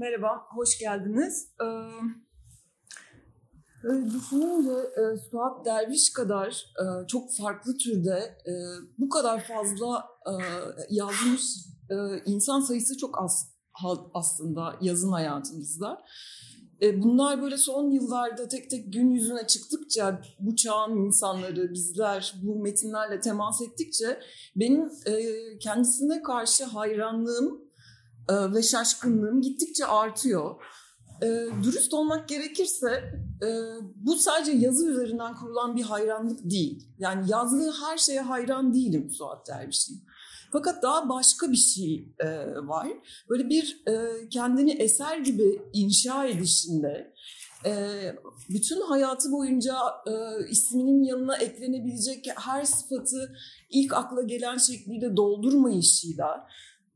Merhaba, hoş geldiniz. Ee, düşününce e, Suat Derviş kadar e, çok farklı türde e, bu kadar fazla e, yazmış e, insan sayısı çok az aslında yazın hayatımızda. E, bunlar böyle son yıllarda tek tek gün yüzüne çıktıkça bu çağın insanları, bizler bu metinlerle temas ettikçe benim e, kendisine karşı hayranlığım e, ve şaşkınlığım gittikçe artıyor. E, dürüst olmak gerekirse e, bu sadece yazı üzerinden kurulan bir hayranlık değil. Yani yazdığı her şeye hayran değilim Suat Derviş'in. Fakat daha başka bir şey e, var. Böyle bir e, kendini eser gibi inşa edişinde, e, bütün hayatı boyunca e, isminin yanına eklenebilecek her sıfatı ilk akla gelen şekliyle doldurmayışıyla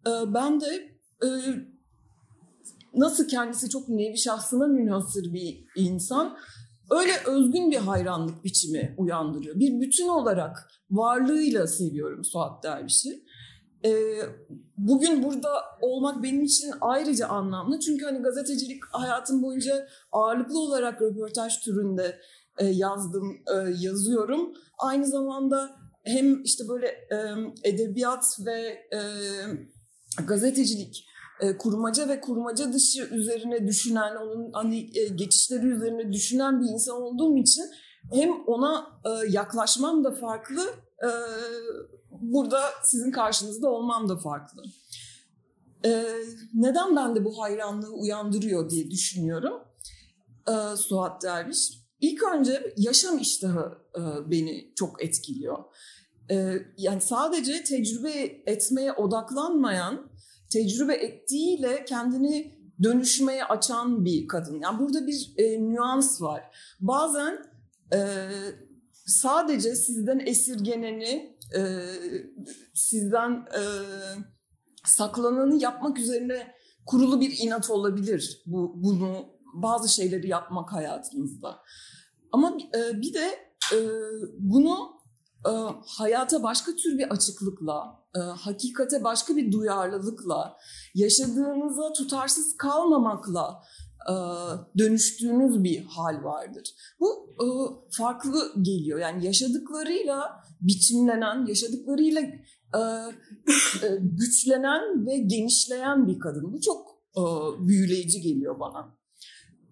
e, ben de e, nasıl kendisi çok nevi şahsına münhasır bir insan öyle özgün bir hayranlık biçimi uyandırıyor. Bir bütün olarak varlığıyla seviyorum Suat Derviş'i. Ee, bugün burada olmak benim için ayrıca anlamlı. Çünkü hani gazetecilik hayatım boyunca ağırlıklı olarak röportaj türünde e, yazdım, e, yazıyorum. Aynı zamanda hem işte böyle e, edebiyat ve e, gazetecilik e, kurmaca ve kurmaca dışı üzerine düşünen, onun hani e, geçişleri üzerine düşünen bir insan olduğum için hem ona e, yaklaşmam da farklı, burada sizin karşınızda olmam da farklı. E, neden bende bu hayranlığı uyandırıyor diye düşünüyorum Suat Derviş. İlk önce yaşam iştahı beni çok etkiliyor. Yani sadece tecrübe etmeye odaklanmayan tecrübe ettiğiyle kendini dönüşmeye açan bir kadın. Yani burada bir e, nüans var. Bazen e, sadece sizden esirgeneni, e, sizden e, saklananı yapmak üzerine kurulu bir inat olabilir. Bu bunu bazı şeyleri yapmak hayatınızda. Ama e, bir de e, bunu e, hayata başka tür bir açıklıkla, e, hakikate başka bir duyarlılıkla, yaşadığınıza tutarsız kalmamakla e, dönüştüğünüz bir hal vardır. Bu e, farklı geliyor. Yani yaşadıklarıyla biçimlenen, yaşadıklarıyla güçlenen ve genişleyen bir kadın. Bu çok büyüleyici geliyor bana.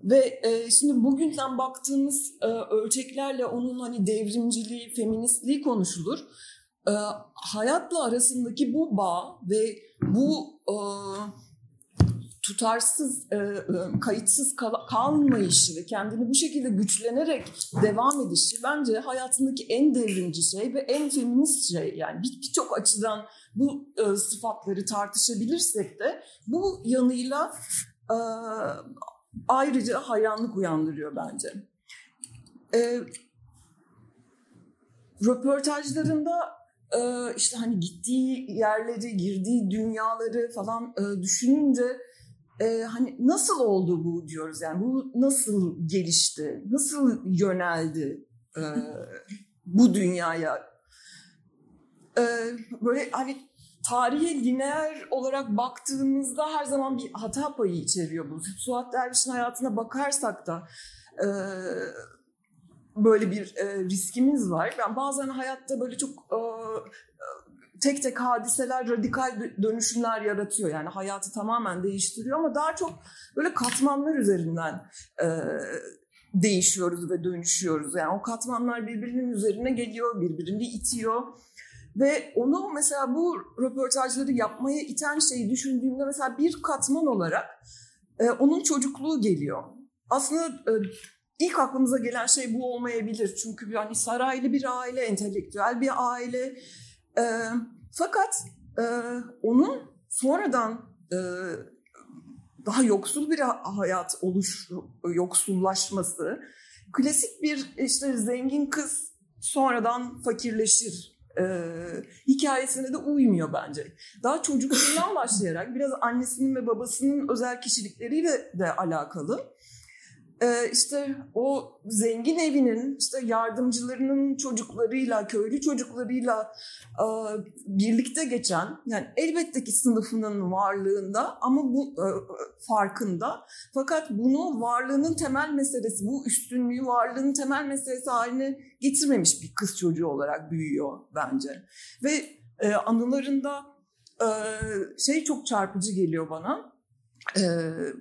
Ve e, şimdi bugünden baktığımız e, ölçeklerle onun hani devrimciliği, feministliği konuşulur. E, hayatla arasındaki bu bağ ve bu tutarsız, kayıtsız kal- kalmayışı ve kendini bu şekilde güçlenerek devam edişi bence hayatındaki en devrimci şey ve en feminist şey. Yani birçok bir açıdan bu sıfatları tartışabilirsek de bu yanıyla ayrıca hayranlık uyandırıyor bence. E, röportajlarında e, işte hani gittiği yerleri, girdiği dünyaları falan e, düşününce e, hani nasıl oldu bu diyoruz yani bu nasıl gelişti, nasıl yöneldi e, bu dünyaya? E, böyle hani tarihe lineer olarak baktığımızda her zaman bir hata payı içeriyor bu. Suat Derviş'in hayatına bakarsak da e, böyle bir e, riskimiz var. Ben bazen hayatta böyle çok e, tek tek hadiseler radikal dönüşümler yaratıyor. Yani hayatı tamamen değiştiriyor ama daha çok böyle katmanlar üzerinden e, değişiyoruz ve dönüşüyoruz. Yani o katmanlar birbirinin üzerine geliyor, birbirini itiyor. Ve onu mesela bu röportajları yapmaya iten şeyi düşündüğümde mesela bir katman olarak e, onun çocukluğu geliyor. Aslında e, ilk aklımıza gelen şey bu olmayabilir. Çünkü yani saraylı bir aile, entelektüel bir aile. E, fakat e, onun sonradan e, daha yoksul bir hayat oluş, yoksullaşması, klasik bir işte zengin kız sonradan fakirleşir e, hikayesine de uymuyor bence. Daha çocukluğundan başlayarak biraz annesinin ve babasının özel kişilikleriyle de alakalı. E, işte o zengin evinin işte yardımcılarının çocuklarıyla, köylü çocuklarıyla e, birlikte geçen yani elbette ki sınıfının varlığında ama bu e, farkında. Fakat bunu varlığının temel meselesi, bu üstünlüğü varlığının temel meselesi haline getirmemiş bir kız çocuğu olarak büyüyor bence. Ve e, anılarında şey çok çarpıcı geliyor bana e,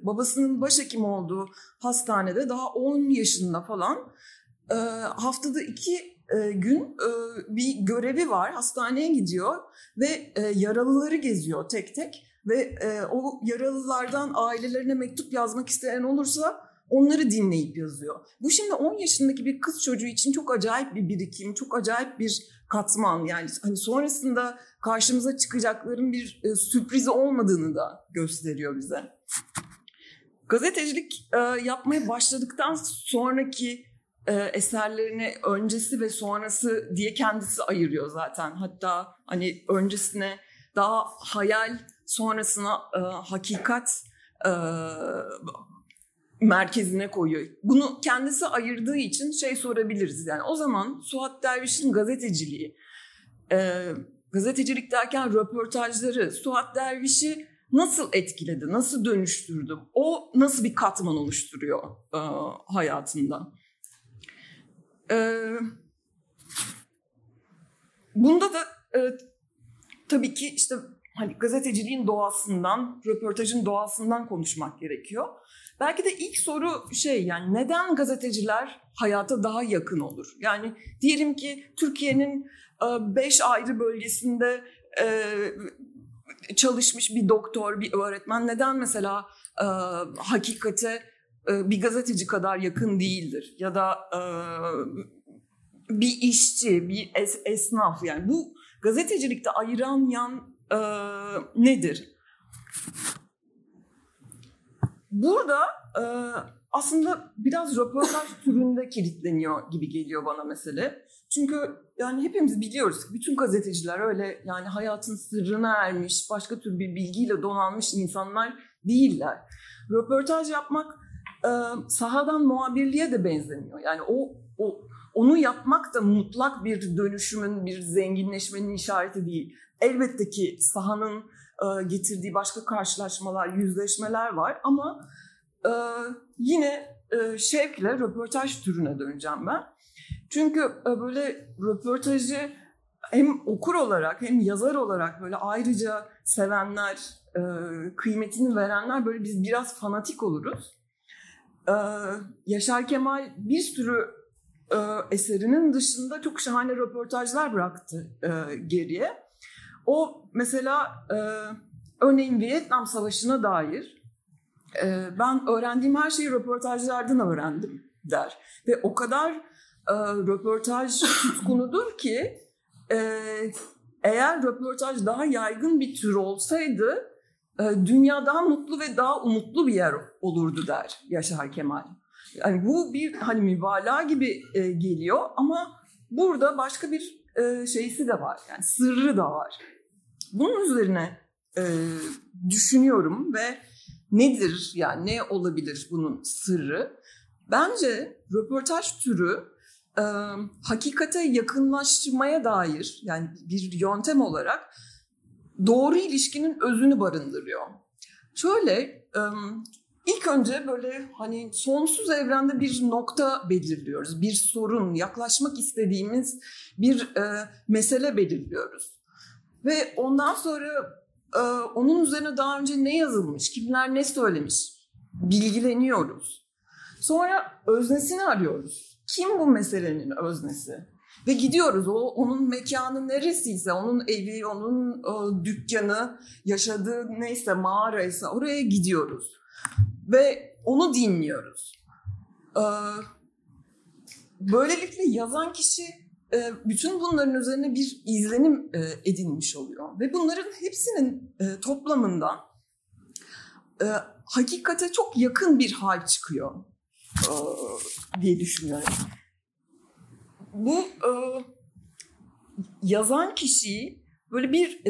babasının başhekim olduğu hastanede daha 10 yaşında falan e, haftada iki e, gün e, bir görevi var. Hastaneye gidiyor ve e, yaralıları geziyor tek tek ve e, o yaralılardan ailelerine mektup yazmak isteyen olursa onları dinleyip yazıyor. Bu şimdi 10 yaşındaki bir kız çocuğu için çok acayip bir birikim, çok acayip bir katman. Yani hani sonrasında karşımıza çıkacakların bir e, sürprizi olmadığını da gösteriyor bize. Gazetecilik e, yapmaya başladıktan sonraki e, eserlerini öncesi ve sonrası diye kendisi ayırıyor zaten. Hatta hani öncesine daha hayal, sonrasına e, hakikat e, merkezine koyuyor. Bunu kendisi ayırdığı için şey sorabiliriz yani o zaman Suat Derviş'in gazeteciliği, e, gazetecilik derken röportajları Suat Derviş'i nasıl etkiledi, nasıl dönüştürdü, o nasıl bir katman oluşturuyor e, hayatında. E, bunda da e, tabii ki işte hani gazeteciliğin doğasından, röportajın doğasından konuşmak gerekiyor. Belki de ilk soru şey yani neden gazeteciler hayata daha yakın olur? Yani diyelim ki Türkiye'nin e, beş ayrı bölgesinde e, çalışmış bir doktor, bir öğretmen neden mesela e, hakikate bir gazeteci kadar yakın değildir? Ya da bir işçi, bir esnaf yani bu gazetecilikte ayıran yan nedir? Burada e, aslında biraz röportaj türünde kilitleniyor gibi geliyor bana mesele. Çünkü yani hepimiz biliyoruz ki bütün gazeteciler öyle yani hayatın sırrına ermiş, başka tür bir bilgiyle donanmış insanlar değiller. Röportaj yapmak e, sahadan muhabirliğe de benzemiyor. Yani o, o onu yapmak da mutlak bir dönüşümün, bir zenginleşmenin işareti değil. Elbette ki sahanın e, getirdiği başka karşılaşmalar, yüzleşmeler var ama e, yine e, şevkle röportaj türüne döneceğim ben. Çünkü böyle röportajı hem okur olarak hem yazar olarak böyle ayrıca sevenler, kıymetini verenler böyle biz biraz fanatik oluruz. Yaşar Kemal bir sürü eserinin dışında çok şahane röportajlar bıraktı geriye. O mesela e, örneğin Vietnam Savaşı'na dair e, ben öğrendiğim her şeyi röportajlardan öğrendim der. Ve o kadar e, röportaj tutkunudur ki e, eğer röportaj daha yaygın bir tür olsaydı e, dünya daha mutlu ve daha umutlu bir yer olurdu der Yaşar Kemal. Yani bu bir hani mübalağa gibi e, geliyor ama burada başka bir e, şeysi de var. Yani sırrı da var. Bunun üzerine e, düşünüyorum ve nedir yani ne olabilir bunun sırrı? Bence röportaj türü e, hakikate yakınlaşmaya dair yani bir yöntem olarak doğru ilişkinin özünü barındırıyor. Şöyle e, ilk önce böyle hani sonsuz evrende bir nokta belirliyoruz. Bir sorun, yaklaşmak istediğimiz bir e, mesele belirliyoruz. Ve ondan sonra e, onun üzerine daha önce ne yazılmış, kimler ne söylemiş bilgileniyoruz. Sonra öznesini arıyoruz. Kim bu meselenin öznesi? Ve gidiyoruz o onun mekanı neresiyse, onun evi, onun o, dükkanı, yaşadığı neyse mağaraysa oraya gidiyoruz. Ve onu dinliyoruz. Ee, böylelikle yazan kişi e, bütün bunların üzerine bir izlenim e, edinmiş oluyor. Ve bunların hepsinin e, toplamından hakikate çok yakın bir hal çıkıyor diye düşünüyorum. Bu yazan kişiyi böyle bir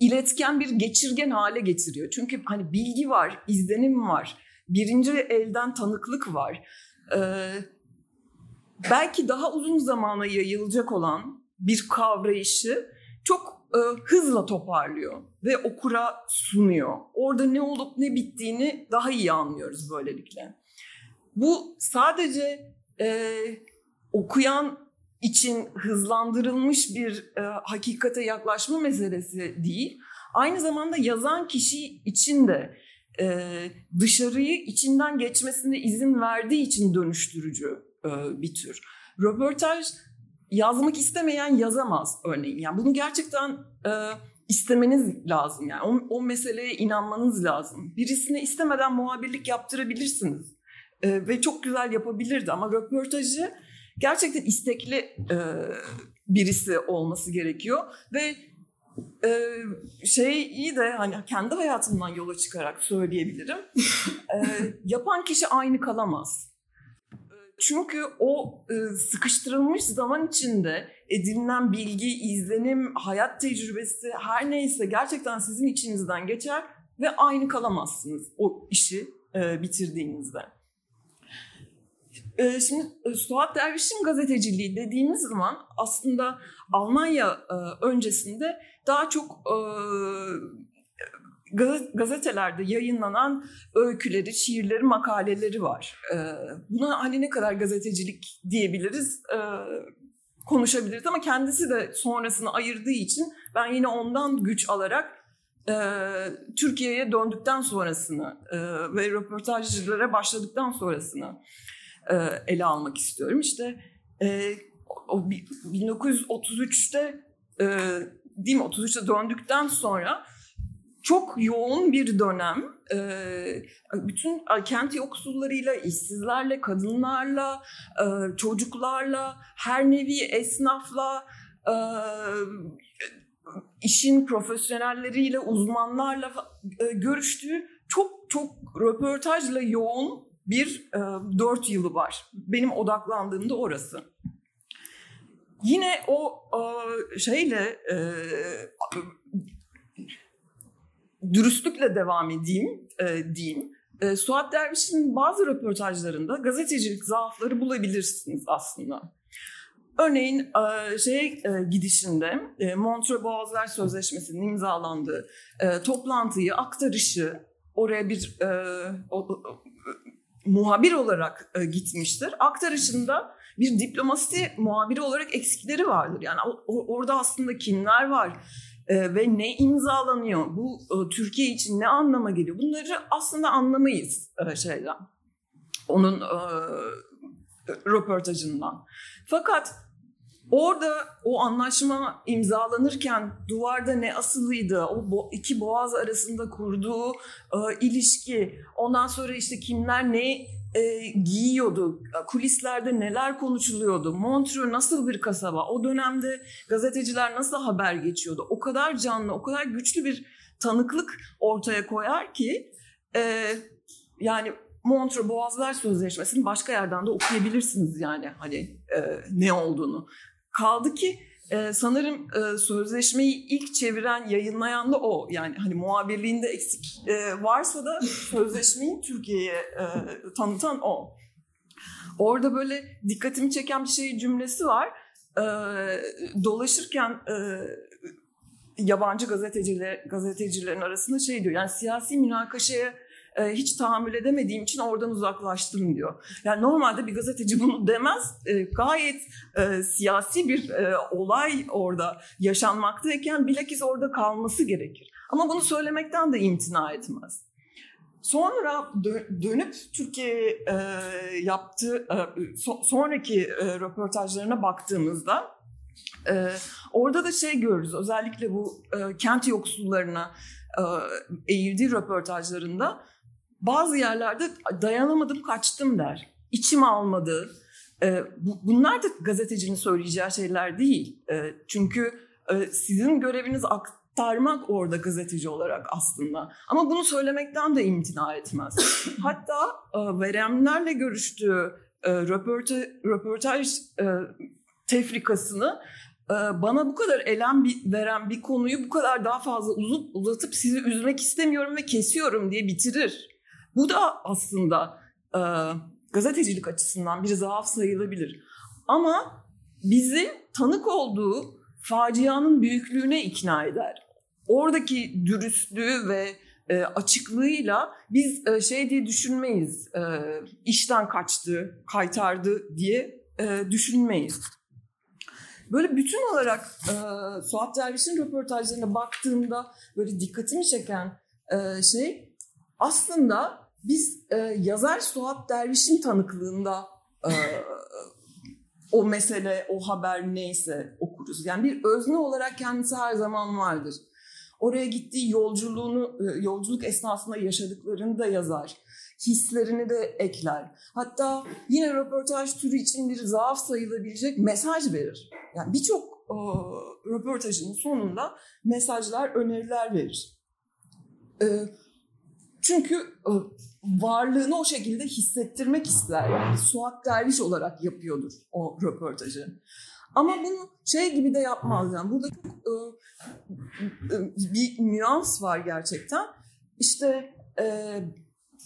iletken, bir geçirgen hale getiriyor. Çünkü hani bilgi var, izlenim var, birinci elden tanıklık var. Ee, belki daha uzun zamana yayılacak olan bir kavrayışı çok e, hızla toparlıyor ve okura sunuyor. Orada ne olup ne bittiğini daha iyi anlıyoruz böylelikle. Bu sadece e, okuyan için hızlandırılmış bir e, hakikate yaklaşma meselesi değil. Aynı zamanda yazan kişi için de e, dışarıyı içinden geçmesine izin verdiği için dönüştürücü e, bir tür. Röportaj yazmak istemeyen yazamaz örneğin. Yani bunu gerçekten e, istemeniz lazım. Yani o, o meseleye inanmanız lazım. Birisine istemeden muhabirlik yaptırabilirsiniz. E, ve çok güzel yapabilirdi ama röportajı gerçekten istekli e, birisi olması gerekiyor ve e, şey iyi de hani kendi hayatımdan yola çıkarak söyleyebilirim. e, yapan kişi aynı kalamaz. Çünkü o e, sıkıştırılmış zaman içinde edinilen bilgi, izlenim, hayat tecrübesi her neyse gerçekten sizin içinizden geçer ve aynı kalamazsınız o işi e, bitirdiğinizde. E, şimdi Suat Derviş'in gazeteciliği dediğimiz zaman aslında Almanya e, öncesinde daha çok gazetelerde yayınlanan öyküleri, şiirleri, makaleleri var. Buna hani ne kadar gazetecilik diyebiliriz konuşabiliriz ama kendisi de sonrasını ayırdığı için ben yine ondan güç alarak Türkiye'ye döndükten sonrasını ve röportajcılara başladıktan sonrasını ele almak istiyorum. İşte o 1933'te değil mi 33'te döndükten sonra çok yoğun bir dönem. bütün kent yoksullarıyla, işsizlerle, kadınlarla, çocuklarla, her nevi esnafla, işin profesyonelleriyle, uzmanlarla görüştüğü çok çok röportajla yoğun bir dört yılı var. Benim odaklandığım da orası. Yine o şeyle dürüstlükle devam edeyim e, diyeyim. E, Suat Derviş'in bazı röportajlarında gazetecilik zaafları bulabilirsiniz aslında. Örneğin e, şey e, gidişinde e, Montreux Boğazlar Sözleşmesi'nin imzalandığı e, toplantıyı, aktarışı oraya bir e, o, o, muhabir olarak e, gitmiştir. Aktarışında bir diplomasi muhabiri olarak eksikleri vardır. Yani orada aslında kimler var? e, ve ne imzalanıyor? Bu e, Türkiye için ne anlama geliyor? Bunları aslında anlamayız e, şeyden. Onun e, röportajından. Fakat orada o anlaşma imzalanırken duvarda ne asılıydı, o iki boğaz arasında kurduğu ilişki, ondan sonra işte kimler ne e, giyiyordu, kulislerde neler konuşuluyordu, Montreux nasıl bir kasaba, o dönemde gazeteciler nasıl haber geçiyordu, o kadar canlı, o kadar güçlü bir tanıklık ortaya koyar ki e, yani Montreux Boğazlar Sözleşmesi'ni başka yerden de okuyabilirsiniz yani hani e, ne olduğunu. Kaldı ki ee, sanırım e, sözleşmeyi ilk çeviren, yayınlayan da o. Yani hani muhabirliğinde eksik e, varsa da sözleşmeyi Türkiye'ye e, tanıtan o. Orada böyle dikkatimi çeken bir şey cümlesi var. E, dolaşırken e, yabancı gazeteciler gazetecilerin arasında şey diyor. Yani siyasi münakaşaya e, hiç tahammül edemediğim için oradan uzaklaştım diyor. Yani normalde bir gazeteci bunu demez. E, gayet e, siyasi bir e, olay orada yaşanmaktayken bilakis orada kalması gerekir. Ama bunu söylemekten de imtina etmez. Sonra dönüp Türkiye'ye e, yaptığı e, so- sonraki e, röportajlarına baktığımızda e, orada da şey görürüz. Özellikle bu e, kent yoksullarına e, eğildiği röportajlarında bazı yerlerde dayanamadım kaçtım der. İçim almadı. E, bu, bunlar da gazetecinin söyleyeceği şeyler değil. E, çünkü e, sizin göreviniz aktarmak orada gazeteci olarak aslında. Ama bunu söylemekten de imtina etmez. Hatta e, veremlerle görüştüğü e, röportaj, röportaj e, tefrikasını e, bana bu kadar elem bir, veren bir konuyu bu kadar daha fazla uzup uzatıp sizi üzmek istemiyorum ve kesiyorum diye bitirir. Bu da aslında e, gazetecilik açısından bir zaaf sayılabilir. Ama bizi tanık olduğu facianın büyüklüğüne ikna eder. Oradaki dürüstlüğü ve e, açıklığıyla biz e, şey diye düşünmeyiz, e, işten kaçtı, kaytardı diye e, düşünmeyiz. Böyle bütün olarak e, Suat Derviş'in röportajlarına baktığımda böyle dikkatimi çeken e, şey aslında biz e, yazar Suat Derviş'in tanıklığında e, o mesele, o haber neyse okuruz. Yani bir özne olarak kendisi her zaman vardır. Oraya gittiği yolculuğunu, e, yolculuk esnasında yaşadıklarını da yazar. Hislerini de ekler. Hatta yine röportaj türü için bir zaaf sayılabilecek mesaj verir. Yani birçok e, röportajın sonunda mesajlar, öneriler verir. E, çünkü e, varlığını o şekilde hissettirmek ister. Yani Suat Derviş olarak yapıyordur o röportajı. Ama bunu şey gibi de yapmaz yani. Burada çok e, e, bir nüans var gerçekten. İşte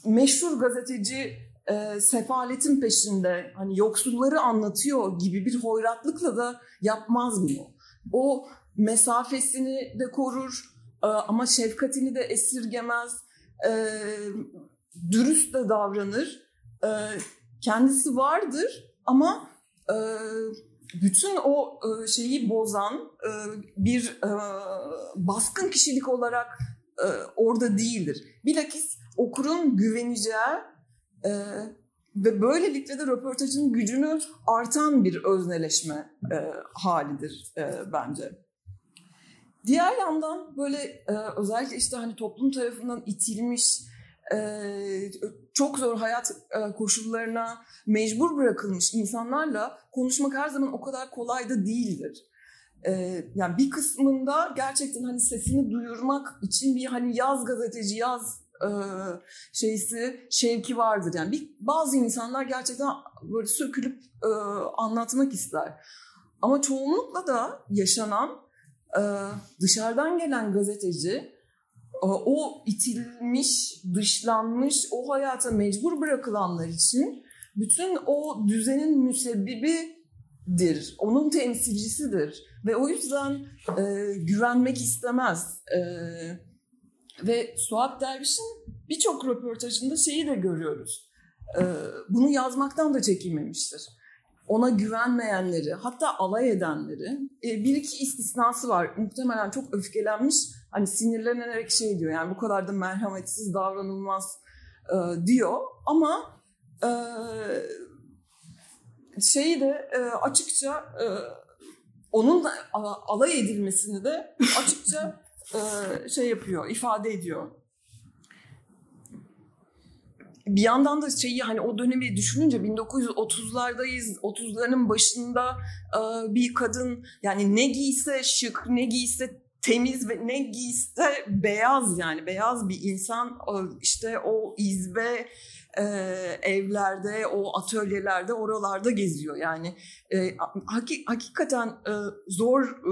meşhur gazeteci e, sefaletin peşinde hani yoksulları anlatıyor gibi bir hoyratlıkla da yapmaz bunu. O mesafesini de korur e, ama şefkatini de esirgemez. E, dürüst de davranır. E, kendisi vardır ama e, bütün o e, şeyi bozan e, bir e, baskın kişilik olarak e, orada değildir. Bilakis okurun güveneceği e, ve böylelikle de röportajın gücünü artan bir özneleşme e, halidir e, bence. Diğer yandan böyle e, özellikle işte hani toplum tarafından itilmiş, e, çok zor hayat e, koşullarına mecbur bırakılmış insanlarla konuşmak her zaman o kadar kolay da değildir. E, yani bir kısmında gerçekten hani sesini duyurmak için bir hani yaz gazeteci, yaz e, şeysi, şevki vardır. Yani bir, bazı insanlar gerçekten böyle sökülüp e, anlatmak ister. Ama çoğunlukla da yaşanan dışarıdan gelen gazeteci o itilmiş, dışlanmış, o hayata mecbur bırakılanlar için bütün o düzenin müsebbibidir, onun temsilcisidir ve o yüzden e, güvenmek istemez. E, ve Suat Derviş'in birçok röportajında şeyi de görüyoruz. E, bunu yazmaktan da çekinmemiştir. Ona güvenmeyenleri, hatta alay edenleri, e, bir iki istisnası var. Muhtemelen çok öfkelenmiş hani sinirlenerek şey diyor yani bu kadar da merhametsiz davranılmaz e, diyor ama e, şeyi de e, açıkça onun da alay edilmesini de açıkça şey yapıyor, ifade ediyor. Bir yandan da şeyi hani o dönemi düşününce 1930'lardayız. 30'ların başında bir kadın yani ne giyse şık, ne giyse temiz ve ne giyse beyaz yani beyaz bir insan işte o izbe e, evlerde, o atölyelerde, oralarda geziyor. Yani e, haki, hakikaten e, zor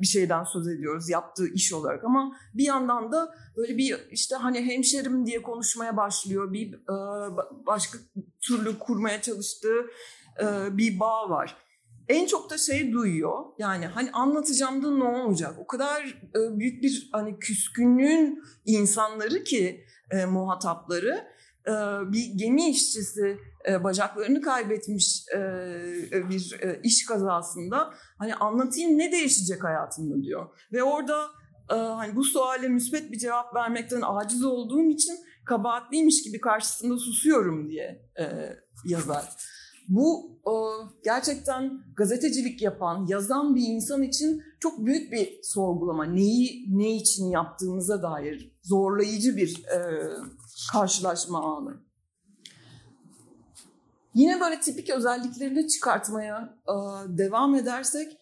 bir şeyden söz ediyoruz yaptığı iş olarak ama bir yandan da böyle bir işte hani hemşerim diye konuşmaya başlıyor. Bir başka türlü kurmaya çalıştığı bir bağ var en çok da şey duyuyor. Yani hani anlatacağım da ne olacak? O kadar e, büyük bir hani küskünlüğün insanları ki e, muhatapları e, bir gemi işçisi e, bacaklarını kaybetmiş e, bir e, iş kazasında hani anlatayım ne değişecek hayatında diyor. Ve orada e, hani bu suale müsbet bir cevap vermekten aciz olduğum için kabahatliymiş gibi karşısında susuyorum diye e, yazar. Bu gerçekten gazetecilik yapan, yazan bir insan için çok büyük bir sorgulama. Neyi ne için yaptığımıza dair zorlayıcı bir e, karşılaşma anı. Yine böyle tipik özelliklerini çıkartmaya e, devam edersek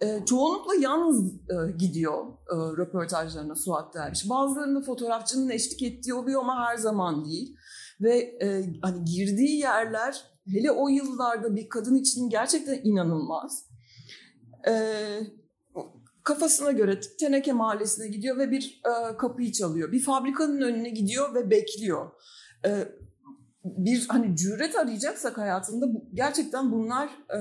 e, çoğunlukla yalnız e, gidiyor e, röportajlarına Suat Derviş. Bazılarında fotoğrafçının eşlik ettiği oluyor ama her zaman değil. Ve e, hani girdiği yerler hele o yıllarda bir kadın için gerçekten inanılmaz. Ee, kafasına göre Teneke Mahallesi'ne gidiyor ve bir e, kapıyı çalıyor. Bir fabrikanın önüne gidiyor ve bekliyor. e, bir hani cüret arayacaksak hayatında gerçekten bunlar e,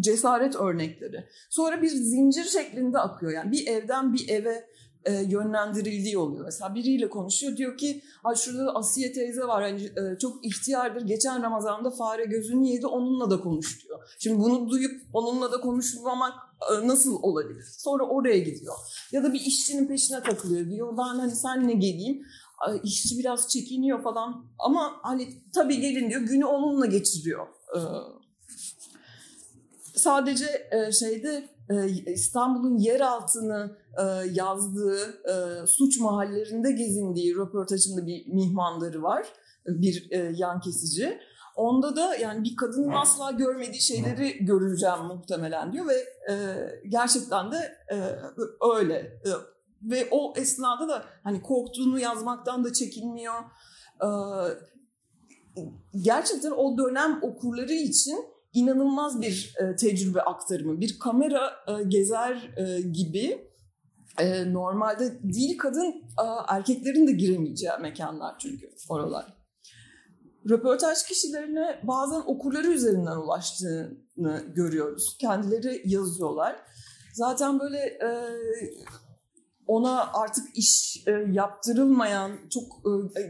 cesaret örnekleri. Sonra bir zincir şeklinde akıyor. Yani bir evden bir eve e, yönlendirildiği oluyor. Mesela biriyle konuşuyor diyor ki Ay şurada Asiye teyze var hani, e, çok ihtiyardır. Geçen Ramazan'da fare gözünü yedi onunla da konuş diyor. Şimdi bunu duyup onunla da konuşmamak e, nasıl olabilir? Sonra oraya gidiyor. Ya da bir işçinin peşine takılıyor diyor. Ben hani senle geleyim. İşçi biraz çekiniyor falan ama hani tabii gelin diyor günü onunla geçiriyor. E, sadece e, şeyde İstanbul'un yer altını e, yazdığı e, suç mahallelerinde gezindiği röportajında bir mihmandarı var. Bir yan kesici. Onda da yani bir kadının asla görmediği şeyleri göreceğim muhtemelen diyor ve gerçekten de öyle. ve o esnada da hani korktuğunu yazmaktan da çekinmiyor. gerçekten o dönem okurları için inanılmaz bir e, tecrübe aktarımı. Bir kamera e, gezer e, gibi e, normalde değil kadın e, erkeklerin de giremeyeceği mekanlar çünkü oralar. Röportaj kişilerine bazen okurları üzerinden ulaştığını görüyoruz. Kendileri yazıyorlar. Zaten böyle e, ona artık iş e, yaptırılmayan çok e,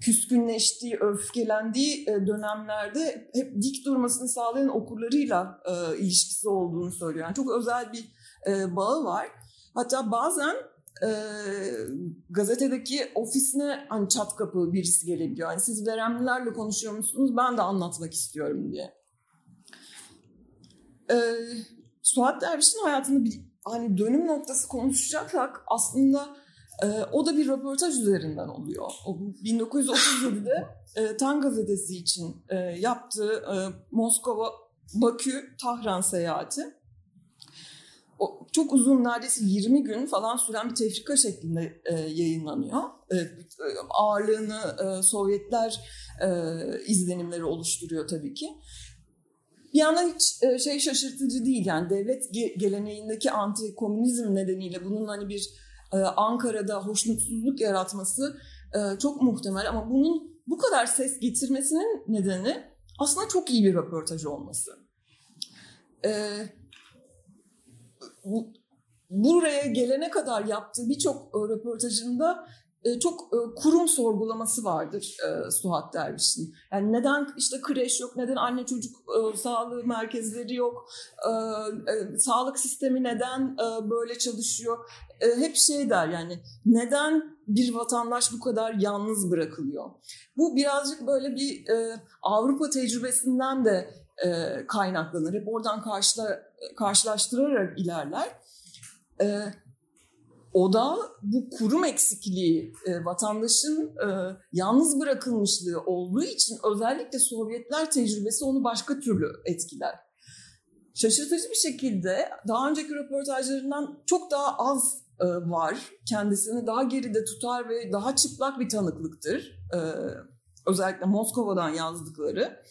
küskünleştiği, öfkelendiği e, dönemlerde hep dik durmasını sağlayan okurlarıyla e, ilişkisi olduğunu söylüyor. Yani çok özel bir e, bağı var. Hatta bazen e, gazetedeki ofisine hani çat kapı birisi gelebiliyor. Yani siz veremlilerle konuşuyor musunuz? Ben de anlatmak istiyorum diye. E, Suat Derviş'in hayatında bir hani dönüm noktası konuşacaksak aslında e, o da bir röportaj üzerinden oluyor. O 1937'de e, Tan gazetesi için e, yaptığı e, Moskova, Bakü, Tahran seyahati. O, çok uzun neredeyse 20 gün falan süren bir tefrika şeklinde e, yayınlanıyor. E, ağırlığını e, Sovyetler e, izlenimleri oluşturuyor tabii ki. Bir yandan hiç e, şey şaşırtıcı değil yani devlet geleneğindeki anti komünizm nedeniyle bunun hani bir Ankara'da hoşnutsuzluk yaratması e, çok muhtemel ama bunun bu kadar ses getirmesinin nedeni aslında çok iyi bir röportaj olması. E, buraya gelene kadar yaptığı birçok röportajında e, çok e, kurum sorgulaması vardır e, Suat Derviş'in. Yani neden işte kreş yok, neden anne çocuk sağlığı merkezleri yok, sağlık sistemi neden böyle çalışıyor? Hep şey der yani neden bir vatandaş bu kadar yalnız bırakılıyor? Bu birazcık böyle bir Avrupa tecrübesinden de kaynaklanır. Hep oradan karşıla, karşılaştırarak ilerler. O da bu kurum eksikliği, e, vatandaşın e, yalnız bırakılmışlığı olduğu için özellikle Sovyetler tecrübesi onu başka türlü etkiler. Şaşırtıcı bir şekilde daha önceki röportajlarından çok daha az e, var. Kendisini daha geride tutar ve daha çıplak bir tanıklıktır. E, özellikle Moskova'dan yazdıkları.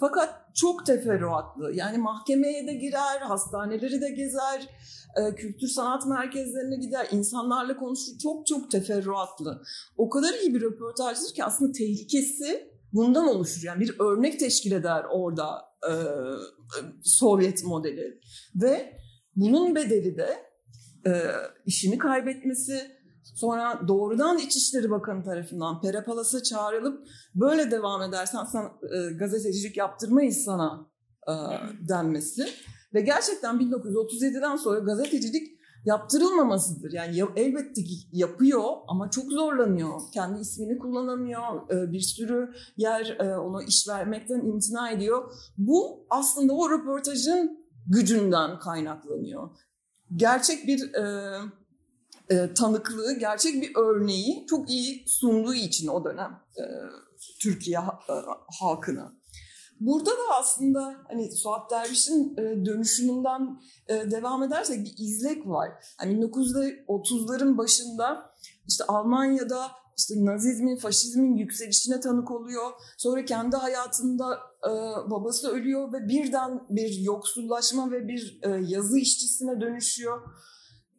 Fakat çok teferruatlı. Yani mahkemeye de girer, hastaneleri de gezer, e, kültür sanat merkezlerine gider, insanlarla konuşur. Çok çok teferruatlı. O kadar iyi bir röportajdır ki aslında tehlikesi bundan oluşur. Yani bir örnek teşkil eder orada e, Sovyet modeli. Ve bunun bedeli de e, işini kaybetmesi, sonra doğrudan İçişleri Bakanı tarafından Perapalasa çağrılıp böyle devam edersen sen e, gazetecilik yaptırmayız sana e, denmesi. Ve gerçekten 1937'den sonra gazetecilik yaptırılmamasıdır. Yani elbette ki yapıyor ama çok zorlanıyor. Kendi ismini kullanamıyor. E, bir sürü yer e, ona iş vermekten imtina ediyor. Bu aslında o röportajın gücünden kaynaklanıyor. Gerçek bir e, e, tanıklığı, gerçek bir örneği çok iyi sunduğu için o dönem e, Türkiye e, halkına. Burada da aslında hani Suat Derviş'in e, dönüşümünden e, devam edersek bir izlek var. Hani 1930'ların başında işte Almanya'da işte Nazizmin, faşizmin yükselişine tanık oluyor. Sonra kendi hayatında e, babası ölüyor ve birden bir yoksullaşma ve bir e, yazı işçisine dönüşüyor.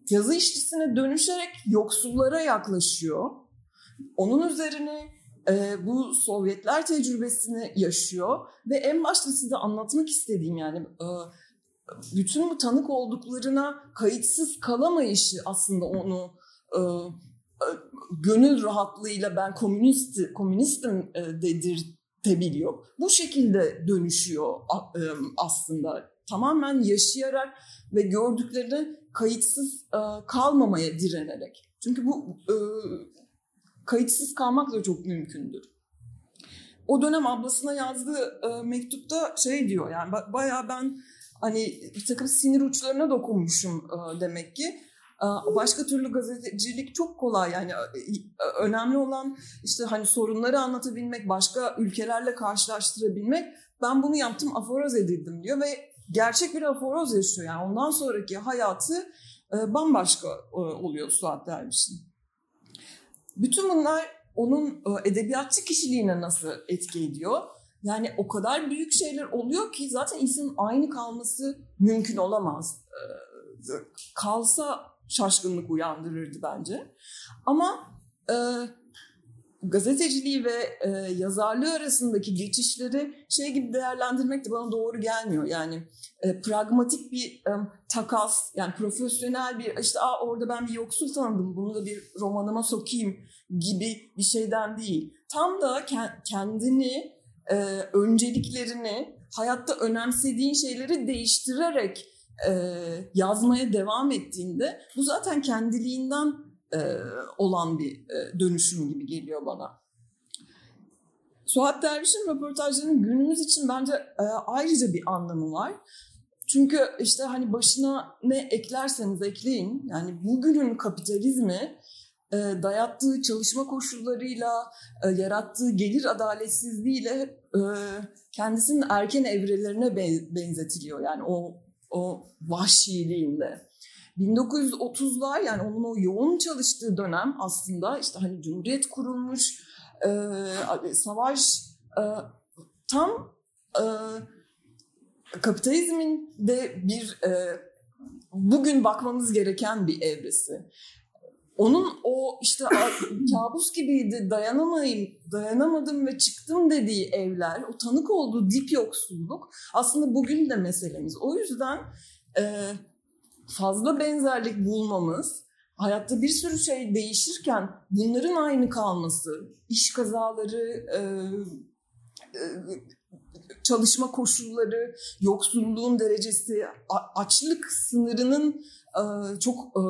Yazı işçisine dönüşerek yoksullara yaklaşıyor Onun üzerine e, bu Sovyetler tecrübesini yaşıyor ve en başta size anlatmak istediğim yani e, bütün bu tanık olduklarına kayıtsız kalamayışı aslında onu e, e, gönül rahatlığıyla ben komünist komünistim e, dedirtebiliyor. Bu şekilde dönüşüyor e, aslında tamamen yaşayarak ve gördüklerini kayıtsız e, kalmamaya direnerek. Çünkü bu e, kayıtsız kalmak da çok mümkündür. O dönem ablasına yazdığı e, mektupta şey diyor yani bayağı ben hani bir takım sinir uçlarına dokunmuşum e, demek ki. E, başka türlü gazetecilik çok kolay yani e, önemli olan işte hani sorunları anlatabilmek, başka ülkelerle karşılaştırabilmek. Ben bunu yaptım, aforoz edildim diyor ve gerçek bir aforoz yaşıyor. Yani ondan sonraki hayatı e, bambaşka e, oluyor Suat Derviş'in. Bütün bunlar onun e, edebiyatçı kişiliğine nasıl etki ediyor? Yani o kadar büyük şeyler oluyor ki zaten insanın aynı kalması mümkün olamaz. E, kalsa şaşkınlık uyandırırdı bence. Ama e, gazeteciliği ve e, yazarlığı arasındaki geçişleri şey gibi değerlendirmek de bana doğru gelmiyor. Yani e, pragmatik bir e, takas, yani profesyonel bir işte Aa, orada ben bir yoksul tanıdım bunu da bir romanıma sokayım gibi bir şeyden değil. Tam da kendini, e, önceliklerini, hayatta önemsediğin şeyleri değiştirerek e, yazmaya devam ettiğinde bu zaten kendiliğinden olan bir e, dönüşüm gibi geliyor bana. Suat Derviş'in röportajlarının günümüz için bence e, ayrıca bir anlamı var. Çünkü işte hani başına ne eklerseniz ekleyin yani bugünün kapitalizmi e, dayattığı çalışma koşullarıyla, e, yarattığı gelir adaletsizliğiyle e, kendisinin erken evrelerine benzetiliyor. Yani o o vahşiliğinde. 1930'lar yani onun o yoğun çalıştığı dönem aslında işte hani Cumhuriyet kurulmuş, e, savaş e, tam e, kapitalizmin de bir e, bugün bakmamız gereken bir evresi. Onun o işte kabus gibiydi dayanamayım, dayanamadım ve çıktım dediği evler, o tanık olduğu dip yoksulluk aslında bugün de meselemiz. O yüzden e, fazla benzerlik bulmamız, hayatta bir sürü şey değişirken bunların aynı kalması, iş kazaları, e, e, çalışma koşulları, yoksulluğun derecesi, açlık sınırının e, çok e,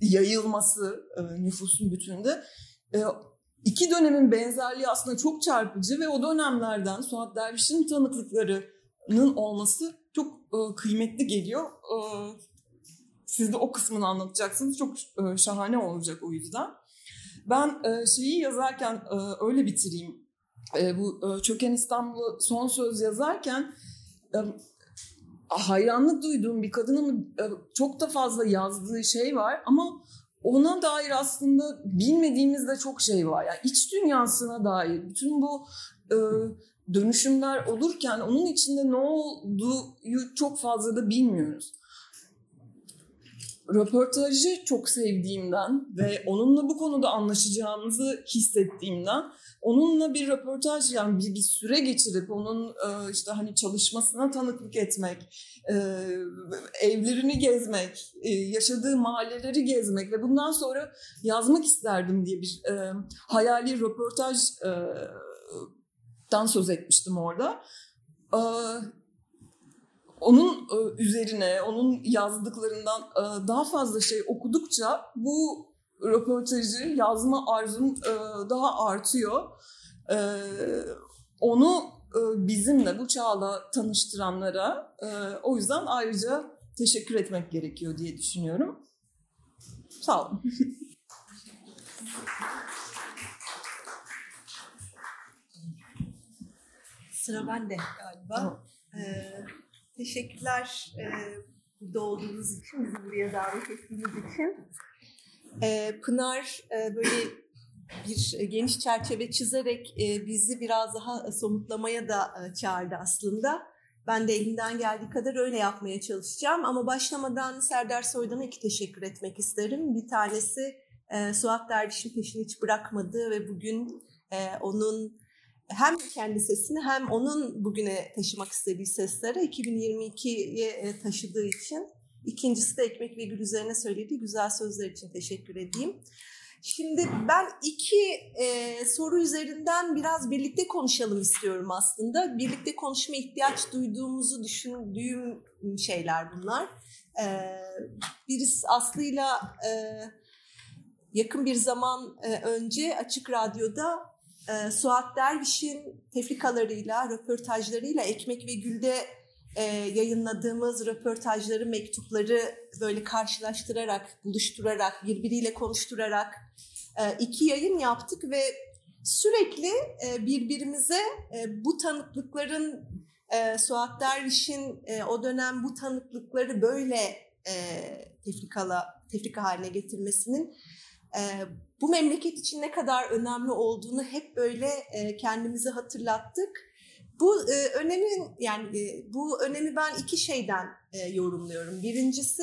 yayılması nüfusun bütününde iki dönemin benzerliği aslında çok çarpıcı ve o dönemlerden Suat Derviş'in tanıklıklarının olması çok kıymetli geliyor. Siz de o kısmını anlatacaksınız. Çok şahane olacak o yüzden. Ben şeyi yazarken öyle bitireyim. Bu Çöken İstanbul'u son söz yazarken hayranlık duyduğum bir kadının e, çok da fazla yazdığı şey var ama ona dair aslında bilmediğimiz de çok şey var. Yani iç dünyasına dair bütün bu e, dönüşümler olurken onun içinde ne olduğu çok fazla da bilmiyoruz. Röportajı çok sevdiğimden ve onunla bu konuda anlaşacağımızı hissettiğimden onunla bir röportaj yani bir, bir süre geçirip onun e, işte hani çalışmasına tanıklık etmek, e, evlerini gezmek, e, yaşadığı mahalleleri gezmek ve bundan sonra yazmak isterdim diye bir hayali röportajdan söz etmiştim orada. Onun e, üzerine, onun yazdıklarından e, daha fazla şey okudukça bu röportajı yazma arzum e, daha artıyor. Onu bizimle bu çağla tanıştıranlara o yüzden ayrıca teşekkür etmek gerekiyor diye düşünüyorum. Sağ olun. Sıra bende galiba. Ee, teşekkürler e, burada için, bizi buraya davet ettiğiniz için e, Pınar e, böyle bir geniş çerçeve çizerek e, bizi biraz daha somutlamaya da e, çağırdı aslında. Ben de elimden geldiği kadar öyle yapmaya çalışacağım. Ama başlamadan Serdar Soydan'a iki teşekkür etmek isterim. Bir tanesi e, Suat Derviş'in peşini hiç bırakmadı ve bugün onun hem kendi sesini hem onun bugüne taşımak istediği sesleri 2022'ye e, taşıdığı için ikincisi de Ekmek ve Gül üzerine söylediği güzel sözler için teşekkür edeyim. Şimdi ben iki e, soru üzerinden biraz birlikte konuşalım istiyorum aslında. Birlikte konuşma ihtiyaç duyduğumuzu düşündüğüm şeyler bunlar. E, birisi Aslı'yla e, yakın bir zaman e, önce Açık Radyo'da e, Suat Derviş'in tefrikalarıyla, röportajlarıyla Ekmek ve Gül'de e, yayınladığımız röportajları, mektupları böyle karşılaştırarak, buluşturarak, birbiriyle konuşturarak e, iki yayın yaptık ve sürekli e, birbirimize e, bu tanıklıkların e, Suat Derviş'in e, o dönem bu tanıklıkları böyle e, tefrikala, tefrika haline getirmesinin e, bu memleket için ne kadar önemli olduğunu hep böyle e, kendimize hatırlattık bu e, önemin yani e, bu önemi ben iki şeyden e, yorumluyorum. Birincisi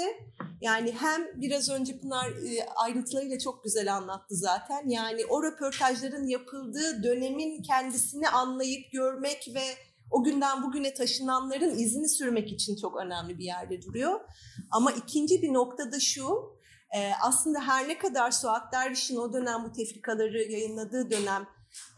yani hem biraz önce Pınar e, ayrıntılarıyla çok güzel anlattı zaten. Yani o röportajların yapıldığı dönemin kendisini anlayıp görmek ve o günden bugüne taşınanların izini sürmek için çok önemli bir yerde duruyor. Ama ikinci bir nokta da şu, e, aslında her ne kadar Suat Derviş'in o dönem bu tefrikaları yayınladığı dönem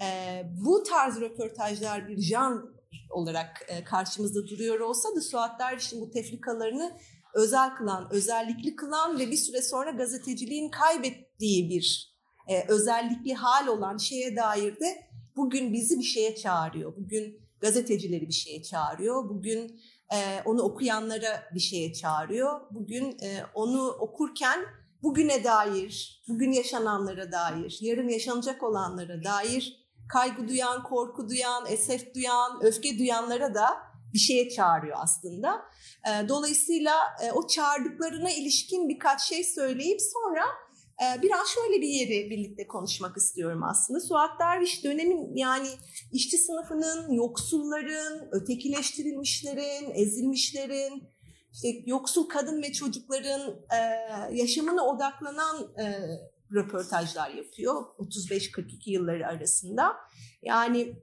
e, bu tarz röportajlar bir jan olarak e, karşımızda duruyor olsa da Suat Derviş'in bu tefrikalarını özel kılan, özellikli kılan ve bir süre sonra gazeteciliğin kaybettiği bir e, özellikli hal olan şeye dair de bugün bizi bir şeye çağırıyor. Bugün gazetecileri bir şeye çağırıyor. Bugün e, onu okuyanlara bir şeye çağırıyor. Bugün e, onu okurken bugüne dair, bugün yaşananlara dair, yarın yaşanacak olanlara dair kaygı duyan, korku duyan, esef duyan, öfke duyanlara da bir şeye çağırıyor aslında. Dolayısıyla o çağırdıklarına ilişkin birkaç şey söyleyip sonra biraz şöyle bir yeri birlikte konuşmak istiyorum aslında. Suat Derviş dönemin yani işçi sınıfının, yoksulların, ötekileştirilmişlerin, ezilmişlerin, işte yoksul kadın ve çocukların yaşamına odaklanan röportajlar yapıyor 35-42 yılları arasında. Yani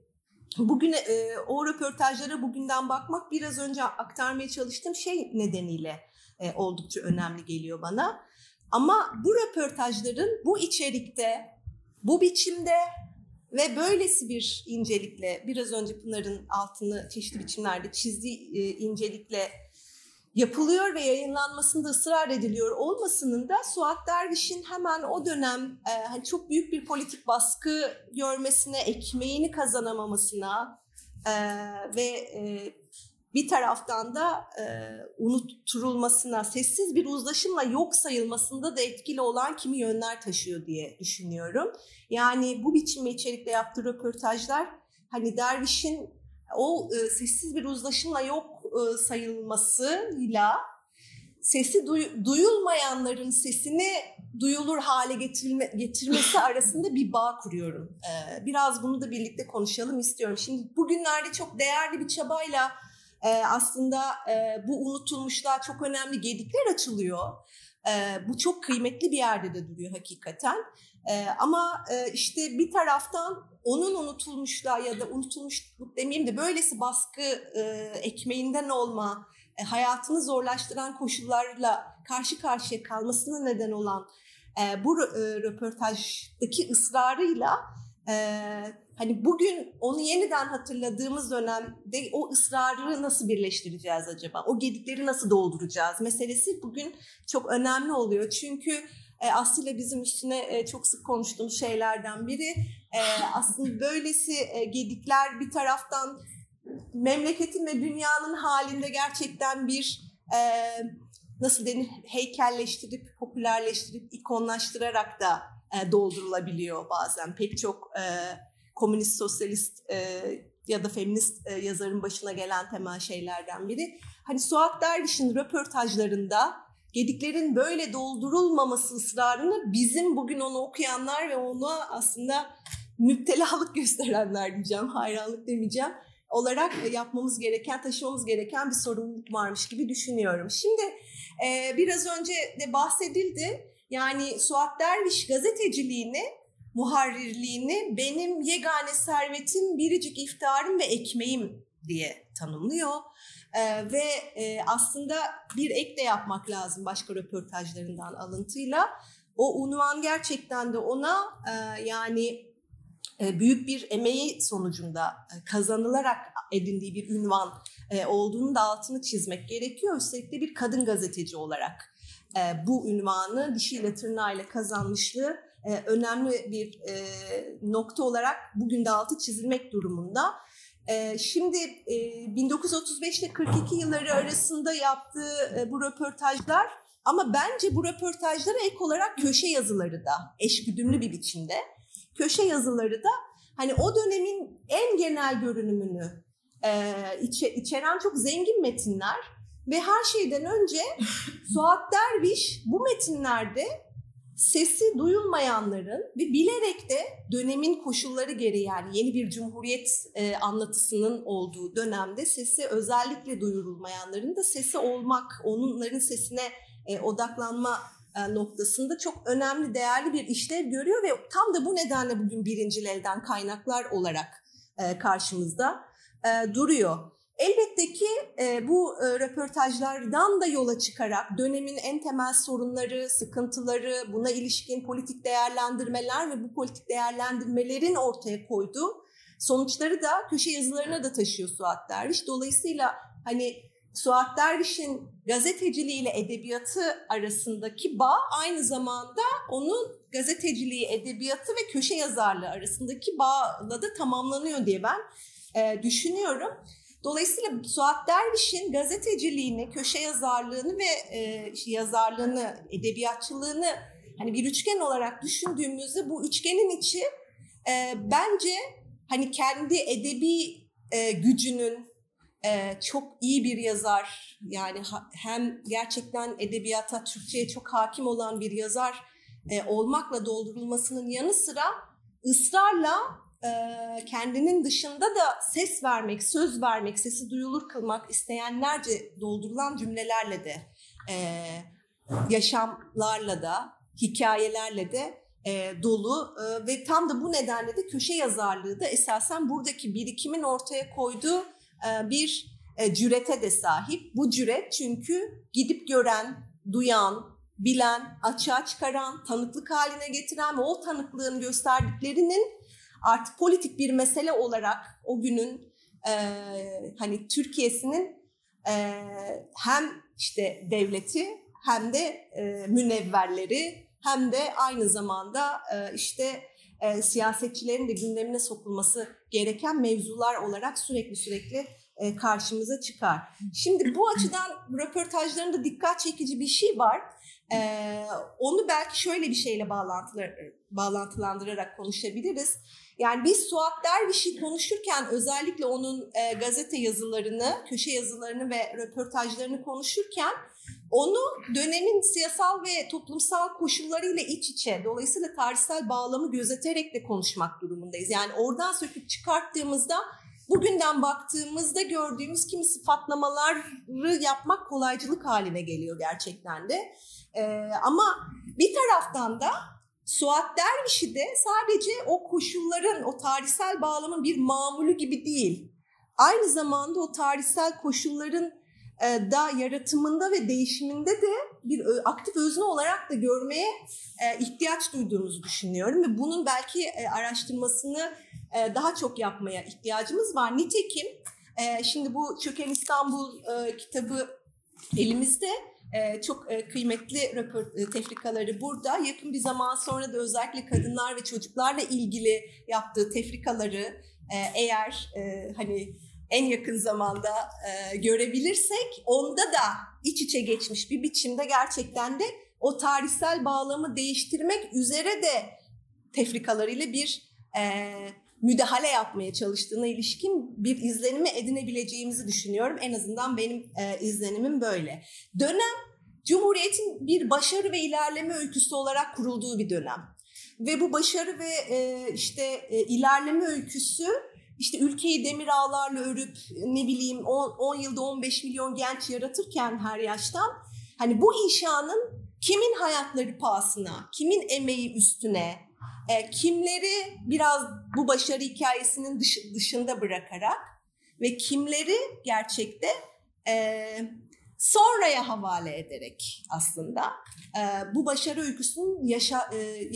bugün e, o röportajlara bugünden bakmak biraz önce aktarmaya çalıştığım şey nedeniyle e, oldukça önemli geliyor bana. Ama bu röportajların bu içerikte, bu biçimde ve böylesi bir incelikle, biraz önce Pınar'ın altını çeşitli biçimlerde çizdiği e, incelikle yapılıyor ve yayınlanmasında ısrar ediliyor olmasının da Suat Derviş'in hemen o dönem e, hani çok büyük bir politik baskı görmesine, ekmeğini kazanamamasına e, ve e, bir taraftan da e, unutturulmasına, sessiz bir uzlaşımla yok sayılmasında da etkili olan kimi yönler taşıyor diye düşünüyorum. Yani bu biçimde içerikle yaptığı röportajlar hani Derviş'in o e, sessiz bir uzlaşımla yok e, sayılmasıyla sesi duy, duyulmayanların sesini duyulur hale getirilme, getirmesi arasında bir bağ kuruyorum. Ee, biraz bunu da birlikte konuşalım istiyorum. Şimdi bugünlerde çok değerli bir çabayla e, aslında e, bu unutulmuşlar çok önemli gedikler açılıyor. E, bu çok kıymetli bir yerde de duruyor hakikaten. E, ama e, işte bir taraftan onun unutulmuşluğa ya da unutulmuşluk demeyeyim de böylesi baskı e, ekmeğinden olma, e, hayatını zorlaştıran koşullarla karşı karşıya kalmasına neden olan bu röportajdaki ısrarıyla hani bugün onu yeniden hatırladığımız dönemde o ısrarı nasıl birleştireceğiz acaba? O gedikleri nasıl dolduracağız meselesi bugün çok önemli oluyor. Çünkü e, Aslı bizim üstüne e, çok sık konuştuğumuz şeylerden biri. E, aslında böylesi e, gedikler bir taraftan memleketin ve dünyanın halinde gerçekten bir nasıl denir heykelleştirip, popülerleştirip, ikonlaştırarak da doldurulabiliyor bazen. Pek çok komünist, sosyalist ya da feminist yazarın başına gelen temel şeylerden biri. Hani Suat Derviş'in röportajlarında gediklerin böyle doldurulmaması ısrarını bizim bugün onu okuyanlar ve ona aslında müptelalık gösterenler diyeceğim, hayranlık demeyeceğim olarak yapmamız gereken, taşımamız gereken bir sorumluluk varmış gibi düşünüyorum. Şimdi e, biraz önce de bahsedildi. Yani Suat Derviş gazeteciliğini, muharrirliğini benim yegane servetim, biricik iftarım ve ekmeğim diye tanımlıyor. Ee, ve e, aslında bir ek de yapmak lazım başka röportajlarından alıntıyla. O unvan gerçekten de ona e, yani e, büyük bir emeği sonucunda e, kazanılarak edindiği bir ünvan e, olduğunu da altını çizmek gerekiyor. Üstelik de bir kadın gazeteci olarak bu ünvanı dişiyle tırnağıyla kazanmışlığı önemli bir nokta olarak bugün de altı çizilmek durumunda. Şimdi 1935 ile 42 yılları arasında yaptığı bu röportajlar ama bence bu röportajlara ek olarak köşe yazıları da eşgüdümlü bir biçimde. Köşe yazıları da hani o dönemin en genel görünümünü e, içe, içeren çok zengin metinler ve her şeyden önce Suat Derviş bu metinlerde sesi duyulmayanların ve bilerek de dönemin koşulları gereği yani yeni bir cumhuriyet e, anlatısının olduğu dönemde sesi özellikle duyurulmayanların da sesi olmak, onların sesine e, odaklanma e, noktasında çok önemli, değerli bir işlev görüyor ve tam da bu nedenle bugün birincil elden kaynaklar olarak e, karşımızda e, duruyor. Elbette ki bu röportajlardan da yola çıkarak dönemin en temel sorunları, sıkıntıları, buna ilişkin politik değerlendirmeler ve bu politik değerlendirmelerin ortaya koyduğu sonuçları da köşe yazılarına da taşıyor Suat Derviş. Dolayısıyla hani Suat Derviş'in gazeteciliği ile edebiyatı arasındaki bağ aynı zamanda onun gazeteciliği, edebiyatı ve köşe yazarlığı arasındaki bağla da tamamlanıyor diye ben e, düşünüyorum. Dolayısıyla Suat Derviş'in gazeteciliğini, köşe yazarlığını ve e, yazarlığını, edebiyatçılığını hani bir üçgen olarak düşündüğümüzde bu üçgenin içi e, bence hani kendi edebi e, gücünün, ee, çok iyi bir yazar yani hem gerçekten edebiyata, Türkçe'ye çok hakim olan bir yazar e, olmakla doldurulmasının yanı sıra ısrarla kendinin dışında da ses vermek, söz vermek, sesi duyulur kılmak isteyenlerce doldurulan cümlelerle de yaşamlarla da, hikayelerle de dolu ve tam da bu nedenle de köşe yazarlığı da esasen buradaki birikimin ortaya koyduğu bir e, cürete de sahip. Bu cüret çünkü gidip gören, duyan, bilen, açığa çıkaran, tanıklık haline getiren ve o tanıklığın gösterdiklerinin artık politik bir mesele olarak o günün e, hani Türkiye'sinin e, hem işte devleti hem de e, münevverleri hem de aynı zamanda e, işte e, siyasetçilerin de gündemine sokulması gereken mevzular olarak sürekli sürekli e, karşımıza çıkar. Şimdi bu açıdan röportajlarında dikkat çekici bir şey var. E, onu belki şöyle bir şeyle bağlantılandırarak konuşabiliriz. Yani biz Suat Derviş'i konuşurken özellikle onun e, gazete yazılarını, köşe yazılarını ve röportajlarını konuşurken onu dönemin siyasal ve toplumsal koşullarıyla iç içe, dolayısıyla tarihsel bağlamı gözeterek de konuşmak durumundayız. Yani oradan söküp çıkarttığımızda bugünden baktığımızda gördüğümüz kimi sıfatlamaları yapmak kolaycılık haline geliyor gerçekten de. Ee, ama bir taraftan da Suat Derviş'i de sadece o koşulların, o tarihsel bağlamın bir mamulü gibi değil. Aynı zamanda o tarihsel koşulların e, da yaratımında ve değişiminde de bir aktif özne olarak da görmeye e, ihtiyaç duyduğumuzu düşünüyorum ve bunun belki e, araştırmasını daha çok yapmaya ihtiyacımız var. Nitekim şimdi bu Çöken İstanbul kitabı elimizde çok kıymetli tefrikaları burada. Yakın bir zaman sonra da özellikle kadınlar ve çocuklarla ilgili yaptığı tefrikaları eğer hani en yakın zamanda e, görebilirsek onda da iç içe geçmiş bir biçimde gerçekten de o tarihsel bağlamı değiştirmek üzere de tefrikalarıyla bir e, müdahale yapmaya çalıştığına ilişkin bir izlenimi edinebileceğimizi düşünüyorum. En azından benim e, izlenimim böyle. Dönem Cumhuriyet'in bir başarı ve ilerleme öyküsü olarak kurulduğu bir dönem. Ve bu başarı ve e, işte e, ilerleme öyküsü işte ülkeyi demir ağlarla örüp ne bileyim 10, 10 yılda 15 milyon genç yaratırken her yaştan hani bu inşanın kimin hayatları pahasına, kimin emeği üstüne, e, kimleri biraz bu başarı hikayesinin dış, dışında bırakarak ve kimleri gerçekte e, sonraya havale ederek aslında e, bu başarı öyküsünün yaşa, e,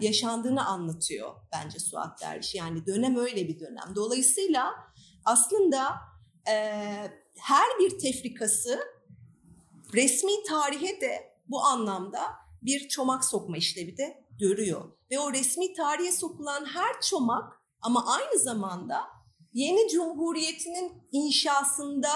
yaşandığını anlatıyor bence Suat Derviş. Yani dönem öyle bir dönem. Dolayısıyla aslında e, her bir tefrikası resmi tarihe de bu anlamda bir çomak sokma işlevi de görüyor. Ve o resmi tarihe sokulan her çomak ama aynı zamanda yeni cumhuriyetinin inşasında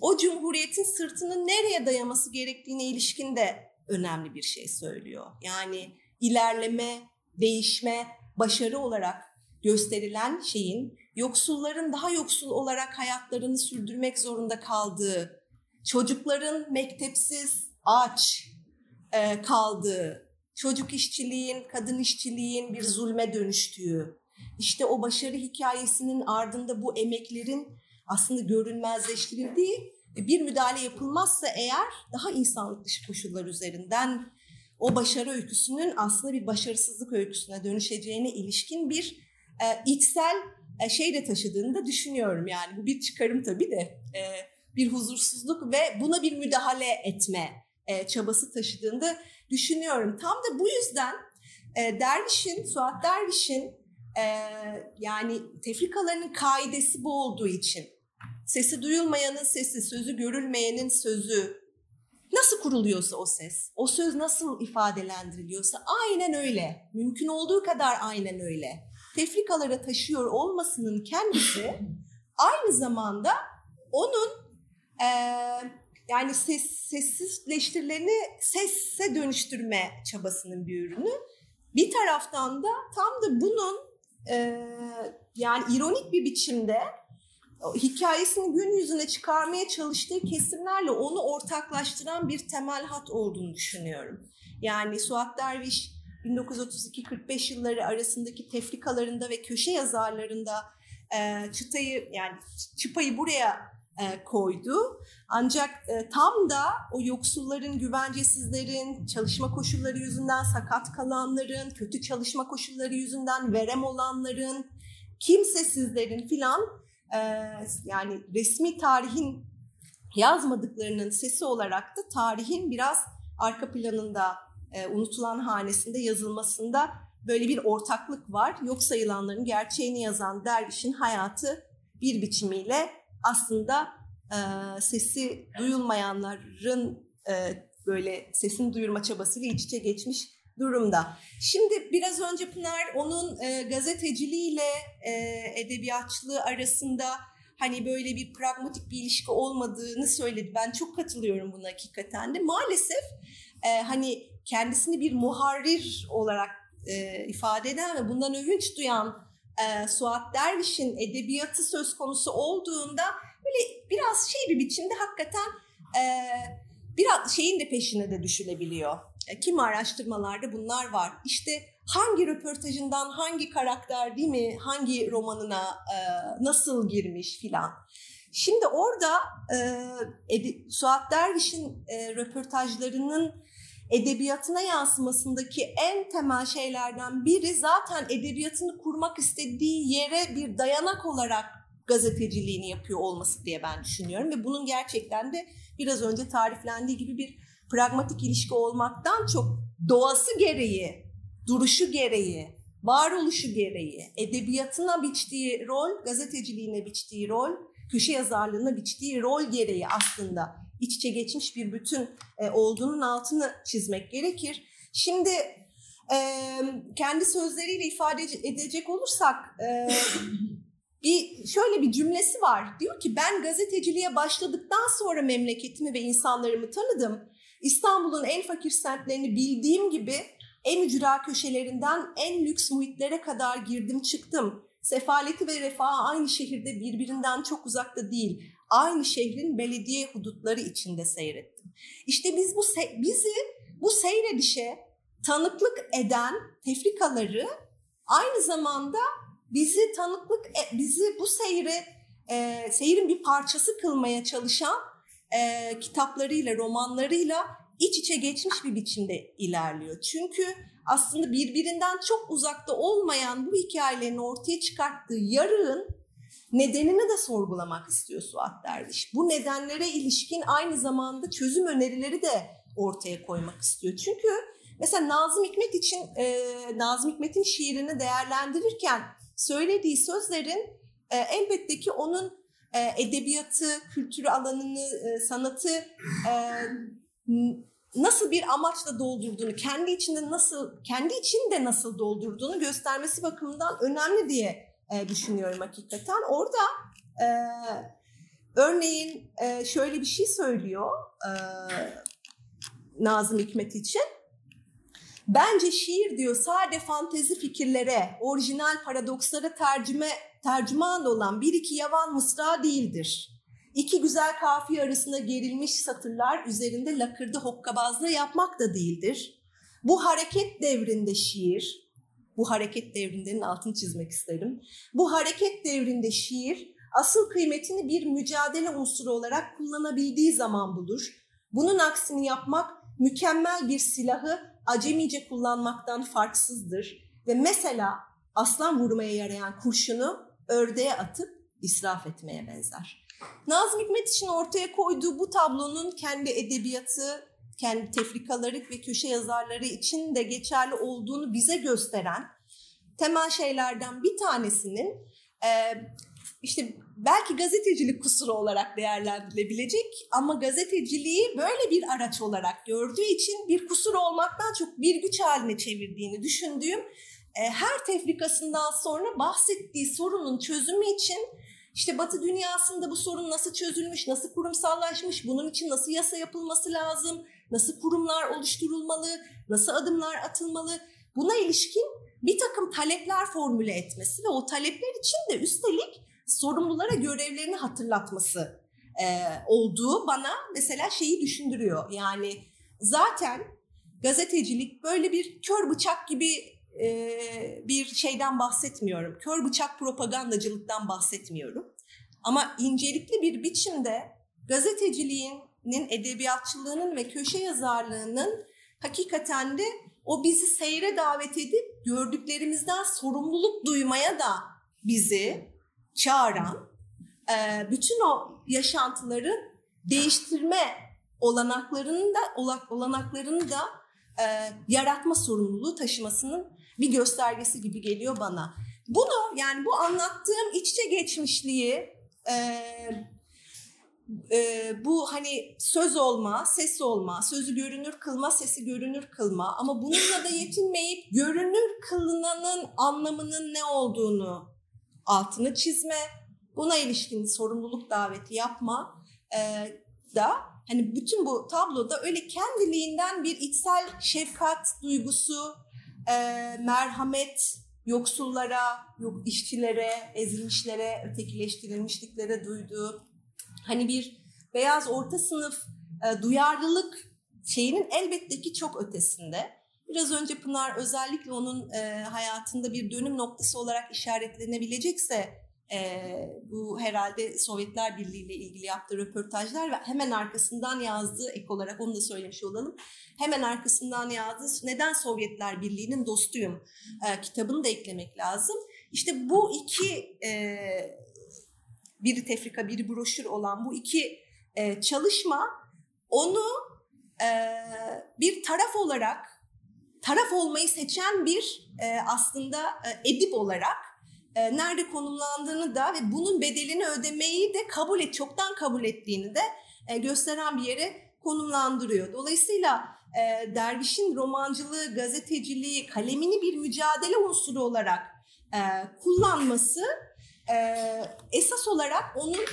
o cumhuriyetin sırtının nereye dayaması gerektiğine ilişkin de önemli bir şey söylüyor. Yani ilerleme, değişme, başarı olarak gösterilen şeyin yoksulların daha yoksul olarak hayatlarını sürdürmek zorunda kaldığı, çocukların mektepsiz, aç e, kaldığı, çocuk işçiliğin, kadın işçiliğin bir zulme dönüştüğü, işte o başarı hikayesinin ardında bu emeklerin aslında görünmezleştirildiği bir müdahale yapılmazsa eğer daha insanlık dışı koşullar üzerinden o başarı öyküsünün aslında bir başarısızlık öyküsüne dönüşeceğine ilişkin bir e, içsel e, şey de taşıdığını da düşünüyorum. Yani bu bir çıkarım tabii de e, bir huzursuzluk ve buna bir müdahale etme e, çabası taşıdığını da düşünüyorum. Tam da bu yüzden e, Derviş'in, Suat Derviş'in e, yani tefrikalarının kaidesi bu olduğu için sesi duyulmayanın sesi, sözü görülmeyenin sözü nasıl kuruluyorsa o ses, o söz nasıl ifadelendiriliyorsa aynen öyle. Mümkün olduğu kadar aynen öyle. Tefrikalara taşıyor olmasının kendisi aynı zamanda onun e, yani ses, sessizleştirilerini sesse dönüştürme çabasının bir ürünü. Bir taraftan da tam da bunun e, yani ironik bir biçimde hikayesini gün yüzüne çıkarmaya çalıştığı kesimlerle onu ortaklaştıran bir temel hat olduğunu düşünüyorum. Yani Suat Derviş 1932-45 yılları arasındaki tefrikalarında ve köşe yazarlarında e, çıtayı yani çıpayı buraya e, koydu. Ancak e, tam da o yoksulların, güvencesizlerin, çalışma koşulları yüzünden sakat kalanların, kötü çalışma koşulları yüzünden verem olanların, kimsesizlerin filan e, yani resmi tarihin yazmadıklarının sesi olarak da tarihin biraz arka planında e, unutulan hanesinde yazılmasında böyle bir ortaklık var. Yok sayılanların gerçeğini yazan dervişin hayatı bir biçimiyle aslında e, sesi duyulmayanların e, böyle sesini duyurma çabasıyla iç içe geçmiş durumda. Şimdi biraz önce Pınar onun e, gazeteciliğiyle e, edebiyatçılığı arasında hani böyle bir pragmatik bir ilişki olmadığını söyledi. Ben çok katılıyorum buna hakikaten de. Maalesef e, hani kendisini bir muharrir olarak e, ifade eden ve bundan övünç duyan e, Suat Derviş'in edebiyatı söz konusu olduğunda böyle biraz şey bir biçimde hakikaten e, biraz şeyin de peşine de düşülebiliyor. E, kimi araştırmalarda bunlar var. İşte hangi röportajından hangi karakter değil mi, hangi romanına e, nasıl girmiş filan. Şimdi orada e, Suat Derviş'in e, röportajlarının edebiyatına yansımasındaki en temel şeylerden biri zaten edebiyatını kurmak istediği yere bir dayanak olarak gazeteciliğini yapıyor olması diye ben düşünüyorum. Ve bunun gerçekten de biraz önce tariflendiği gibi bir pragmatik ilişki olmaktan çok doğası gereği, duruşu gereği, varoluşu gereği, edebiyatına biçtiği rol, gazeteciliğine biçtiği rol, köşe yazarlığına biçtiği rol gereği aslında iç içe geçmiş bir bütün e, olduğunun altını çizmek gerekir. Şimdi e, kendi sözleriyle ifade edecek olursak e, bir şöyle bir cümlesi var. Diyor ki ben gazeteciliğe başladıktan sonra memleketimi ve insanlarımı tanıdım. İstanbul'un en fakir semtlerini bildiğim gibi en ücra köşelerinden en lüks muhitlere kadar girdim çıktım. Sefaleti ve refahı aynı şehirde birbirinden çok uzakta değil. Aynı şehrin belediye hudutları içinde seyrettim. İşte biz bu bizi bu seyredişe tanıklık eden tefrikaları aynı zamanda bizi tanıklık e, bizi bu seyre e, seyrin bir parçası kılmaya çalışan e, kitaplarıyla, romanlarıyla iç içe geçmiş bir biçimde ilerliyor. Çünkü aslında birbirinden çok uzakta olmayan bu hikayelerin ortaya çıkarttığı yarığın nedenini de sorgulamak istiyor Suat Derviş. Bu nedenlere ilişkin aynı zamanda çözüm önerileri de ortaya koymak istiyor. Çünkü mesela Nazım Hikmet için e, Nazım Hikmet'in şiirini değerlendirirken söylediği sözlerin e, elbette ki onun e, edebiyatı, kültürü alanını, e, sanatı e, nasıl bir amaçla doldurduğunu, kendi içinde nasıl, kendi içinde nasıl doldurduğunu göstermesi bakımından önemli diye e, düşünüyorum hakikaten. Orada e, örneğin e, şöyle bir şey söylüyor e, Nazım Hikmet için. Bence şiir diyor sade fantezi fikirlere, orijinal paradokslara tercüme tercüman olan bir iki yavan mısra değildir. İki güzel kafiye arasında gerilmiş satırlar üzerinde lakırdı hokkabazlığı yapmak da değildir. Bu hareket devrinde şiir, bu hareket devrindenin altını çizmek isterim. Bu hareket devrinde şiir asıl kıymetini bir mücadele unsuru olarak kullanabildiği zaman bulur. Bunun aksini yapmak mükemmel bir silahı acemice kullanmaktan farksızdır. Ve mesela aslan vurmaya yarayan kurşunu ördeğe atıp israf etmeye benzer. Nazım Hikmet için ortaya koyduğu bu tablonun kendi edebiyatı, kendi tefrikaları ve köşe yazarları için de geçerli olduğunu bize gösteren temel şeylerden bir tanesinin e, işte belki gazetecilik kusuru olarak değerlendirilebilecek ama gazeteciliği böyle bir araç olarak gördüğü için bir kusur olmaktan çok bir güç haline çevirdiğini düşündüğüm e, her tefrikasından sonra bahsettiği sorunun çözümü için işte Batı dünyasında bu sorun nasıl çözülmüş, nasıl kurumsallaşmış, bunun için nasıl yasa yapılması lazım, nasıl kurumlar oluşturulmalı, nasıl adımlar atılmalı buna ilişkin bir takım talepler formüle etmesi ve o talepler için de üstelik sorumlulara görevlerini hatırlatması e, olduğu bana mesela şeyi düşündürüyor. Yani zaten gazetecilik böyle bir kör bıçak gibi e, bir şeyden bahsetmiyorum. Kör bıçak propagandacılıktan bahsetmiyorum. Ama incelikli bir biçimde gazeteciliğinin, edebiyatçılığının ve köşe yazarlığının hakikaten de o bizi seyre davet edip gördüklerimizden sorumluluk duymaya da bizi çağıran e, bütün o yaşantıları değiştirme olanaklarını da olanaklarını da e, yaratma sorumluluğu taşımasının bir göstergesi gibi geliyor bana. Bunu yani bu anlattığım iççe geçmişliği e, e, bu hani söz olma, ses olma, sözü görünür kılma, sesi görünür kılma. Ama bununla da yetinmeyip görünür kılınanın anlamının ne olduğunu altını çizme, buna ilişkin sorumluluk daveti yapma e, da hani bütün bu tabloda öyle kendiliğinden bir içsel şefkat duygusu, e, merhamet yoksullara, yok işçilere, ezilmişlere, ötekileştirilmişliklere duyduğu hani bir beyaz orta sınıf e, duyarlılık şeyinin elbette ki çok ötesinde. Biraz önce Pınar özellikle onun e, hayatında bir dönüm noktası olarak işaretlenebilecekse e, bu herhalde Sovyetler Birliği ile ilgili yaptığı röportajlar ve hemen arkasından yazdığı ek olarak onu da söylemiş olalım. Hemen arkasından yazdığı Neden Sovyetler Birliği'nin dostuyum e, kitabını da eklemek lazım. İşte bu iki e, biri tefrika biri broşür olan bu iki e, çalışma onu e, bir taraf olarak taraf olmayı seçen bir e, aslında e, edip olarak e, nerede konumlandığını da ve bunun bedelini ödemeyi de kabul et, çoktan kabul ettiğini de e, gösteren bir yere konumlandırıyor. Dolayısıyla e, dervişin romancılığı, gazeteciliği, kalemini bir mücadele unsuru olarak e, kullanması e, esas olarak onun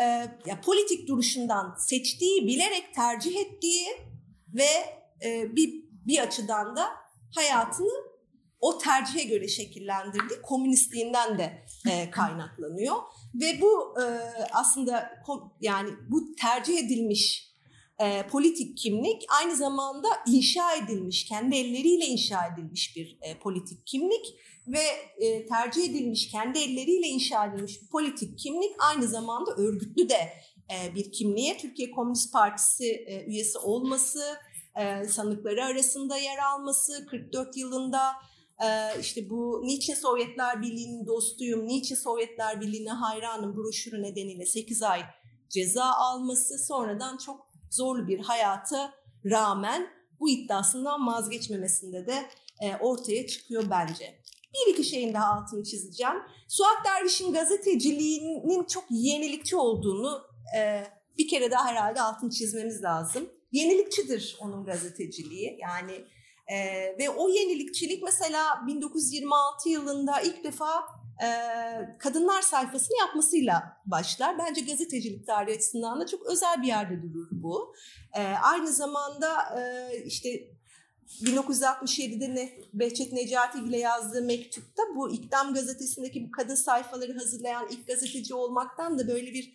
e, ya politik duruşundan seçtiği, bilerek tercih ettiği ve e, bir bir açıdan da hayatını o tercihe göre şekillendirdiği komünistliğinden de e, kaynaklanıyor. Ve bu e, aslında kom, yani bu tercih edilmiş e, politik kimlik aynı zamanda inşa edilmiş kendi elleriyle inşa edilmiş bir e, politik kimlik ve e, tercih edilmiş kendi elleriyle inşa edilmiş bir politik kimlik aynı zamanda örgütlü de e, bir kimliğe Türkiye Komünist Partisi e, üyesi olması e, sanıkları arasında yer alması, 44 yılında e, işte bu Niçin Sovyetler Birliği'nin dostuyum, Niçin Sovyetler Birliği'ne hayranım broşürü nedeniyle 8 ay ceza alması, sonradan çok zorlu bir hayata rağmen bu iddiasından vazgeçmemesinde de e, ortaya çıkıyor bence. Bir iki şeyin daha altını çizeceğim. Suat Derviş'in gazeteciliğinin çok yenilikçi olduğunu e, bir kere daha herhalde altını çizmemiz lazım. Yenilikçidir onun gazeteciliği. Yani e, ve o yenilikçilik mesela 1926 yılında ilk defa e, kadınlar sayfasını yapmasıyla başlar. Bence gazetecilik tarihi açısından da çok özel bir yerde durur bu. E, aynı zamanda e, işte 1967'de ne, Behçet Necati ile yazdığı mektupta bu İktam gazetesindeki bu kadın sayfaları hazırlayan ilk gazeteci olmaktan da böyle bir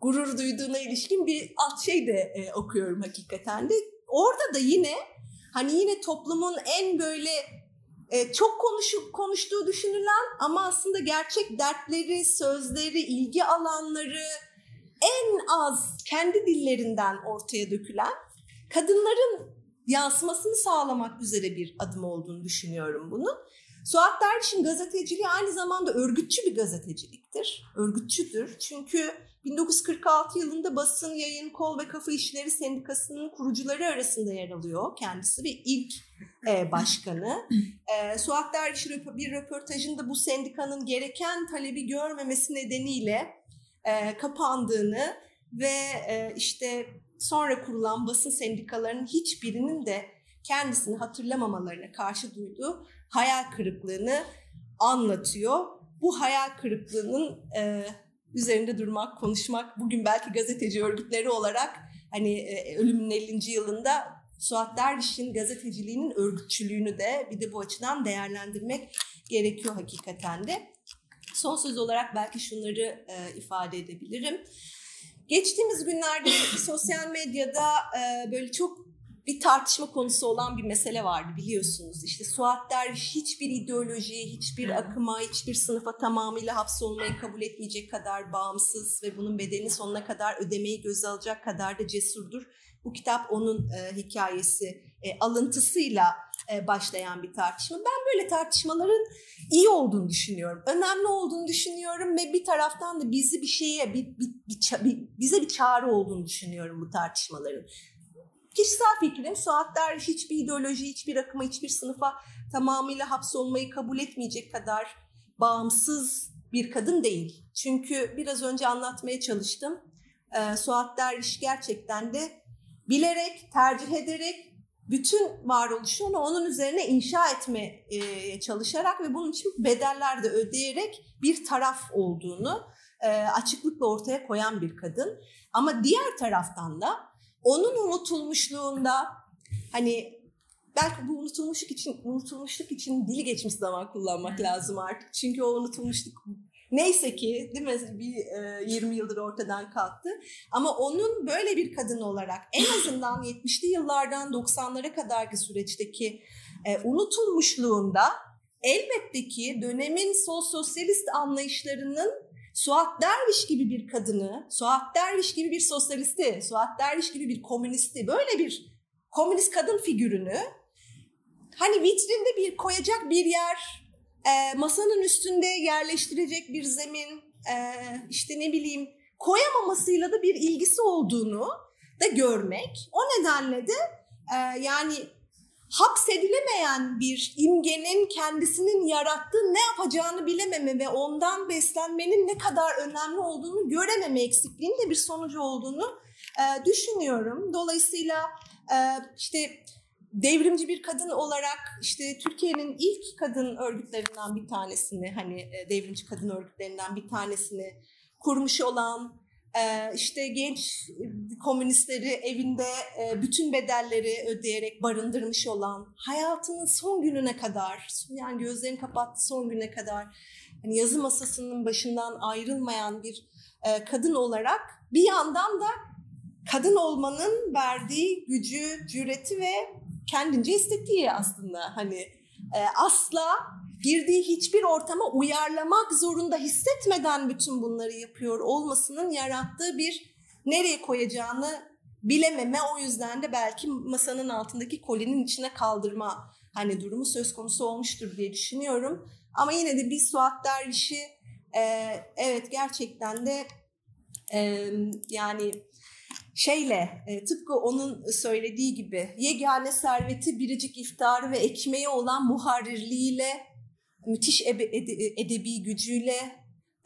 gurur duyduğuna ilişkin bir alt şey de e, okuyorum hakikaten de. Orada da yine hani yine toplumun en böyle e, çok konuşup konuştuğu düşünülen ama aslında gerçek dertleri, sözleri, ilgi alanları en az kendi dillerinden ortaya dökülen kadınların yansımasını sağlamak üzere bir adım olduğunu düşünüyorum bunun. Suat Derviş'in gazeteciliği aynı zamanda örgütçü bir gazeteciliktir. Örgütçüdür. Çünkü 1946 yılında Basın Yayın Kol ve Kafa İşleri Sendikası'nın kurucuları arasında yer alıyor kendisi ve ilk e, başkanı. E, Suat Derviş bir röportajında bu sendikanın gereken talebi görmemesi nedeniyle e, kapandığını ve e, işte sonra kurulan basın sendikalarının hiçbirinin de kendisini hatırlamamalarına karşı duyduğu hayal kırıklığını anlatıyor. Bu hayal kırıklığının e, üzerinde durmak, konuşmak bugün belki gazeteci örgütleri olarak hani e, ölümün 50. yılında Suat Derviş'in gazeteciliğinin örgütçülüğünü de bir de bu açıdan değerlendirmek gerekiyor hakikaten de. Son söz olarak belki şunları e, ifade edebilirim. Geçtiğimiz günlerde sosyal medyada e, böyle çok bir tartışma konusu olan bir mesele vardı biliyorsunuz. İşte Suat Derviş hiçbir ideolojiye, hiçbir akıma, hiçbir sınıfa tamamıyla hapsolmayı kabul etmeyecek kadar bağımsız ve bunun bedelini sonuna kadar ödemeyi göze alacak kadar da cesurdur. Bu kitap onun e, hikayesi e, alıntısıyla başlayan bir tartışma. Ben böyle tartışmaların iyi olduğunu düşünüyorum. Önemli olduğunu düşünüyorum ve bir taraftan da bizi bir şeye, bir, bir, bir, bir, bize bir çağrı olduğunu düşünüyorum bu tartışmaların. Kişisel fikrim Suat Derviş hiçbir ideoloji, hiçbir akıma, hiçbir sınıfa tamamıyla hapsolmayı kabul etmeyecek kadar bağımsız bir kadın değil. Çünkü biraz önce anlatmaya çalıştım. Ee, Suat Derviş gerçekten de bilerek, tercih ederek bütün varoluşunu onun üzerine inşa etmeye çalışarak ve bunun için bedeller de ödeyerek bir taraf olduğunu e, açıklıkla ortaya koyan bir kadın. Ama diğer taraftan da onun unutulmuşluğunda hani belki bu unutulmuşluk için unutulmuşluk için dili geçmiş zaman kullanmak lazım artık. Çünkü o unutulmuşluk neyse ki değil mi bir e, 20 yıldır ortadan kalktı. Ama onun böyle bir kadın olarak en azından 70'li yıllardan 90'lara kadarki süreçteki e, unutulmuşluğunda elbette ki dönemin sol sosyalist anlayışlarının Suat Derviş gibi bir kadını, Suat Derviş gibi bir sosyalisti, Suat Derviş gibi bir komünisti, böyle bir komünist kadın figürünü hani vitrinde bir koyacak bir yer, e, masanın üstünde yerleştirecek bir zemin, e, işte ne bileyim koyamamasıyla da bir ilgisi olduğunu da görmek. O nedenle de e, yani hapsedilemeyen bir imgenin kendisinin yarattığı ne yapacağını bilememe ve ondan beslenmenin ne kadar önemli olduğunu görememe eksikliğinin de bir sonucu olduğunu e, düşünüyorum. Dolayısıyla e, işte devrimci bir kadın olarak işte Türkiye'nin ilk kadın örgütlerinden bir tanesini hani e, devrimci kadın örgütlerinden bir tanesini kurmuş olan ee, işte genç komünistleri evinde e, bütün bedelleri ödeyerek barındırmış olan, hayatının son gününe kadar, yani gözlerini kapattı son güne kadar yani yazı masasının başından ayrılmayan bir e, kadın olarak bir yandan da kadın olmanın verdiği gücü, cüreti ve kendince istediği aslında hani e, asla girdiği hiçbir ortama uyarlamak zorunda hissetmeden bütün bunları yapıyor olmasının yarattığı bir nereye koyacağını bilememe o yüzden de belki masanın altındaki kolinin içine kaldırma hani durumu söz konusu olmuştur diye düşünüyorum. Ama yine de bir Suat Derviş'i e, evet gerçekten de e, yani şeyle e, tıpkı onun söylediği gibi yegane serveti biricik iftarı ve ekmeği olan muharrirliğiyle müthiş edebi gücüyle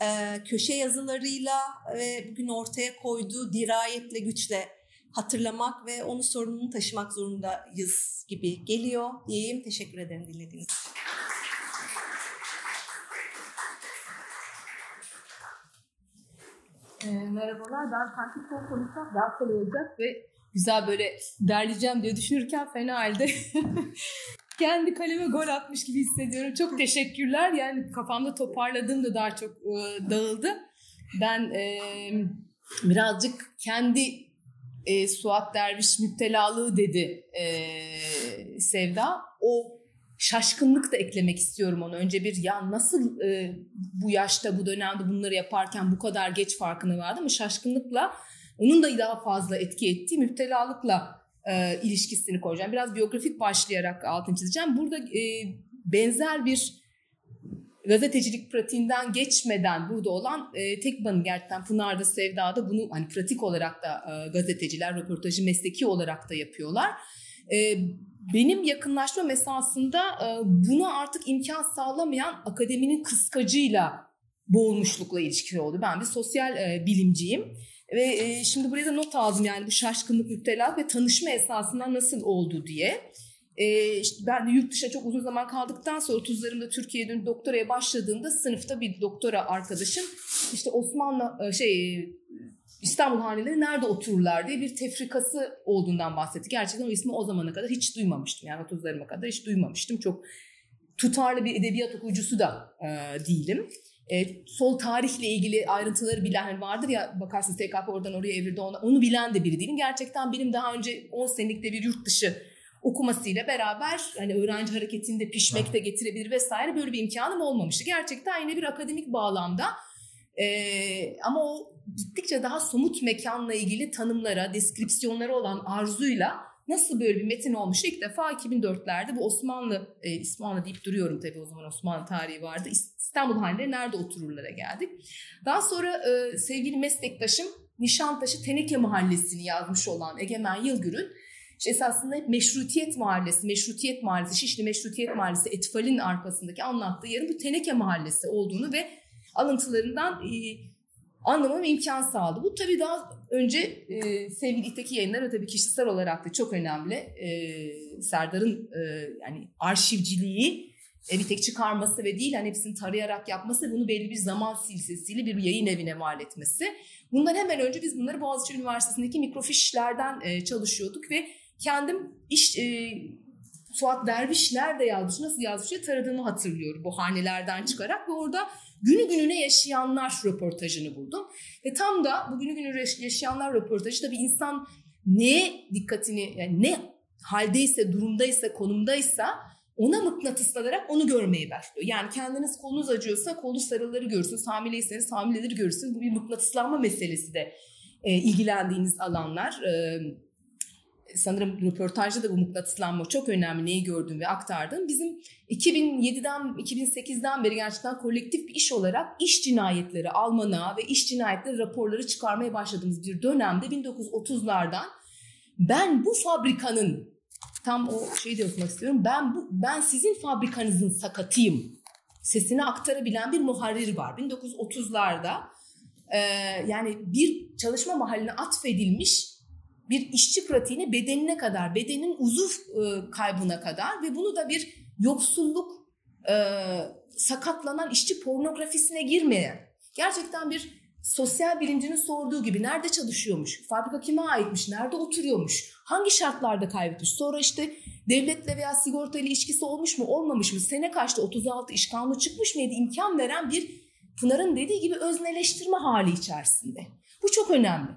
e, köşe yazılarıyla ve bugün ortaya koyduğu dirayetle güçle hatırlamak ve onu sorumluluğunu taşımak zorundayız gibi geliyor diyeyim. Teşekkür ederim dinlediğiniz için. E, merhabalar, ben sanki son konuşsam daha kolay olacak ve güzel böyle derleyeceğim diye düşünürken fena halde kendi kaleme gol atmış gibi hissediyorum. Çok teşekkürler. Yani kafamda toparladığım da daha çok e, dağıldı. Ben e, birazcık kendi e, Suat Derviş müptelalığı dedi e, Sevda. O şaşkınlık da eklemek istiyorum ona. Önce bir ya nasıl e, bu yaşta bu dönemde bunları yaparken bu kadar geç farkına vardı ama şaşkınlıkla onun da daha fazla etki ettiği müptelalıkla e, ilişkisini koyacağım. Biraz biyografik başlayarak altını çizeceğim. Burada e, benzer bir gazetecilik pratiğinden geçmeden burada olan e, tek banı gerçekten Pınar'da, Sevda'da bunu hani pratik olarak da e, gazeteciler röportajı mesleki olarak da yapıyorlar. E, benim yakınlaşma esasında e, buna artık imkan sağlamayan akademinin kıskacıyla boğulmuşlukla ilişkili oldu. Ben bir sosyal e, bilimciyim. Ve e, şimdi buraya da not aldım yani bu şaşkınlık, müptela ve tanışma esasından nasıl oldu diye. Ben de yurt dışına çok uzun zaman kaldıktan sonra 30'larımda Türkiye'ye dönüp doktoraya başladığımda sınıfta bir doktora arkadaşım işte Osmanlı şey İstanbul haneleri nerede otururlar diye bir tefrikası olduğundan bahsetti. Gerçekten o ismi o zamana kadar hiç duymamıştım. Yani 30'larıma kadar hiç duymamıştım. Çok tutarlı bir edebiyat okuyucusu da e, değilim. E, sol tarihle ilgili ayrıntıları bilen vardır ya bakarsınız TKP oradan oraya evirdi ona, onu bilen de biri değilim. Gerçekten benim daha önce 10 senelikte bir yurt dışı okumasıyla beraber hani öğrenci hareketinde pişmek de getirebilir vesaire böyle bir imkanım olmamıştı. Gerçekten yine bir akademik bağlamda e, ama o gittikçe daha somut mekanla ilgili tanımlara, deskripsiyonlara olan arzuyla nasıl böyle bir metin olmuş ilk defa 2004'lerde bu Osmanlı, e, Osmanlı deyip duruyorum tabii o zaman Osmanlı tarihi vardı. İstanbul haneleri nerede otururlara geldik. Daha sonra e, sevgili meslektaşım Nişantaşı Teneke Mahallesi'ni yazmış olan Egemen Yılgür'ün işte esasında Meşrutiyet Mahallesi, Meşrutiyet Mahallesi, Şişli Meşrutiyet Mahallesi, Etfal'in arkasındaki anlattığı yerin bu Teneke Mahallesi olduğunu ve alıntılarından e, anlamam imkan sağladı. Bu tabii daha önce e, sevgili İteki yayınları tabii kişisel olarak da çok önemli. E, Serdar'ın e, yani arşivciliği e, bir tek çıkarması ve değil hani hepsini tarayarak yapması bunu belli bir zaman silsilesiyle bir yayın evine mal etmesi. Bundan hemen önce biz bunları Boğaziçi Üniversitesi'ndeki mikrofişlerden e, çalışıyorduk ve kendim iş e, Suat Derviş nerede yazmış, nasıl yazmış diye taradığımı hatırlıyorum bu hanelerden çıkarak ve orada günü gününe yaşayanlar röportajını buldum. Ve tam da bu günü gününe yaşayanlar röportajı tabii insan neye dikkatini, yani ne haldeyse, durumdaysa, konumdaysa ona mıknatıslanarak onu görmeye başlıyor. Yani kendiniz kolunuz acıyorsa kolu sarıları görürsünüz, hamileyseniz hamileleri görürsünüz. Bu bir mıknatıslanma meselesi de e, ilgilendiğiniz alanlar. E, sanırım röportajda da bu mıknatıslanma çok önemli neyi gördüm ve aktardım. Bizim 2007'den 2008'den beri gerçekten kolektif bir iş olarak iş cinayetleri almana ve iş cinayetleri raporları çıkarmaya başladığımız bir dönemde 1930'lardan ben bu fabrikanın tam o şeyi de okumak istiyorum. Ben bu ben sizin fabrikanızın sakatıyım sesini aktarabilen bir muharrir var. 1930'larda e, yani bir çalışma mahalline atfedilmiş bir işçi pratiğine bedenine kadar, bedenin uzuv e, kaybına kadar ve bunu da bir yoksulluk e, sakatlanan işçi pornografisine girmeyen gerçekten bir sosyal bilimcinin sorduğu gibi nerede çalışıyormuş, fabrika kime aitmiş, nerede oturuyormuş, hangi şartlarda kaybetmiş, sonra işte devletle veya sigorta ile ilişkisi olmuş mu olmamış mı, sene kaçta 36 iş kanunu çıkmış mıydı imkan veren bir Pınar'ın dediği gibi özneleştirme hali içerisinde. Bu çok önemli.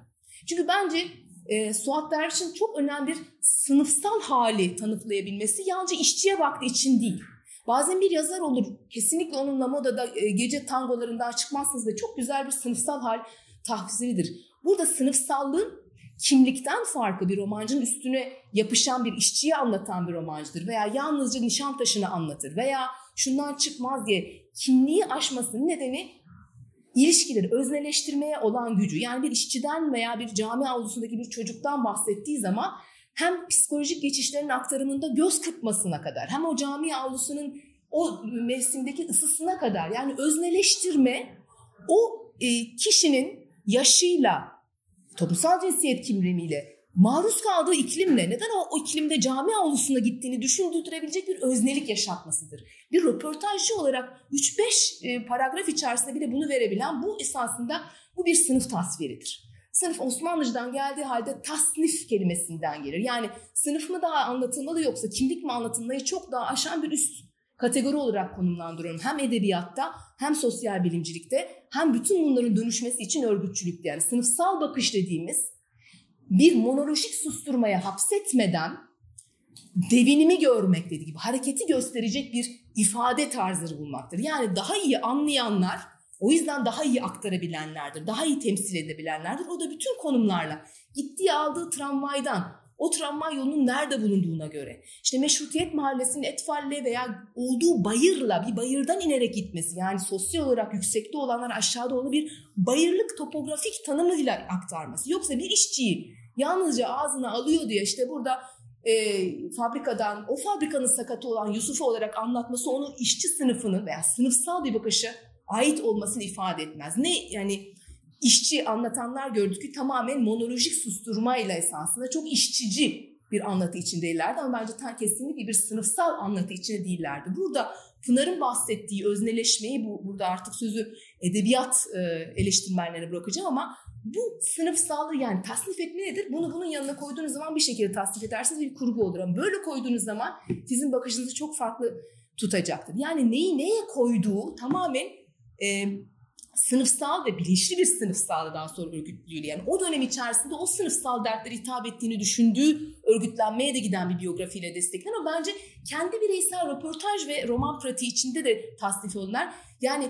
Çünkü bence e, Suat Derviş'in çok önemli bir sınıfsal hali tanıtlayabilmesi yalnızca işçiye baktığı için değil. Bazen bir yazar olur. Kesinlikle onunla modada e, gece tangolarından çıkmazsınız ve çok güzel bir sınıfsal hal tahsilidir. Burada sınıfsallığın kimlikten farklı bir romancının üstüne yapışan bir işçiyi anlatan bir romancıdır veya yalnızca Nişantaşı'nı anlatır veya şundan çıkmaz diye kimliği aşmasının nedeni ilişkileri özneleştirmeye olan gücü. Yani bir işçiden veya bir cami avlusundaki bir çocuktan bahsettiği zaman hem psikolojik geçişlerin aktarımında göz kırpmasına kadar hem o cami avlusunun o mevsimdeki ısısına kadar yani özneleştirme o e, kişinin yaşıyla, toplumsal cinsiyet kimliğiyle, maruz kaldığı iklimle neden o, iklimde cami avlusuna gittiğini düşündürebilecek bir öznelik yaşatmasıdır. Bir röportajcı olarak 3-5 e, paragraf içerisinde bile bunu verebilen bu esasında bu bir sınıf tasviridir. Sınıf Osmanlıcadan geldiği halde tasnif kelimesinden gelir. Yani sınıf mı daha anlatılmalı yoksa kimlik mi anlatılmayı çok daha aşan bir üst kategori olarak konumlandırıyorum. Hem edebiyatta hem sosyal bilimcilikte hem bütün bunların dönüşmesi için örgütçülükte yani sınıfsal bakış dediğimiz bir monolojik susturmaya hapsetmeden devinimi görmek dediği gibi hareketi gösterecek bir ifade tarzları bulmaktır. Yani daha iyi anlayanlar o yüzden daha iyi aktarabilenlerdir, daha iyi temsil edebilenlerdir. O da bütün konumlarla gittiği aldığı tramvaydan, o tramvay yolunun nerede bulunduğuna göre, işte Meşrutiyet Mahallesi'nin Etfal'le veya olduğu bayırla bir bayırdan inerek gitmesi yani sosyal olarak yüksekte olanlar aşağıda onu bir bayırlık topografik tanımıyla aktarması. Yoksa bir işçiyi yalnızca ağzına alıyor diye işte burada e, fabrikadan o fabrikanın sakatı olan Yusuf'u olarak anlatması onun işçi sınıfının veya sınıfsal bir bakışı ait olmasını ifade etmez. Ne yani işçi anlatanlar gördük ki tamamen monolojik susturmayla esasında çok işçici bir anlatı içindeylerdi ama bence tam kesinlikle bir sınıfsal anlatı içinde değillerdi. Burada Pınar'ın bahsettiği özneleşmeyi bu burada artık sözü edebiyat e, eleştirmenlerine bırakacağım ama bu sınıfsallığı yani tasnif etme nedir? Bunu bunun yanına koyduğunuz zaman bir şekilde tasnif edersiniz bir kurgu olur ama böyle koyduğunuz zaman sizin bakışınızı çok farklı tutacaktır. Yani neyi neye koyduğu tamamen e, sınıfsal ve bilinçli bir sınıfsaldan sonra örgütlüğüyle yani o dönem içerisinde o sınıfsal dertlere hitap ettiğini düşündüğü örgütlenmeye de giden bir biyografiyle desteklen o bence kendi bireysel röportaj ve roman pratiği içinde de tasnif olunlar. Yani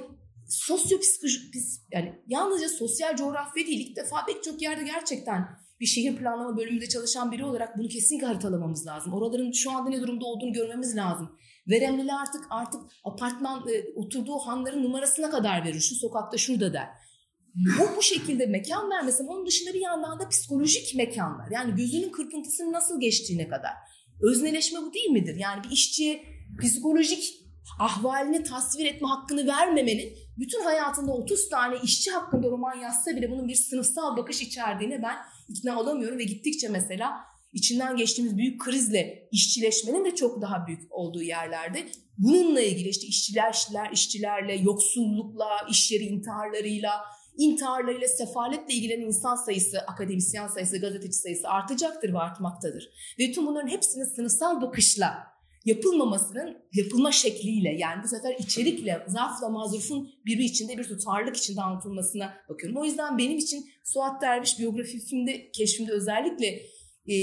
sosyopsikolojik yani yalnızca sosyal coğrafya değil ilk defa pek çok yerde gerçekten bir şehir planlama bölümünde çalışan biri olarak bunu kesinlikle haritalamamız lazım. Oraların şu anda ne durumda olduğunu görmemiz lazım. Veremlili artık artık apartman e, oturduğu hanların numarasına kadar verir. Şu sokakta şurada der. Bu bu şekilde mekan vermesi onun dışında bir yandan da psikolojik mekanlar. Yani gözünün kırpıntısının nasıl geçtiğine kadar. Özneleşme bu değil midir? Yani bir işçiye psikolojik ahvalini tasvir etme hakkını vermemenin bütün hayatında 30 tane işçi hakkında roman yazsa bile bunun bir sınıfsal bakış içerdiğine ben ikna olamıyorum ve gittikçe mesela içinden geçtiğimiz büyük krizle işçileşmenin de çok daha büyük olduğu yerlerde bununla ilgili işte işçiler, işçiler işçilerle, yoksullukla, iş yeri intiharlarıyla, intiharlarıyla, sefaletle ilgilenen insan sayısı, akademisyen sayısı, gazeteci sayısı artacaktır ve artmaktadır. Ve tüm bunların hepsinin sınıfsal bakışla yapılmamasının yapılma şekliyle yani bu sefer içerikle, zarfla mazrufun biri içinde bir tutarlılık içinde anlatılmasına bakıyorum. O yüzden benim için Suat Derviş biyografimde, keşfimde özellikle e,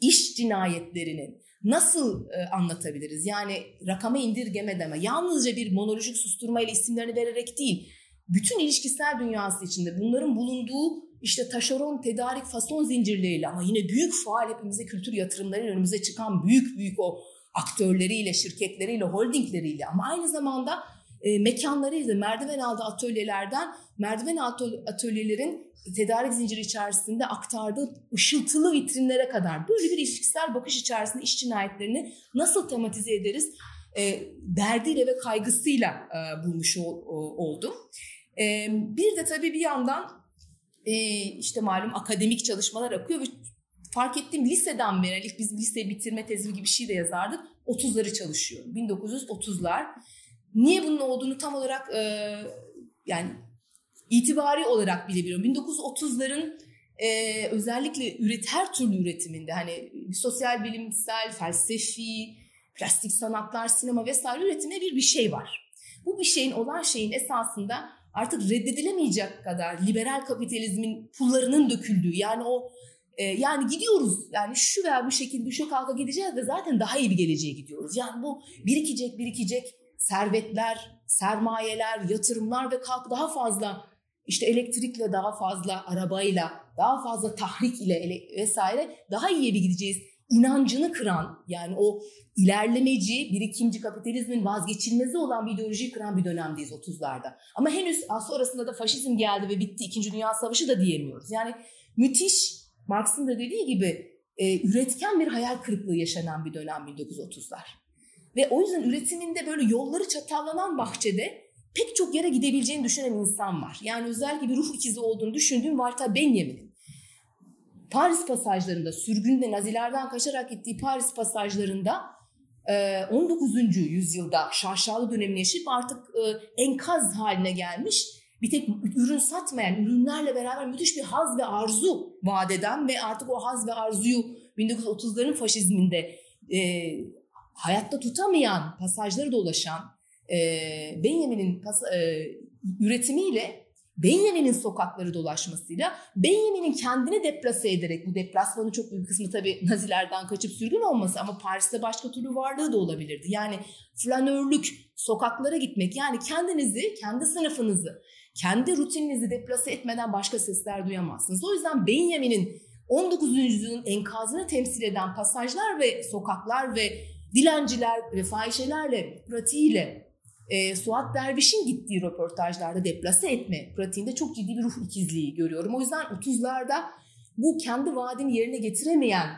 iş cinayetlerinin nasıl e, anlatabiliriz? Yani rakama indirgeme deme. Yalnızca bir monolojik susturmayla isimlerini vererek değil, bütün ilişkisel dünyası içinde bunların bulunduğu işte taşeron, tedarik, fason zincirleriyle ama yine büyük faal hepimize kültür yatırımlarıyla önümüze çıkan büyük büyük o aktörleriyle, şirketleriyle, holdingleriyle ama aynı zamanda e, mekanlarıyla merdiven altı atölyelerden merdiven altı atölyelerin tedarik zinciri içerisinde aktardığı ışıltılı vitrinlere kadar böyle bir ilişkisel bakış içerisinde iş cinayetlerini nasıl tematize ederiz e, derdiyle ve kaygısıyla e, bulmuş ol, o, oldum. E, bir de tabii bir yandan e, işte malum akademik çalışmalar akıyor ve fark ettiğim liseden beri biz lise bitirme tezi gibi bir şey de yazardık. 30'ları çalışıyorum. 1930'lar. Niye bunun olduğunu tam olarak e, yani itibari olarak bilebiliyorum. 1930'ların e, özellikle üret her türlü üretiminde hani sosyal bilimsel, felsefi, plastik sanatlar, sinema vesaire üretiminde bir bir şey var. Bu bir şeyin olan şeyin esasında artık reddedilemeyecek kadar liberal kapitalizmin pullarının döküldüğü yani o e, yani gidiyoruz yani şu veya bu şekilde düşe kalka gideceğiz ve zaten daha iyi bir geleceğe gidiyoruz. Yani bu birikecek birikecek servetler, sermayeler, yatırımlar ve kalk daha fazla işte elektrikle daha fazla arabayla, daha fazla tahrik ile vesaire daha iyi bir gideceğiz inancını kıran yani o ilerlemeci, birikimci kapitalizmin vazgeçilmezi olan bir ideolojiyi kıran bir dönemdeyiz 30'larda. Ama henüz sonrasında da faşizm geldi ve bitti, İkinci Dünya Savaşı da diyemiyoruz. Yani müthiş, Marx'ın da dediği gibi e, üretken bir hayal kırıklığı yaşanan bir dönem 1930'lar. Ve o yüzden üretiminde böyle yolları çatallanan bahçede pek çok yere gidebileceğini düşünen insan var. Yani özellikle bir ruh ikizi olduğunu düşündüğüm Walter Benjamin'in Paris pasajlarında, sürgünde Nazilerden kaçarak gittiği Paris pasajlarında 19. yüzyılda şaşalı dönemini yaşayıp artık enkaz haline gelmiş bir tek ürün satmayan ürünlerle beraber müthiş bir haz ve arzu vaat ve artık o haz ve arzuyu 1930'ların faşizminde e, hayatta tutamayan pasajları dolaşan e, Benjamin'in pas, e, üretimiyle Benjamin'in sokakları dolaşmasıyla Benjamin'in kendini deplase ederek bu deplasmanın çok büyük kısmı tabii Nazilerden kaçıp sürgün olması ama Paris'te başka türlü varlığı da olabilirdi. Yani flanörlük, sokaklara gitmek yani kendinizi, kendi sınıfınızı, kendi rutininizi deplase etmeden başka sesler duyamazsınız. O yüzden Benjamin'in 19. yüzyılın enkazını temsil eden pasajlar ve sokaklar ve dilenciler ve fahişelerle, pratiğiyle e, Suat Derviş'in gittiği röportajlarda deplase etme pratiğinde çok ciddi bir ruh ikizliği görüyorum. O yüzden 30'larda bu kendi vaadini yerine getiremeyen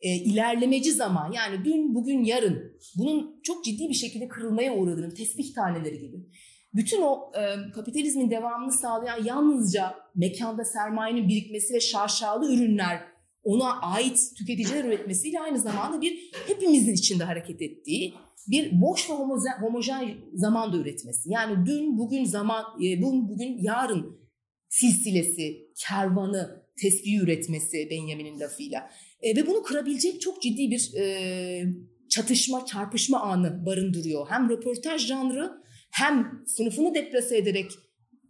e, ilerlemeci zaman yani dün, bugün, yarın bunun çok ciddi bir şekilde kırılmaya uğradığını tespih taneleri gibi. Bütün o e, kapitalizmin devamını sağlayan yalnızca mekanda sermayenin birikmesi ve şaşalı ürünler ona ait tüketiciler üretmesiyle aynı zamanda bir hepimizin içinde hareket ettiği bir boş ve homojen, homojen zaman da üretmesi. Yani dün, bugün, zaman, e, bugün, bugün, yarın silsilesi, kervanı, tesbihi üretmesi Benjamin'in lafıyla. E, ve bunu kırabilecek çok ciddi bir e, çatışma, çarpışma anı barındırıyor. Hem röportaj janrı hem sınıfını deplase ederek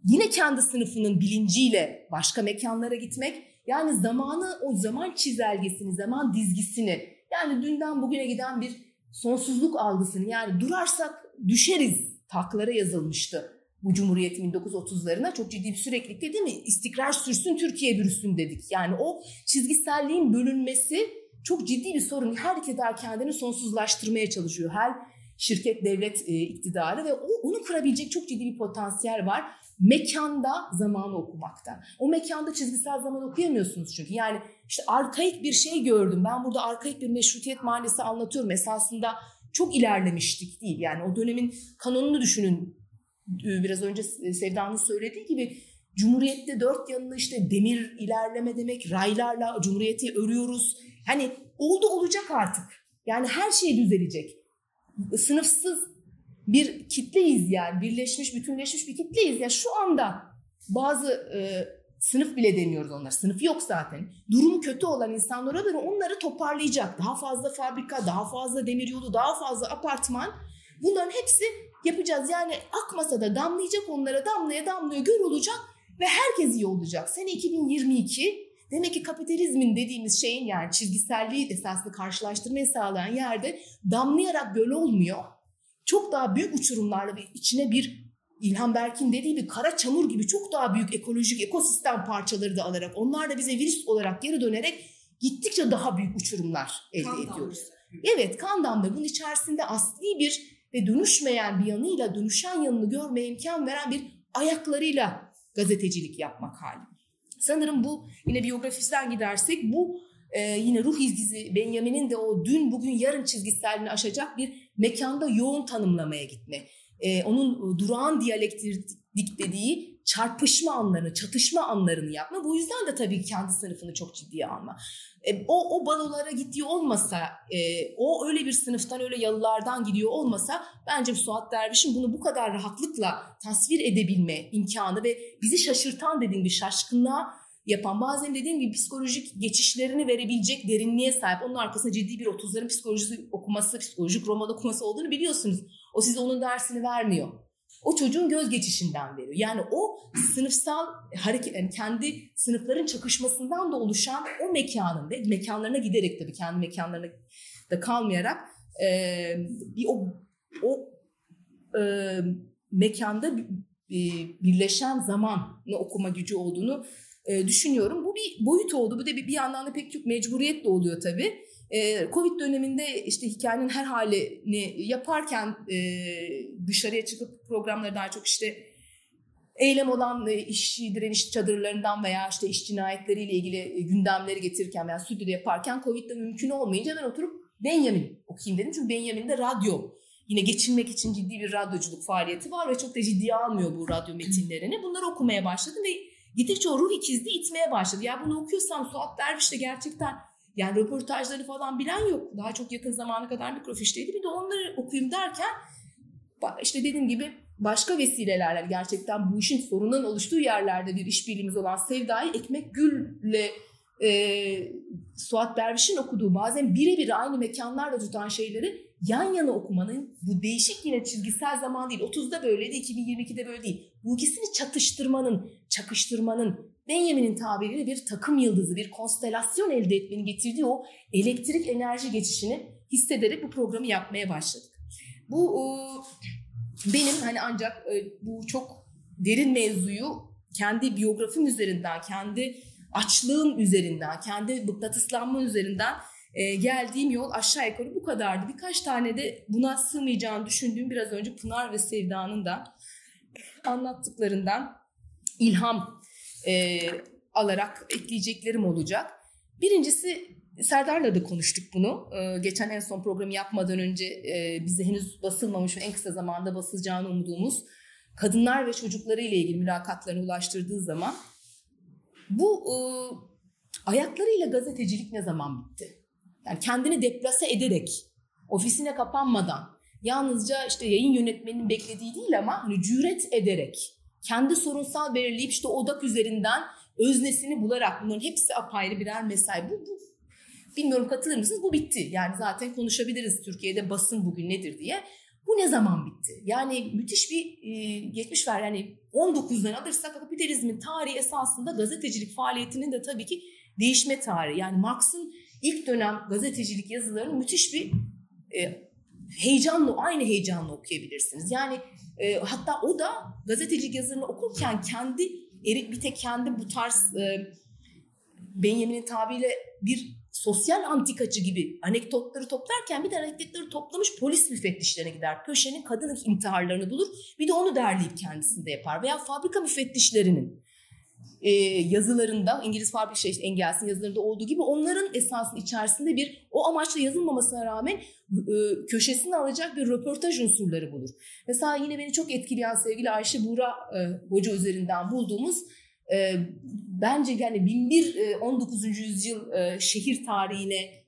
yine kendi sınıfının bilinciyle başka mekanlara gitmek. Yani zamanı, o zaman çizelgesini, zaman dizgisini yani dünden bugüne giden bir sonsuzluk algısını yani durarsak düşeriz taklara yazılmıştı bu Cumhuriyet 1930'larına çok ciddi bir süreklilikte değil mi? İstikrar sürsün Türkiye bürüsün dedik. Yani o çizgiselliğin bölünmesi çok ciddi bir sorun. Her iktidar kendini sonsuzlaştırmaya çalışıyor. Her şirket devlet e, iktidarı ve o, onu kırabilecek çok ciddi bir potansiyel var. Mekanda zamanı okumakta. O mekanda çizgisel zaman okuyamıyorsunuz çünkü. Yani işte arkaik bir şey gördüm. Ben burada arkaik bir meşrutiyet mahallesi anlatıyorum. Esasında çok ilerlemiştik değil. Yani o dönemin kanonunu düşünün. Biraz önce Sevda'nın söylediği gibi Cumhuriyette dört yanını işte demir ilerleme demek, raylarla Cumhuriyeti örüyoruz. Hani oldu olacak artık. Yani her şey düzelecek. Sınıfsız bir kitleyiz yani. Birleşmiş, bütünleşmiş bir kitleyiz. Ya şu anda bazı e, Sınıf bile demiyoruz onlar. Sınıf yok zaten. Durumu kötü olan insanlara göre onları toparlayacak. Daha fazla fabrika, daha fazla demiryolu, daha fazla apartman. Bunların hepsi yapacağız. Yani akmasa da damlayacak onlara damlaya damlaya gör olacak ve herkes iyi olacak. Sene 2022 demek ki kapitalizmin dediğimiz şeyin yani çizgiselliği esaslı karşılaştırmayı sağlayan yerde damlayarak göl olmuyor. Çok daha büyük uçurumlarla ve içine bir İlhan Berk'in dediği bir kara çamur gibi çok daha büyük ekolojik ekosistem parçaları da alarak onlar da bize virüs olarak geri dönerek gittikçe daha büyük uçurumlar elde kan ediyoruz. Damla. Evet kan damla bunun içerisinde asli bir ve dönüşmeyen bir yanıyla dönüşen yanını görmeye imkan veren bir ayaklarıyla gazetecilik yapmak hali. Sanırım bu yine biyografisten gidersek bu e, yine ruh izgizi Benjamin'in de o dün bugün yarın çizgiselliğini aşacak bir mekanda yoğun tanımlamaya gitme e, onun durağan diyalektik dediği çarpışma anlarını, çatışma anlarını yapma. Bu yüzden de tabii kendi sınıfını çok ciddiye alma. E, o, o balolara gittiği olmasa, e, o öyle bir sınıftan, öyle yalılardan gidiyor olmasa bence Suat Derviş'in bunu bu kadar rahatlıkla tasvir edebilme imkanı ve bizi şaşırtan dediğim bir şaşkınlığa yapan bazen dediğim gibi psikolojik geçişlerini verebilecek derinliğe sahip. Onun arkasında ciddi bir 30'ların psikolojisi okuması, psikolojik roman okuması olduğunu biliyorsunuz. O size onun dersini vermiyor. O çocuğun göz geçişinden veriyor. Yani o sınıfsal hareket, yani kendi sınıfların çakışmasından da oluşan o mekanın ve mekanlarına giderek tabii kendi mekanlarına da kalmayarak e, bir o o e, mekanda e, birleşen zamanla okuma gücü olduğunu e, düşünüyorum. Bu bir boyut oldu. Bu da bir, bir yandan da pek çok mecburiyet de oluyor tabii. E, Covid döneminde işte hikayenin her halini yaparken e, dışarıya çıkıp programları daha çok işte eylem olan e, işçi direniş çadırlarından veya işte iş cinayetleriyle ilgili e, gündemleri getirirken veya stüdyoda yaparken Covid'de mümkün olmayınca ben oturup Benjamin okuyayım dedim. Çünkü Benjamin'de radyo yine geçinmek için ciddi bir radyoculuk faaliyeti var ve çok da ciddiye almıyor bu radyo metinlerini. Bunları okumaya başladım ve gittikçe o ruh ikizliği itmeye başladı. Ya bunu okuyorsam Suat Derviş de gerçekten yani röportajları falan bilen yok. Daha çok yakın zamana kadar mikrofişteydi. Bir de onları okuyayım derken işte dediğim gibi başka vesilelerle gerçekten bu işin sorunun oluştuğu yerlerde bir işbirliğimiz olan Sevda'yı Ekmek Gül'le e, Suat Derviş'in okuduğu bazen birebir aynı mekanlarda tutan şeyleri yan yana okumanın bu değişik yine çizgisel zaman değil. 30'da böyleydi, 2022'de böyle değil. Bu ikisini çatıştırmanın, çakıştırmanın, Benjamin'in tabiriyle bir takım yıldızı, bir konstelasyon elde etmenin getirdiği o elektrik enerji geçişini hissederek bu programı yapmaya başladık. Bu benim hani ancak e, bu çok derin mevzuyu kendi biyografim üzerinden, kendi açlığım üzerinden, kendi mıknatıslanma üzerinden e, geldiğim yol aşağı yukarı bu kadardı. Birkaç tane de buna sığmayacağını düşündüğüm biraz önce Pınar ve Sevda'nın da anlattıklarından ilham e, alarak ekleyeceklerim olacak. Birincisi Serdar'la da konuştuk bunu. Ee, geçen en son programı yapmadan önce e, bize henüz basılmamış ve en kısa zamanda basılacağını umduğumuz kadınlar ve çocukları ile ilgili mülakatlarını ulaştırdığı zaman bu e, ayaklarıyla gazetecilik ne zaman bitti? Yani kendini deplase ederek, ofisine kapanmadan, yalnızca işte yayın yönetmeninin beklediği değil ama hani cüret ederek, kendi sorunsal belirleyip işte odak üzerinden öznesini bularak bunların hepsi apayrı birer mesai. Bu, bu bilmiyorum katılır mısınız? Bu bitti. Yani zaten konuşabiliriz Türkiye'de basın bugün nedir diye. Bu ne zaman bitti? Yani müthiş bir e, geçmiş var. Yani 19'dan alırsak kapitalizmin tarihi esasında gazetecilik faaliyetinin de tabii ki değişme tarihi. Yani Marx'ın ilk dönem gazetecilik yazılarını müthiş bir e, heyecanla, aynı heyecanla okuyabilirsiniz. Yani e, hatta o da gazetecilik yazılarını okurken kendi bir tek kendi bu tarz e, Benjamin'in tabiyle bir sosyal antikacı gibi anekdotları toplarken bir de anekdotları toplamış polis müfettişlerine gider. Köşenin kadın intiharlarını bulur bir de onu derleyip kendisinde yapar. Veya fabrika müfettişlerinin e, yazılarında İngiliz fabrika şey, Engels'in yazılarında olduğu gibi onların esasının içerisinde bir o amaçla yazılmamasına rağmen e, köşesini alacak bir röportaj unsurları bulur. Mesela yine beni çok etkileyen sevgili Ayşe Buğra e, Hoca üzerinden bulduğumuz e, bence yani 1001 e, 19. yüzyıl e, şehir tarihine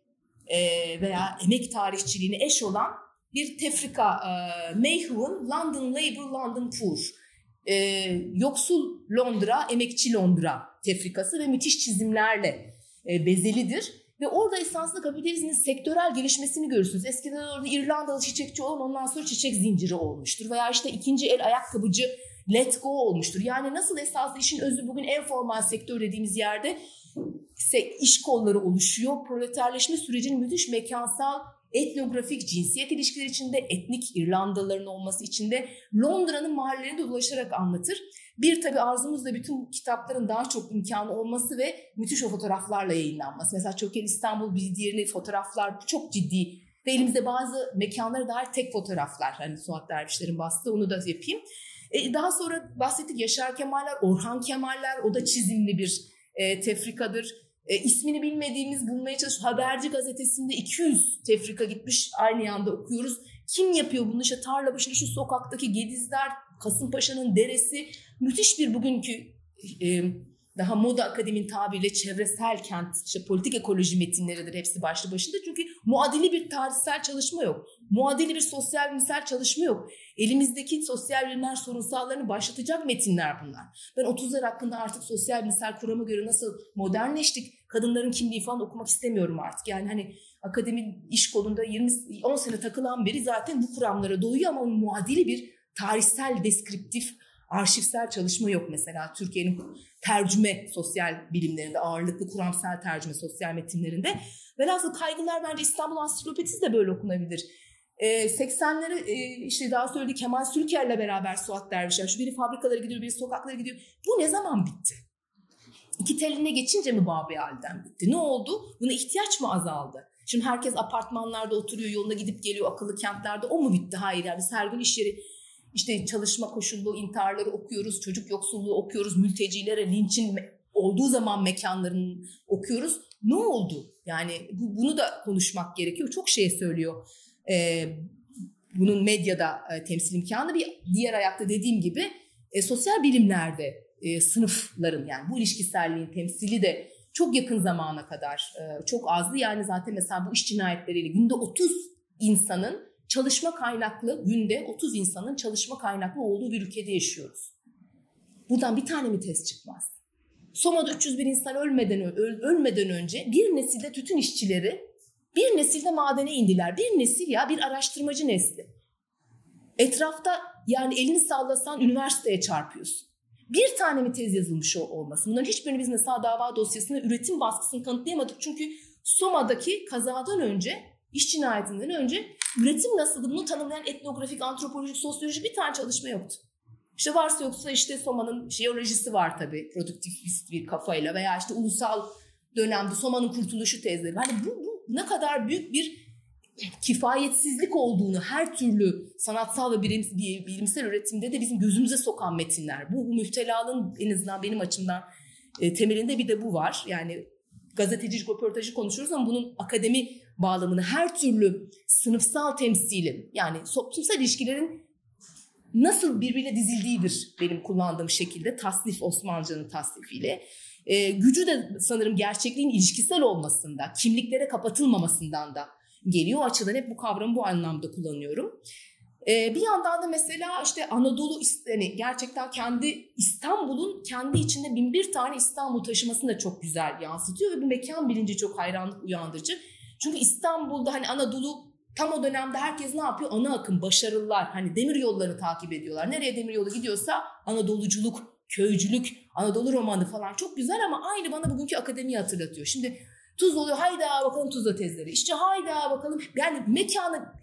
e, veya emek tarihçiliğine eş olan bir tefrika e, Mayhew'un London Labour, London Poor. E, yoksul Londra, emekçi Londra tefrikası ve müthiş çizimlerle e, bezelidir. Ve orada esasında kapitalizmin sektörel gelişmesini görürsünüz. Eskiden orada İrlandalı çiçekçi olan ondan sonra çiçek zinciri olmuştur. Veya işte ikinci el ayakkabıcı let go olmuştur. Yani nasıl esaslı işin özü bugün en formal sektör dediğimiz yerde iş kolları oluşuyor. Proleterleşme sürecinin müthiş mekansal, etnografik, cinsiyet ilişkileri içinde, etnik İrlandalıların olması içinde Londra'nın mahallelerinde dolaşarak anlatır. Bir tabi arzumuz da bütün kitapların daha çok imkanı olması ve müthiş o fotoğraflarla yayınlanması. Mesela Çökel İstanbul bir diğerini fotoğraflar çok ciddi ve elimizde bazı mekanlara dair tek fotoğraflar. Hani Suat Dervişler'in bastığı onu da yapayım. E, daha sonra bahsettik Yaşar Kemaller, Orhan Kemaller o da çizimli bir e, tefrikadır. E, ismini bilmediğimiz bulmaya çalış. Haberci gazetesinde 200 tefrika gitmiş aynı yanda okuyoruz. Kim yapıyor bunu? İşte tarla başında şu sokaktaki Gedizler, Kasımpaşa'nın deresi. Müthiş bir bugünkü e, daha moda akademin tabiriyle çevresel kent, işte politik ekoloji metinleridir hepsi başlı başında. Çünkü muadili bir tarihsel çalışma yok. Muadili bir sosyal bilimsel çalışma yok. Elimizdeki sosyal bilimler sorunsallarını başlatacak metinler bunlar. Ben 30'lar hakkında artık sosyal bilimsel kurama göre nasıl modernleştik, kadınların kimliği falan okumak istemiyorum artık. Yani hani akademi iş kolunda 20 10 sene takılan biri zaten bu kuramlara doyuyor ama muadili bir tarihsel deskriptif arşivsel çalışma yok mesela Türkiye'nin tercüme sosyal bilimlerinde ağırlıklı kuramsal tercüme sosyal metinlerinde. Velhasıl kaygılar bence İstanbul Ansiklopedisi de böyle okunabilir. e, 80'lere e, işte daha söylediği Kemal Sülker'le beraber Suat Dervişler. Şu biri fabrikalara gidiyor, biri sokaklara gidiyor. Bu ne zaman bitti? İki teline geçince mi Babi halden bitti? Ne oldu? Buna ihtiyaç mı azaldı? Şimdi herkes apartmanlarda oturuyor, yoluna gidip geliyor akıllı kentlerde. O mu bitti? Hayır yani biz her gün iş yeri işte çalışma koşullu intiharları okuyoruz, çocuk yoksulluğu okuyoruz, mültecilere linçin olduğu zaman mekanlarını okuyoruz. Ne oldu? Yani bu, bunu da konuşmak gerekiyor. Çok şey söylüyor. Ee, bunun medyada e, temsil imkanı bir diğer ayakta dediğim gibi e, sosyal bilimlerde e, sınıfların yani bu ilişkiselliğin temsili de çok yakın zamana kadar e, çok azdı. Yani zaten mesela bu iş cinayetleriyle günde 30 insanın çalışma kaynaklı günde 30 insanın çalışma kaynaklı olduğu bir ülkede yaşıyoruz. Buradan bir tane mi test çıkmaz? Soma'da 301 insan ölmeden öl, ölmeden önce bir nesilde tütün işçileri bir nesilde madene indiler. Bir nesil ya bir araştırmacı nesli. Etrafta yani elini sallasan üniversiteye çarpıyorsun. Bir tane mi tez yazılmış olması? Bunların hiçbirini biz mesela dava dosyasında üretim baskısını kanıtlayamadık. Çünkü Soma'daki kazadan önce, iş cinayetinden önce üretim nasıldı bunu tanımlayan etnografik, antropolojik, sosyolojik bir tane çalışma yoktu. İşte varsa yoksa işte Soma'nın jeolojisi var tabii produktivist bir kafayla veya işte ulusal dönemde Soma'nın kurtuluşu tezleri. Yani bu, bu ne kadar büyük bir kifayetsizlik olduğunu her türlü sanatsal ve bilim, bilimsel üretimde de bizim gözümüze sokan metinler. Bu, müftelalığın en azından benim açımdan e, temelinde bir de bu var. Yani gazetecilik röportajı konuşuyoruz ama bunun akademi bağlamını her türlü sınıfsal temsilin yani toplumsal ilişkilerin nasıl birbirine dizildiğidir benim kullandığım şekilde tasnif Osmanlıcanın tasnifiyle. E, gücü de sanırım gerçekliğin ilişkisel olmasında, kimliklere kapatılmamasından da geliyor. O açıdan hep bu kavramı bu anlamda kullanıyorum. Ee, bir yandan da mesela işte Anadolu yani gerçekten kendi İstanbul'un kendi içinde bin bir tane İstanbul taşımasını da çok güzel yansıtıyor ve bir mekan bilinci çok hayranlık uyandırıcı. Çünkü İstanbul'da hani Anadolu tam o dönemde herkes ne yapıyor? Ana akım, başarılılar. Hani demir yollarını takip ediyorlar. Nereye demir yolu gidiyorsa Anadoluculuk, köycülük, Anadolu romanı falan çok güzel ama aynı bana bugünkü akademiyi hatırlatıyor. Şimdi Tuz oluyor hayda bakalım tuzla tezleri. İşte hayda bakalım yani mekanı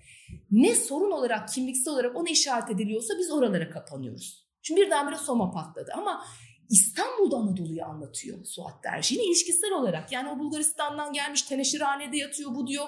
ne sorun olarak kimliksel olarak ona işaret ediliyorsa biz oralara kapanıyoruz. Şimdi birdenbire Soma patladı ama İstanbul'da Anadolu'yu anlatıyor Suat Derci. Yine ilişkisel olarak yani o Bulgaristan'dan gelmiş teneşirhanede yatıyor bu diyor.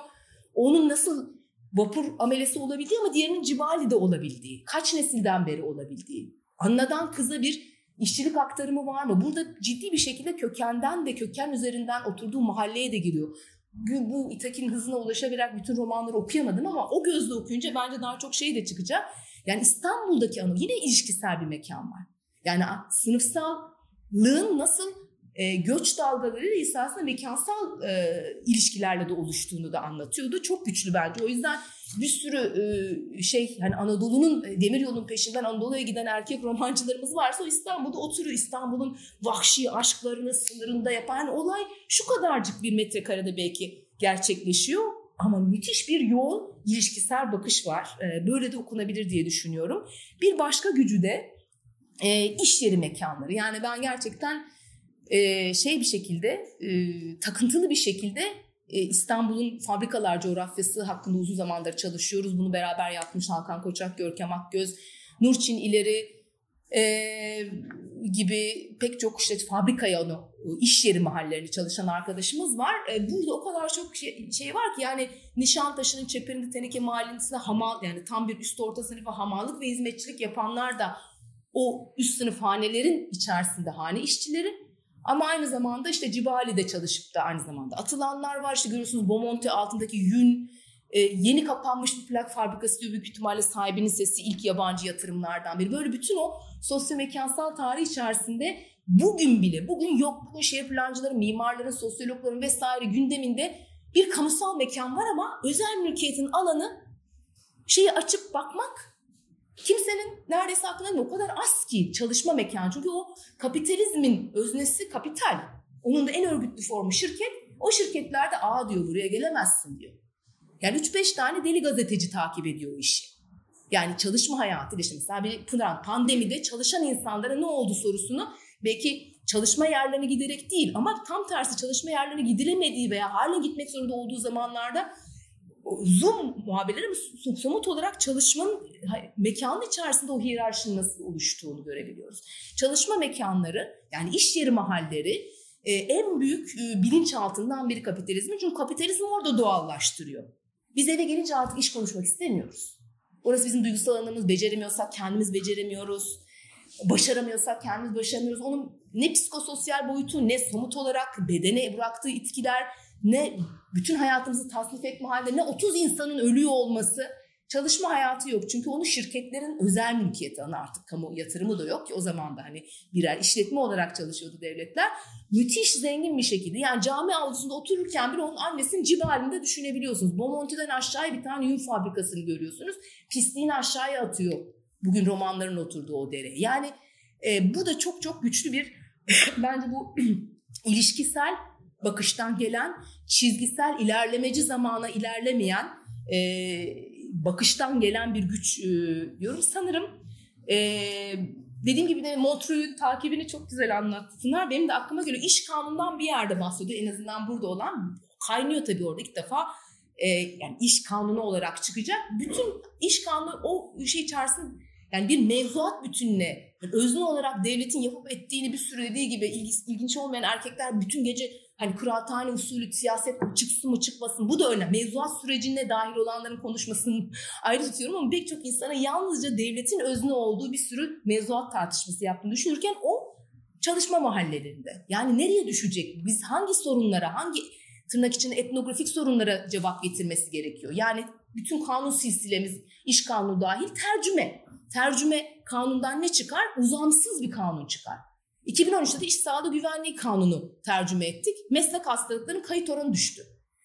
Onun nasıl vapur amelesi olabildiği ama diğerinin Cibali'de olabildiği. Kaç nesilden beri olabildiği. Anladan kıza bir işçilik aktarımı var mı? Burada ciddi bir şekilde kökenden de köken üzerinden oturduğu mahalleye de giriyor. Bu, İtak'in hızına ulaşabilen bütün romanları okuyamadım ama o gözle okuyunca bence daha çok şey de çıkacak. Yani İstanbul'daki anı yine ilişkisel bir mekan var. Yani sınıfsallığın nasıl e, göç dalgaları esasında mekansal e, ilişkilerle de oluştuğunu da anlatıyordu. Çok güçlü bence. O yüzden bir sürü e, şey hani Anadolu'nun e, demir yolun peşinden Anadolu'ya giden erkek romancılarımız varsa o İstanbul'da oturuyor. İstanbul'un vahşi aşklarını sınırında yapan olay şu kadarcık bir metrekarede belki gerçekleşiyor. Ama müthiş bir yoğun ilişkisel bakış var. E, böyle de okunabilir diye düşünüyorum. Bir başka gücü de iş yeri mekanları. Yani ben gerçekten şey bir şekilde takıntılı bir şekilde İstanbul'un fabrikalar coğrafyası hakkında uzun zamandır çalışıyoruz. Bunu beraber yapmış Hakan Koçak, Görkem Akgöz, Nurçin İleri e, gibi pek çok işte fabrikaya onu iş yeri mahallelerinde çalışan arkadaşımız var. E, burada o kadar çok şey, şey var ki yani Nişantaşı'nın çeperinde teneke mahallesinde hamal yani tam bir üst orta sınıfı hamallık ve hizmetçilik yapanlar da o üst sınıf hanelerin içerisinde hane işçileri ama aynı zamanda işte Cibali'de çalışıp da aynı zamanda atılanlar var. İşte görüyorsunuz Bomonti altındaki Yün e, yeni kapanmış bir plak fabrikası diyor büyük ihtimalle sahibinin sesi ilk yabancı yatırımlardan biri. Böyle bütün o sosyomekansal tarih içerisinde bugün bile bugün yok bugün şehir plancıların, mimarların, sosyologların vesaire gündeminde bir kamusal mekan var ama özel mülkiyetin alanı şeyi açıp bakmak kimsenin neredeyse aklına o kadar az ki çalışma mekanı. Çünkü o kapitalizmin öznesi kapital. Onun da en örgütlü formu şirket. O şirketlerde aa diyor buraya gelemezsin diyor. Yani 3-5 tane deli gazeteci takip ediyor o işi. Yani çalışma hayatı işte mesela bir Pınar pandemide çalışan insanlara ne oldu sorusunu belki çalışma yerlerine giderek değil ama tam tersi çalışma yerlerine gidilemediği veya hala gitmek zorunda olduğu zamanlarda Zoom muhabirleri somut olarak çalışmanın mekanın içerisinde o hiyerarşinin nasıl oluştuğunu görebiliyoruz. Çalışma mekanları yani iş yeri mahalleri e, en büyük e, bilinç altından biri kapitalizmin. Çünkü kapitalizm orada doğallaştırıyor. Biz eve gelince artık iş konuşmak istemiyoruz. Orası bizim duygusal alanımız. Beceremiyorsak kendimiz beceremiyoruz. Başaramıyorsak kendimiz başaramıyoruz. Onun ne psikososyal boyutu ne somut olarak bedene bıraktığı etkiler ne bütün hayatımızı tasnif etme halinde ne 30 insanın ölüyor olması çalışma hayatı yok. Çünkü onu şirketlerin özel mülkiyeti ana artık kamu yatırımı da yok ki o zaman da hani birer işletme olarak çalışıyordu devletler. Müthiş zengin bir şekilde yani cami avlusunda otururken bile onun annesinin cib halinde düşünebiliyorsunuz. Bomonti'den aşağıya bir tane yün fabrikasını görüyorsunuz. Pisliğini aşağıya atıyor bugün romanların oturduğu o dere. Yani e, bu da çok çok güçlü bir bence bu ilişkisel bakıştan gelen çizgisel ilerlemeci zamana ilerlemeyen e, bakıştan gelen bir güç e, diyorum. Sanırım e, dediğim gibi de Montreux'un takibini çok güzel anlattılar. Benim de aklıma geliyor. İş kanunundan bir yerde bahsediyor. En azından burada olan kaynıyor tabii orada ilk defa. E, yani iş kanunu olarak çıkacak. Bütün iş kanunu o şey içerisinde yani bir mevzuat bütününe yani özne olarak devletin yapıp ettiğini bir sürü dediği gibi ilginç olmayan erkekler bütün gece Hani kıraathane usulü siyaset çıksın mı çıkmasın bu da önemli. Mevzuat sürecine dahil olanların konuşmasını ayrı tutuyorum ama pek çok insana yalnızca devletin özne olduğu bir sürü mevzuat tartışması yaptığını düşünürken o çalışma mahallelerinde. Yani nereye düşecek? Biz hangi sorunlara, hangi tırnak içinde etnografik sorunlara cevap getirmesi gerekiyor? Yani bütün kanun silsilemiz, iş kanunu dahil tercüme. Tercüme kanundan ne çıkar? Uzamsız bir kanun çıkar. 2013'te de iş sağlığı güvenliği kanunu tercüme ettik. Meslek hastalıklarının kayıt oranı düştü.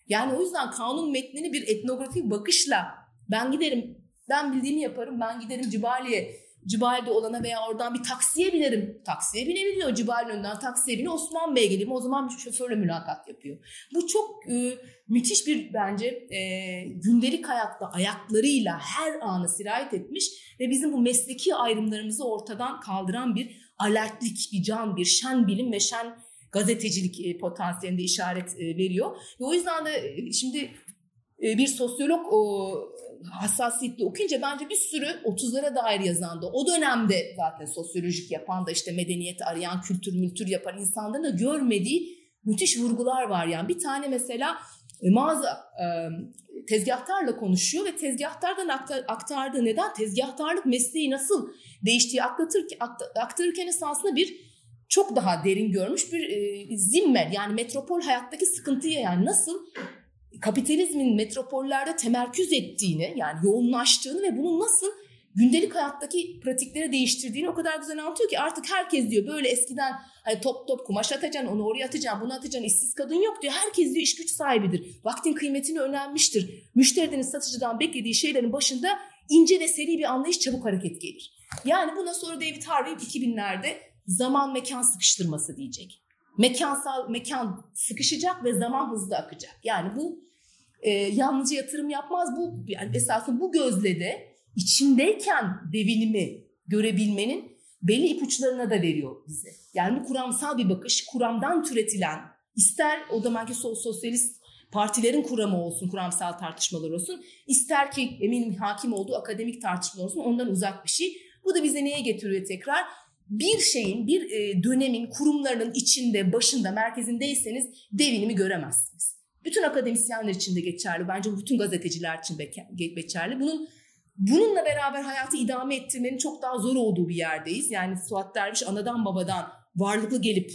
Yani o yüzden kanun metnini bir etnografik bakışla ben giderim, ben bildiğimi yaparım, ben giderim Cibali'ye, Cibali'de olana veya oradan bir taksiye binerim. Taksiye binebiliyor. Cibali'nin önünden taksiye biniyor. Osman Bey'e geleyim. O zaman bir şoförle mülakat yapıyor. Bu çok e, müthiş bir bence e, gündelik hayatta ayaklarıyla her anı sirayet etmiş ve bizim bu mesleki ayrımlarımızı ortadan kaldıran bir alertlik, bir can, bir şen bilim ve şen gazetecilik e, potansiyelinde işaret e, veriyor. Ve o yüzden de e, şimdi bir sosyolog hassasiyetle okuyunca bence bir sürü 30'lara dair yazan da o dönemde zaten sosyolojik yapan da işte medeniyeti arayan, kültür mültür yapan insanların da görmediği müthiş vurgular var yani. Bir tane mesela mağaza tezgahtarla konuşuyor ve tezgahtardan aktardığı neden tezgahtarlık mesleği nasıl değiştiği aktarır, aktarırken esasında bir çok daha derin görmüş bir e, zimmer yani metropol hayattaki sıkıntıyı yani nasıl kapitalizmin metropollerde temerküz ettiğini yani yoğunlaştığını ve bunun nasıl gündelik hayattaki pratikleri değiştirdiğini o kadar güzel anlatıyor ki artık herkes diyor böyle eskiden hani top top kumaş atacaksın onu oraya atacaksın bunu atacaksın işsiz kadın yok diyor. Herkes diyor iş güç sahibidir. Vaktin kıymetini öğrenmiştir. Müşterinin satıcıdan beklediği şeylerin başında ince ve seri bir anlayış çabuk hareket gelir. Yani buna sonra David Harvey 2000'lerde zaman mekan sıkıştırması diyecek. Mekansal mekan sıkışacak ve zaman hızlı akacak. Yani bu e, yalnızca yatırım yapmaz. Bu yani esasında bu gözle de içindeyken devinimi görebilmenin belli ipuçlarına da veriyor bize. Yani bu kuramsal bir bakış, kuramdan türetilen ister o zamanki sosyalist partilerin kuramı olsun, kuramsal tartışmalar olsun, ister ki eminim hakim olduğu akademik tartışma olsun ondan uzak bir şey. Bu da bize neye getiriyor tekrar? Bir şeyin, bir e, dönemin kurumlarının içinde, başında, merkezindeyseniz devinimi göremezsiniz. Bütün akademisyenler için de geçerli. Bence bütün gazeteciler için de geçerli. Bunun Bununla beraber hayatı idame ettirmenin çok daha zor olduğu bir yerdeyiz. Yani Suat Derviş anadan babadan varlıklı gelip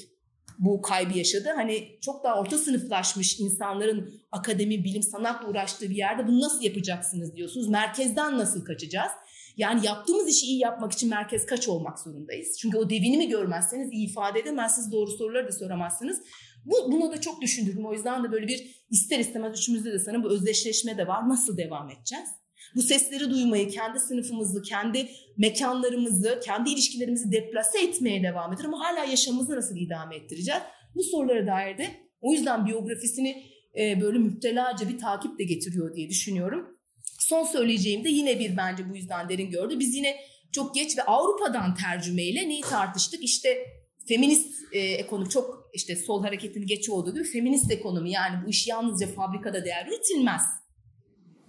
bu kaybı yaşadı. Hani çok daha orta sınıflaşmış insanların akademi, bilim, sanatla uğraştığı bir yerde bunu nasıl yapacaksınız diyorsunuz. Merkezden nasıl kaçacağız? Yani yaptığımız işi iyi yapmak için merkez kaç olmak zorundayız? Çünkü o devinimi görmezseniz, iyi ifade edemezsiniz, doğru soruları da soramazsınız. Bu, buna da çok düşündüm. O yüzden de böyle bir ister istemez üçümüzde de sanırım bu özdeşleşme de var. Nasıl devam edeceğiz? Bu sesleri duymayı, kendi sınıfımızı, kendi mekanlarımızı, kendi ilişkilerimizi deplase etmeye devam eder ama hala yaşamımızı nasıl idame ettireceğiz? Bu sorulara dair de o yüzden biyografisini e, böyle müptelaca bir takip de getiriyor diye düşünüyorum. Son söyleyeceğim de yine bir bence bu yüzden derin gördü. Biz yine çok geç ve Avrupa'dan tercümeyle neyi tartıştık? İşte feminist e, ekonomi çok işte sol hareketini geç olduğu gibi feminist ekonomi yani bu iş yalnızca fabrikada değer üretilmez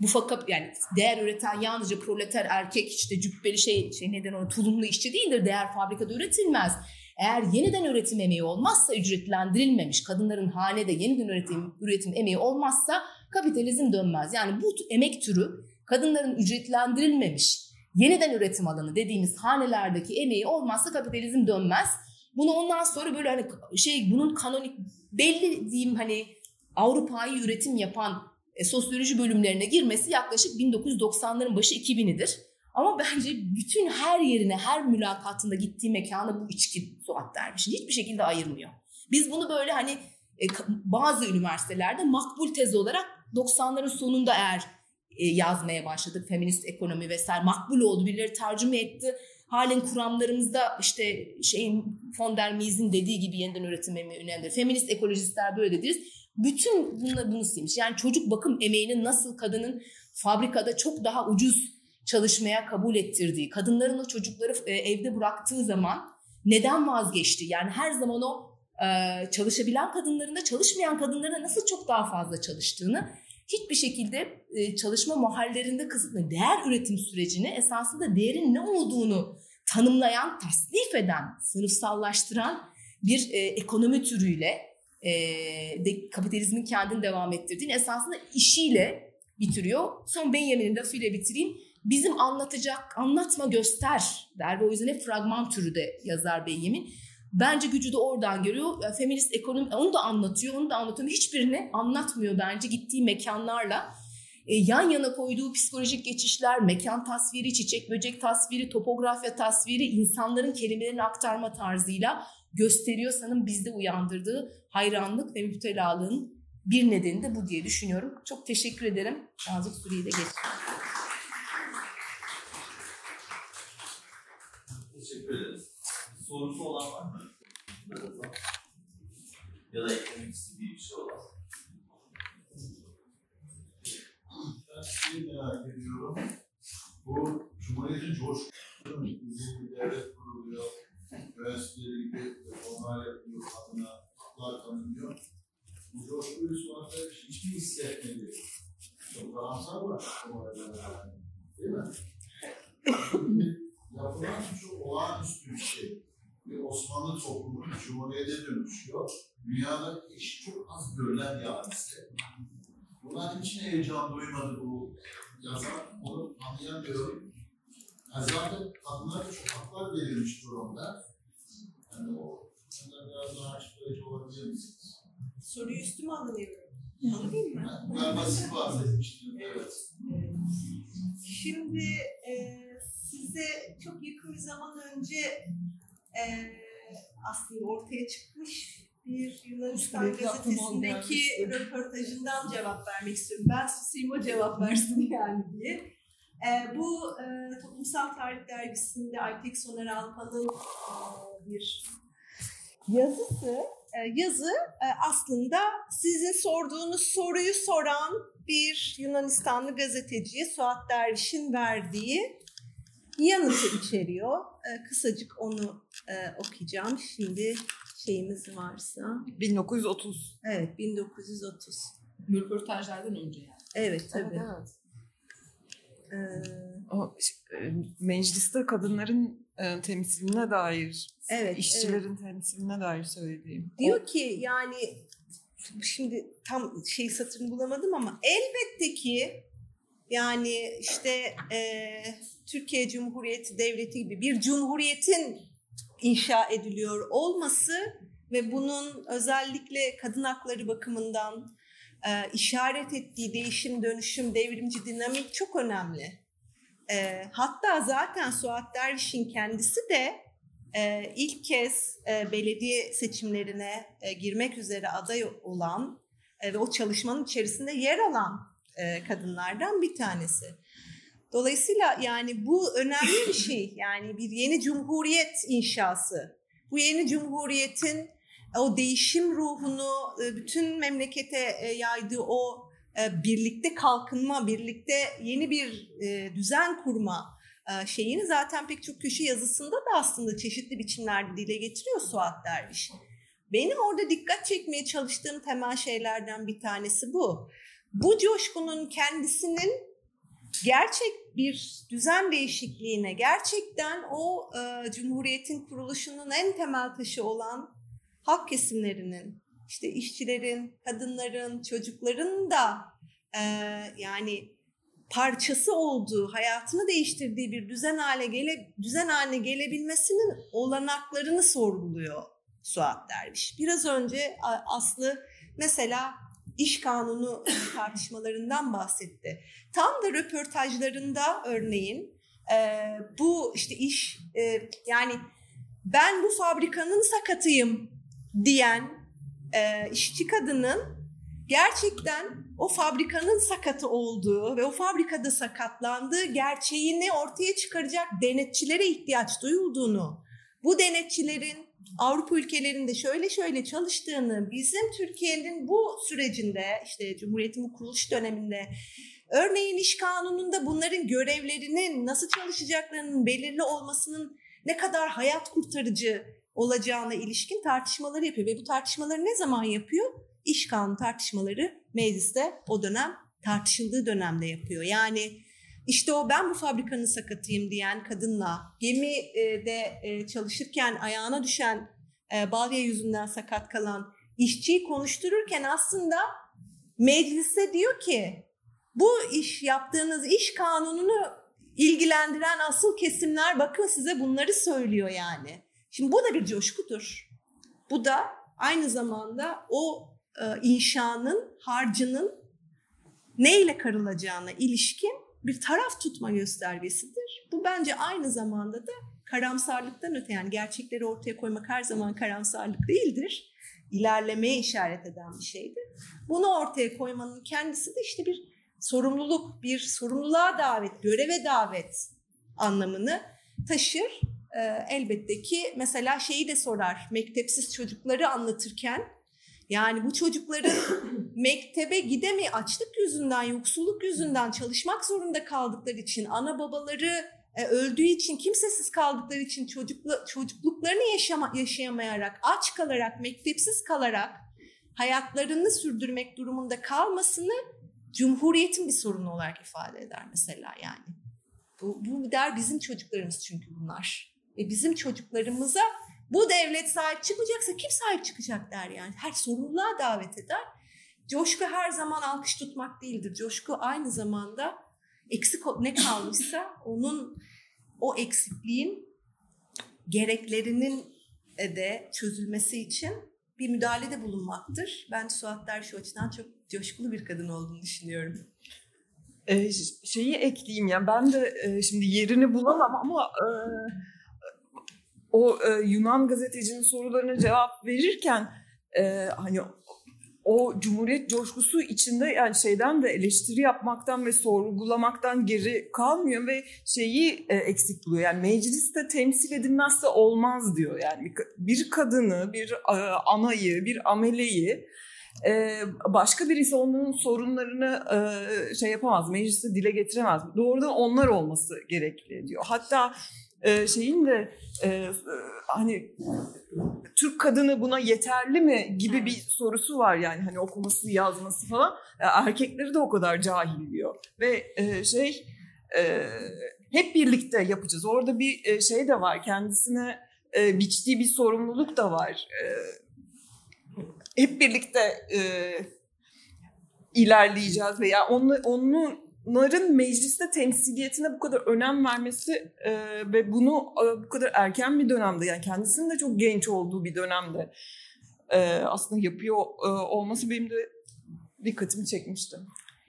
bu fakat yani değer üreten yalnızca proleter erkek işte cübbeli şey şey neden o tulumlu işçi değildir. Değer fabrikada üretilmez. Eğer yeniden üretim emeği olmazsa ücretlendirilmemiş kadınların hanede yeniden üretim üretim emeği olmazsa kapitalizm dönmez. Yani bu emek türü kadınların ücretlendirilmemiş yeniden üretim alanı dediğimiz hanelerdeki emeği olmazsa kapitalizm dönmez. Bunu ondan sonra böyle hani şey bunun kanonik belli diyeyim hani Avrupa'yı üretim yapan e, sosyoloji bölümlerine girmesi yaklaşık 1990'ların başı 2000'idir. Ama bence bütün her yerine, her mülakatında gittiği mekana bu içki Suat Derviş'in hiçbir şekilde ayırmıyor. Biz bunu böyle hani e, bazı üniversitelerde makbul tez olarak 90'ların sonunda eğer e, yazmaya başladık. Feminist ekonomi vesaire makbul oldu. Birileri tercüme etti. Halen kuramlarımızda işte şeyin von Mies'in dediği gibi yeniden üretim emeği önemlidir. Feminist ekolojistler böyle dediniz. Bütün bunlar bunu silmiş. Yani çocuk bakım emeğinin nasıl kadının fabrikada çok daha ucuz çalışmaya kabul ettirdiği, kadınların o çocukları e, evde bıraktığı zaman neden vazgeçti? Yani her zaman o e, çalışabilen kadınların da çalışmayan kadınlara nasıl çok daha fazla çalıştığını hiçbir şekilde e, çalışma mahallerinde kısıtlı değer üretim sürecini esasında değerin ne olduğunu tanımlayan, tasnif eden, sınıfsallaştıran bir ekonomi türüyle e, de kapitalizmin kendini devam ettirdiğini esasında işiyle bitiriyor. Son Benjamin'in lafıyla bitireyim. Bizim anlatacak, anlatma göster der ve o yüzden hep fragman türü de yazar Benjamin. Bence gücü de oradan görüyor. Feminist ekonomi onu da anlatıyor, onu da anlatıyor. Hiçbirini anlatmıyor bence gittiği mekanlarla. E, yan yana koyduğu psikolojik geçişler, mekan tasviri, çiçek böcek tasviri, topografya tasviri, insanların kelimelerini aktarma tarzıyla gösteriyor sanırım bizde uyandırdığı hayranlık ve müptelalığın bir nedeni de bu diye düşünüyorum. Çok teşekkür ederim. Nazik Suriye'de geçiyorum. Teşekkür ederiz. Sorusu olan var mı? Ya da eklemek istediği bir şey olan. Ben şeyi merak ediyorum. Bu Cumhuriyet'in coşkusunu bir devlet kuruluyor. Üniversiteleri gibi reformlar yapıyor, adına haklar tanınıyor. Bu coşkuyu sonra hiç mi hissetmedi? Çok karamsar var o arada. Değil mi? Yapılan çok olağanüstü bir şey. Bir Osmanlı toplumu Cumhuriyet'e dönüşüyor. Dünyada eşi çok az görülen bir hadise. Bunlar için heyecan duymadı bu yazar. Onu anlayamıyorum. Yani zaten kadınlara çok haklar verilmiş durumda. Yani o konuda biraz daha açıklayıcı olabilir misiniz? Soruyu üstüme alıyorum. Alayım mı? Ben basit bahsetmiştim. Evet. Şimdi e, size çok yakın bir zaman önce e, aslında ortaya çıkmış bir Yunanistan gazetesindeki röportajından cevap vermek istiyorum. Ben susayım o cevap versin yani diye. E, bu e, Toplumsal Tarih Dergisi'nde Aytek Soner Alpan'ın e, bir yazısı. E, yazı e, aslında sizin sorduğunuz soruyu soran bir Yunanistanlı gazeteciye Suat Derviş'in verdiği yanıtı içeriyor. E, kısacık onu e, okuyacağım. Şimdi şeyimiz varsa. 1930. Evet 1930. Röportajlardan önce yani. Evet tabii. Evet, Ee, O, mecliste kadınların temsiline dair, Evet, işçilerin temsiline dair söylediğim. diyor ki yani şimdi tam şey satırını bulamadım ama elbette ki yani işte e, Türkiye Cumhuriyeti Devleti gibi bir cumhuriyetin inşa ediliyor olması ve bunun özellikle kadın hakları bakımından e, işaret ettiği değişim, dönüşüm, devrimci dinamik çok önemli. E, hatta zaten Suat Derviş'in kendisi de e, ilk kez e, belediye seçimlerine e, girmek üzere aday olan e, ve o çalışmanın içerisinde yer alan e, kadınlardan bir tanesi. Dolayısıyla yani bu önemli bir şey. Yani bir yeni cumhuriyet inşası. Bu yeni cumhuriyetin o değişim ruhunu e, bütün memlekete e, yaydığı o e, birlikte kalkınma, birlikte yeni bir e, düzen kurma e, şeyini zaten pek çok köşe yazısında da aslında çeşitli biçimlerde dile getiriyor Suat Derviş. Benim orada dikkat çekmeye çalıştığım temel şeylerden bir tanesi bu. Bu coşkunun kendisinin gerçek bir düzen değişikliğine, gerçekten o e, Cumhuriyet'in kuruluşunun en temel taşı olan halk kesimlerinin, işte işçilerin, kadınların, çocukların da e, yani parçası olduğu, hayatını değiştirdiği bir düzen hale gele düzen haline gelebilmesinin olanaklarını sorguluyor Suat Derviş. Biraz önce Aslı mesela iş kanunu tartışmalarından bahsetti. Tam da röportajlarında örneğin e, bu işte iş e, yani ben bu fabrikanın sakatıyım diyen e, işçi kadının gerçekten o fabrikanın sakatı olduğu ve o fabrikada sakatlandığı gerçeğini ortaya çıkaracak denetçilere ihtiyaç duyulduğunu, bu denetçilerin Avrupa ülkelerinde şöyle şöyle çalıştığını, bizim Türkiye'nin bu sürecinde işte Cumhuriyet'in bu kuruluş döneminde örneğin iş kanununda bunların görevlerinin nasıl çalışacaklarının belirli olmasının ne kadar hayat kurtarıcı olacağına ilişkin tartışmaları yapıyor ve bu tartışmaları ne zaman yapıyor? İş kanunu tartışmaları mecliste o dönem tartışıldığı dönemde yapıyor. Yani işte o ben bu fabrikanın sakatıyım diyen kadınla gemide e, çalışırken ayağına düşen e, balya yüzünden sakat kalan işçiyi konuştururken aslında meclise diyor ki bu iş yaptığınız iş kanununu ilgilendiren asıl kesimler bakın size bunları söylüyor yani. Şimdi bu da bir coşkudur. Bu da aynı zamanda o e, inşanın, harcının neyle karılacağına ilişkin bir taraf tutma göstergesidir. Bu bence aynı zamanda da karamsarlıktan öte yani gerçekleri ortaya koymak her zaman karamsarlık değildir. İlerlemeye işaret eden bir şeydir. Bunu ortaya koymanın kendisi de işte bir sorumluluk, bir sorumluluğa davet, göreve davet anlamını taşır. Ee, elbette ki mesela şeyi de sorar, mektepsiz çocukları anlatırken yani bu çocukların mektebe gidemi açlık yüzünden, yoksulluk yüzünden çalışmak zorunda kaldıkları için, ana babaları e, öldüğü için, kimsesiz kaldıkları için çocuklu, çocukluklarını yaşama, yaşayamayarak, aç kalarak, mektepsiz kalarak hayatlarını sürdürmek durumunda kalmasını Cumhuriyet'in bir sorunu olarak ifade eder mesela yani. Bu, bu der bizim çocuklarımız çünkü bunlar. Ve bizim çocuklarımıza bu devlet sahip çıkmayacaksa kim sahip çıkacak der yani. Her sorumluluğa davet eder. Coşku her zaman alkış tutmak değildir. Coşku aynı zamanda eksik ne kalmışsa onun o eksikliğin gereklerinin de çözülmesi için bir müdahalede bulunmaktır. Ben Suat Derviş açıdan çok coşkulu bir kadın olduğunu düşünüyorum. Ee, şeyi ekleyeyim ya ben de e, şimdi yerini bulamam ama e, o e, Yunan gazetecinin sorularına cevap verirken e, hani o cumhuriyet coşkusu içinde yani şeyden de eleştiri yapmaktan ve sorgulamaktan geri kalmıyor ve şeyi e, eksik buluyor. Yani mecliste temsil edilmezse olmaz diyor. Yani bir, kadını, bir e, anayı, bir ameleyi e, başka birisi onun sorunlarını e, şey yapamaz, mecliste dile getiremez. Doğrudan onlar olması gerekli diyor. Hatta e, şeyin de e, hani Türk kadını buna yeterli mi gibi bir sorusu var yani hani okuması yazması falan. Erkekleri de o kadar cahil diyor. Ve e, şey e, hep birlikte yapacağız. Orada bir e, şey de var kendisine e, biçtiği bir sorumluluk da var. E, hep birlikte e, ilerleyeceğiz veya onu, onu onların mecliste temsiliyetine bu kadar önem vermesi e, ve bunu e, bu kadar erken bir dönemde yani kendisinin de çok genç olduğu bir dönemde e, aslında yapıyor e, olması benim de dikkatimi çekmişti.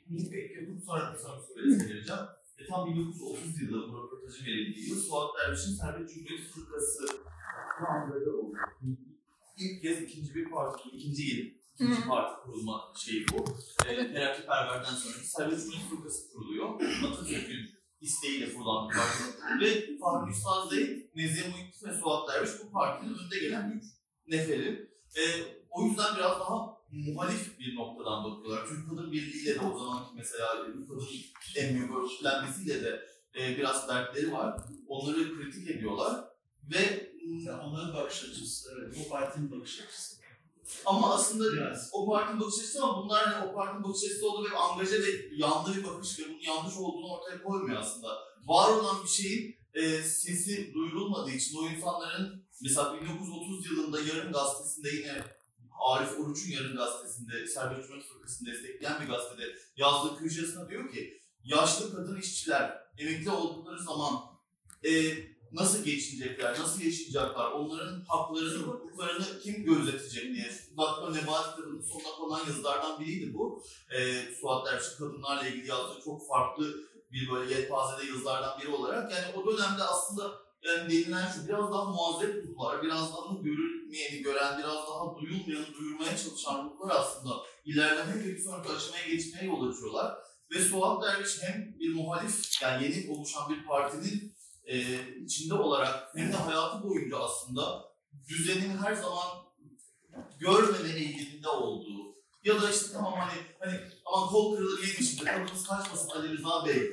Peki bu sonra bir soruya geleceğim. E, tam 1930 yılında bu röportajı verildiği yıl Suat Derviş'in Serbest Cumhuriyet Fırkası Ankara'da oldu. İlk kez ikinci bir parti, ikinci yıl İkinci parti kurulma şeyi bu. E, evet. Terakkiperver'den sonra Serbest Cumhuriyet Fırkası kuruluyor. Atatürk'ün isteğiyle kurulan bir parti. Ve Fahri Üstad Zeyd, Nezihe Muhittin ve Suat Derviş bu partinin önde gelen üç neferi. E, o yüzden biraz daha muhalif bir noktadan bakıyorlar. Türk Kadın Birliği'yle de o zamanki mesela Türk Kadın en büyük de e, biraz dertleri var. Onları kritik ediyorlar ve onların bakış açısı, evet, bu partinin bakış açısı. Ama aslında Biraz. o partinin bakış açısı ama bunlar hani o partinin bakış açısı olduğu ve angaje ve yanlı bir bakış ve bunun yanlış olduğunu ortaya koymuyor aslında. Var olan bir şeyin e, sesi duyurulmadığı için o insanların mesela 1930 yılında Yarın Gazetesi'nde yine Arif Oruç'un Yarın Gazetesi'nde Serbest Cumhuriyet Fırkası'nı destekleyen bir gazetede yazdığı köşesinde diyor ki yaşlı kadın işçiler emekli oldukları zaman e, nasıl geçinecekler, nasıl yaşayacaklar, onların haklarını, hukuklarını kim gözetecek diye. Dr. Nebahat Kadın'ın sonuna konan yazılardan biriydi bu. E, Suat Derviş'in kadınlarla ilgili yazdığı çok farklı bir böyle yelpazede yazılardan biri olarak. Yani o dönemde aslında yani denilen şu biraz daha muazzep ruhlar, biraz daha görülmeyeni gören, biraz daha duyulmayanı duyurmaya çalışan ruhlar aslında ilerlemek ve bir sonraki aşamaya geçmeye yol açıyorlar. Ve Suat Derviş hem bir muhalif, yani yeni oluşan bir partinin e, içinde olarak hem de hayatı boyunca aslında düzenin her zaman görmeme eğiliminde olduğu ya da işte tamam hani hani aman kol kırılır yerin içinde tadımız kaçmasın Ali Rıza Bey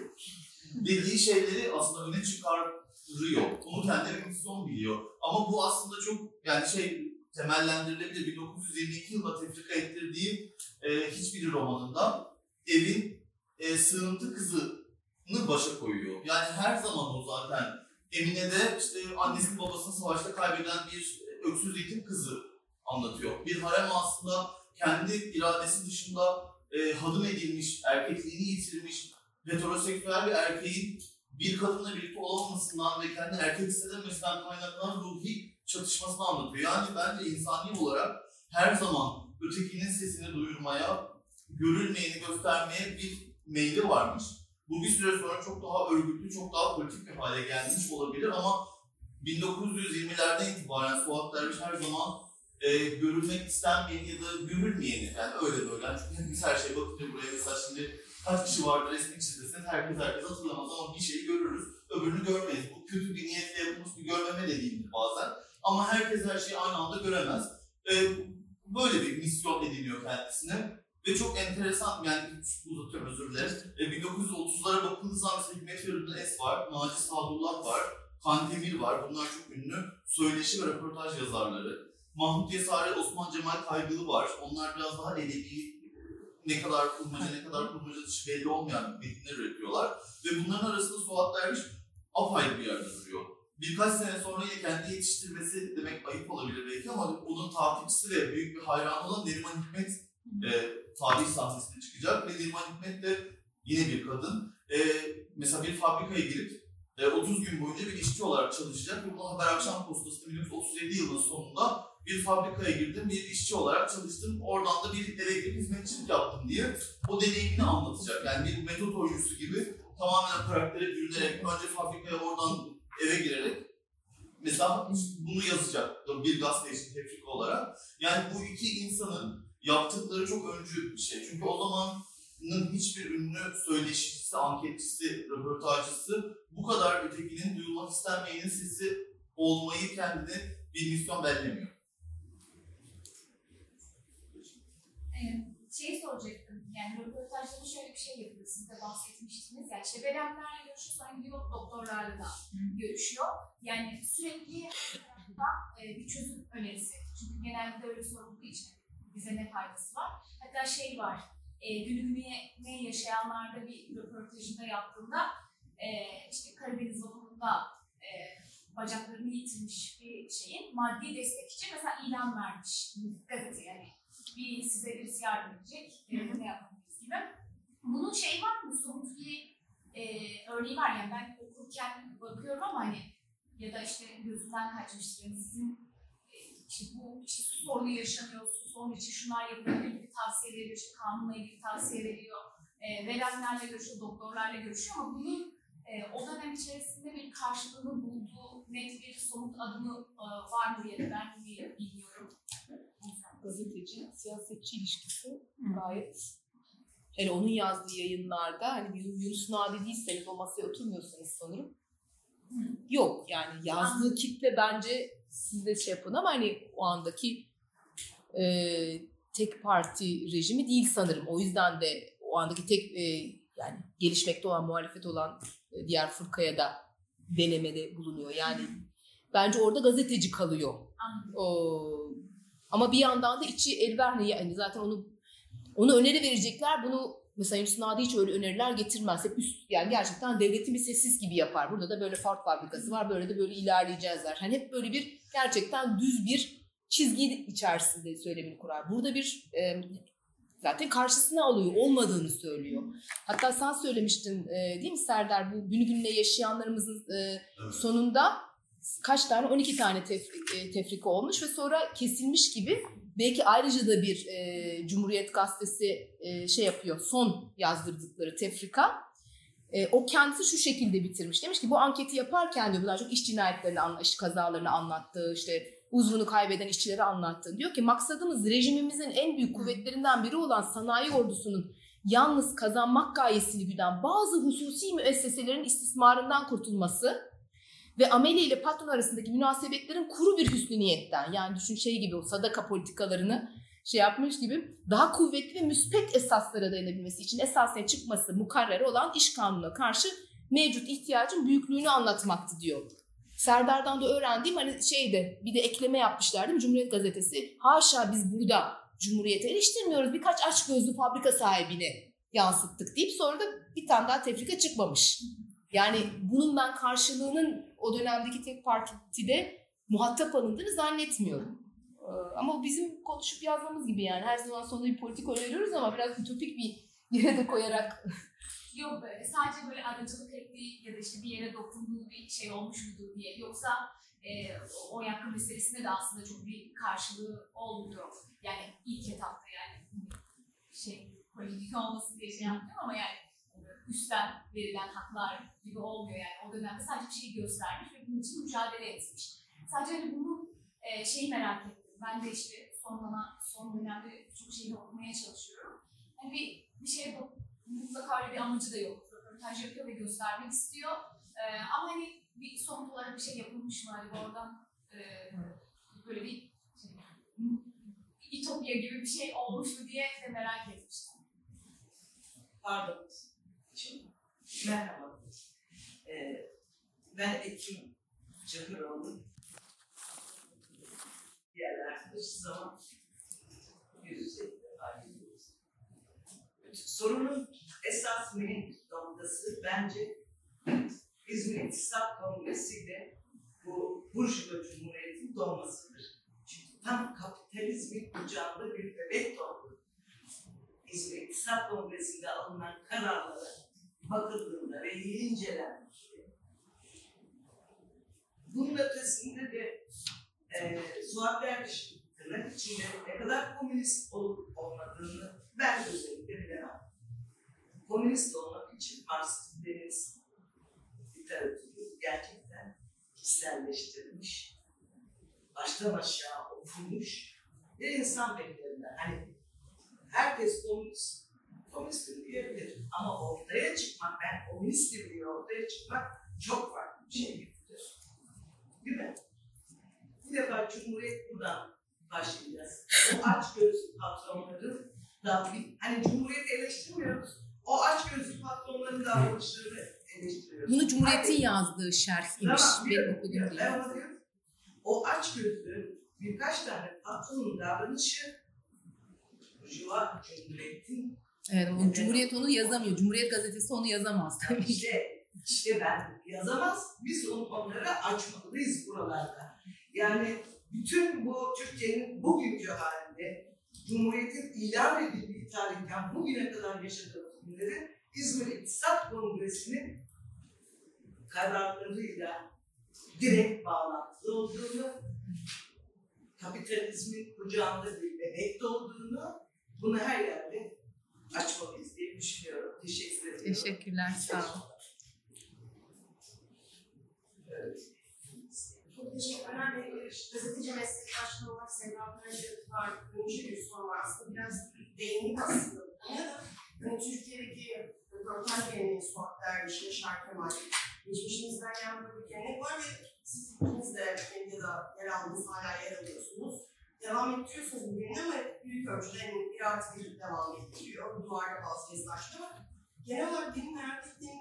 dediği şeyleri aslında öne çıkarıyor. Bunu kendi bir misyon biliyor. Ama bu aslında çok yani şey temellendirilebilir. 1922 yılında tefrika ettirdiği e, hiçbir romanında evin e, sığıntı kızını başa koyuyor. Yani her zaman o zaten Emine'de işte annesini babasını savaşta kaybeden bir öksüz yetim kızı anlatıyor. Bir harem aslında kendi iradesi dışında e, hadım edilmiş, erkekliğini yitirmiş, heteroseksüel bir erkeğin bir kadınla birlikte olamamasından ve kendi erkek hissedemesinden kaynaklanan ruhi çatışmasını anlatıyor. Yani bence insani olarak her zaman ötekinin sesini duyurmaya, görülmeyeni göstermeye bir meyli varmış. Bu bir süre sonra çok daha örgütlü, çok daha politik bir hale gelmiş olabilir ama 1920'lerden itibaren Suat Derviş her zaman e, görülmek istenmeyeni ya da görülmeyeni yani öyle böyle. Çünkü biz her şeye bakınca buraya mesela şimdi kaç kişi vardır resmi çizilseniz herkes herkes hatırlamaz ama bir şeyi görürüz, öbürünü görmeyiz. Bu kötü bir niyetle yapılmış bir görmeme de değildir bazen. Ama herkes her şeyi aynı anda göremez. E, böyle bir misyon ediniyor kendisine. Ve çok enteresan, yani uzatıyorum özür dilerim. E, 1930'lara bakıldığı zaman mesela Hikmet Feridun Es var, Naci Sadullah var, Kandemir var. Bunlar çok ünlü söyleşi ve röportaj yazarları. Mahmut Yesari, Osman Cemal Kaygılı var. Onlar biraz daha edebi, ne kadar kurmaca, ne kadar kurmaca dışı belli olmayan metinler üretiyorlar. Ve bunların arasında Suat Derviş apayrı bir yerde duruyor. Birkaç sene sonra kendi yetiştirmesi demek ayıp olabilir belki ama onun takipçisi ve büyük bir hayranı olan Neriman Hikmet e, tarih sahnesine çıkacak. Ve Neriman Hikmet de yine bir kadın. E, mesela bir fabrikaya girip e, 30 gün boyunca bir işçi olarak çalışacak. Bunu Haber Akşam Postası'nda 1937 yılının sonunda bir fabrikaya girdim, bir işçi olarak çalıştım. Oradan da bir eve girip hizmetçilik yaptım diye o deneyimini anlatacak. Yani bir metot oyuncusu gibi tamamen karaktere bürünerek önce fabrikaya oradan eve girerek mesela bunu yazacak bir gazete için tefrika olarak. Yani bu iki insanın yaptıkları çok öncü bir şey. Çünkü o zamanın hiçbir ünlü söyleşicisi, anketçisi, röportajcısı bu kadar ötekinin duyulmak istenmeyenin sesi olmayı kendine bir misyon belirlemiyor. şey soracaktım. Yani röportajda şöyle bir şey yapıyor. Siz de bahsetmiştiniz. Ya işte verenlerle görüşüyor sonra gidiyor doktorlarla da görüşüyor. Yani sürekli e, bir çözüm önerisi. Çünkü genelde öyle sorulduğu için bize ne faydası var. Hatta şey var. E, günümüne yaşayanlarda bir röportajında yaptığında e, işte Karadeniz vapurunda e, bacaklarını yitirmiş bir şeyin maddi destek için mesela ilan vermiş gazete yani bir size birisi yardım edecek, e, ne yapamayız gibi. Bunun şey var mı, somut bir e, örneği var yani ben okurken bakıyorum ama hani ya da işte gözümden kaçmıştır. Sizin işte bu işte su sorunu yaşanıyor, su sorunu için şunlar yapılıyor. Gibi tavsiye veriyor, işte kanunla ilgili tavsiye veriyor. E, verenlerle görüşüyor, doktorlarla görüşüyor ama bunun e, o dönem içerisinde bir karşılığını bulduğu net bir somut adımı e, var mı diye ben bilmiyorum. Gazeteci, siyasetçi ilişkisi gayet yani onun yazdığı yayınlarda hani Yunus Nadi değilseniz o masaya oturmuyorsanız sanırım. Yok yani yazdığı kitle bence siz de şey yapın ama hani o andaki e, tek parti rejimi değil sanırım. O yüzden de o andaki tek e, yani gelişmekte olan muhalefet olan e, diğer fırkaya da denemede bulunuyor. Yani bence orada gazeteci kalıyor. O Ama bir yandan da içi el vermiyor. Yani zaten onu onu öneri verecekler. Bunu mesela Yunus Nadi hiç öyle öneriler getirmez. Hep üst yani gerçekten devletin bir sessiz gibi yapar. Burada da böyle fark fabrikası var. Böyle de böyle ilerleyeceğiz der. Hani hep böyle bir gerçekten düz bir çizgi içerisinde söylemini kurar. Burada bir e, zaten karşısına alıyor. Olmadığını söylüyor. Hatta sen söylemiştin e, değil mi Serdar? Bu günü gününe yaşayanlarımızın e, Evet. sonunda kaç tane 12 tane e, tefrika olmuş ve sonra kesilmiş gibi belki ayrıca da bir e, Cumhuriyet Gazetesi e, şey yapıyor son yazdırdıkları tefrika. E, o kendisi şu şekilde bitirmiş. Demiş ki bu anketi yaparken diyor bunlar çok iş cinayetlerini iş kazalarını anlattı işte uzvunu kaybeden işçileri anlattı. Diyor ki maksadımız rejimimizin en büyük kuvvetlerinden biri olan sanayi ordusunun yalnız kazanmak gayesini güden bazı hususi müesseselerin istismarından kurtulması ve ameli ile patron arasındaki münasebetlerin kuru bir hüsnü niyetten yani düşün şey gibi o sadaka politikalarını şey yapmış gibi daha kuvvetli ve müspet esaslara dayanabilmesi için esasen çıkması mukarrer olan iş kanununa karşı mevcut ihtiyacın büyüklüğünü anlatmaktı diyor. Serdar'dan da öğrendiğim hani şeyde bir de ekleme yapmışlar değil Cumhuriyet Gazetesi. Haşa biz burada Cumhuriyeti eleştirmiyoruz birkaç aç gözlü fabrika sahibini yansıttık deyip sonra da bir tane daha tefrika çıkmamış. Yani bunun ben karşılığının o dönemdeki tek partide muhatap alındığını zannetmiyorum. Ee, Ama bizim konuşup yazmamız gibi yani. Her zaman sonunda bir politik öneriyoruz ama biraz ütopik bir yere de koyarak. Yok böyle sadece böyle aracılık ettiği ya da işte bir yere dokunduğu bir şey olmuş mudur diye. Yoksa e, o yakın meselesinde de aslında çok bir karşılığı olmuyor. Yani ilk etapta yani şey politik olmasın diye şey yapmıyorum ama yani üstten verilen haklar gibi olmuyor yani. O dönemde sadece bir şeyi göstermiş ve bunun için mücadele etmiş. Sadece hani bunu e, şeyi merak ettim. Ben de işte son zaman, son dönemde çok şeyi okumaya çalışıyorum. Hani bir, bir şeye bak- mutlaka bir amacı da yok. Röportaj yapıyor ve göstermek istiyor. Ee, ama hani bir somut olarak bir şey yapılmış mı? Hani oradan e, böyle bir şey, İtopya gibi bir şey olmuş mu diye de merak etmiştim. Pardon. Merhaba. Ee, ben Ekim Çakıroğlu. Diğer arkadaşız ama yüz yüze ayrılıyoruz. Sorunun esas mühim noktası bence İzmir İktisat Kongresi ile bu Burjuva Cumhuriyeti'nin doğmasıdır. Çünkü tam kapitalizmin kucağında bir bebek doğdu. İzmir İktisat Kongresi'nde alınan kararlara bakıldığında ve iyi incelenmiş. Bunun ötesinde de e, Suat Derviş'in tırnak içinde ne kadar komünist olup olmadığını ben özellikle bilemem. Komünist olmak için Marksist Leninist literatürü gerçekten kişiselleştirilmiş, baştan aşağı okunmuş bir insan beklerinden. Hani herkes komünist, komünistim diyebilir. Ama ortaya çıkmak, ben komünistim diye ortaya çıkmak çok farklı bir şey gibidir. Değil mi? Bir defa Cumhuriyet buradan başlayacağız. O aç gözlü patronların da bir, hani Cumhuriyeti eleştirmiyoruz. O aç gözlü patronların davranışlarını eleştiriyoruz. Bunu Cumhuriyet'in yazdığı şerh imiş. Tamam, Benim okuduğum. Ben onu diyorum. O aç gözlü birkaç tane patronun davranışı Burjuva Cumhuriyet'in Evet, ama Cumhuriyet onu yazamıyor. Cumhuriyet gazetesi onu yazamaz tabii ki. işte, işte ben yazamaz. Biz onu onlara açmalıyız buralarda. Yani bütün bu Türkiye'nin bugünkü halinde Cumhuriyet'in ilan edildiği tarihten bugüne kadar yaşadığımız günlerin İzmir İktisat Kongresi'nin kararlarıyla direkt bağlantılı olduğunu, kapitalizmin kucağında bir bebek olduğunu, bunu her yerde açmalıyız diye düşünüyorum. Teşekkür ederim. Teşekkürler, sağ olun. Evet. Çok teşekkürler. Gazeteci meslektaşım olarak Sevda Pınar'ın var. Önce bir soru var aslında. Biraz değindik aslında. Ya da hani Türkiye'deki röportaj geleneği Suat Derviş, Yaşar Kemal. Geçmişimizden böyle bir gelenek var ve siz ikiniz de medyada yer aldınız, hala yer alıyorsunuz. Devam ettiriyorsunuz bu geleneği ama büyük ölçüde en bir artı bir devam ettiriyor. Duvarda bazı kez taştı ama genel olarak benim merak ettiğim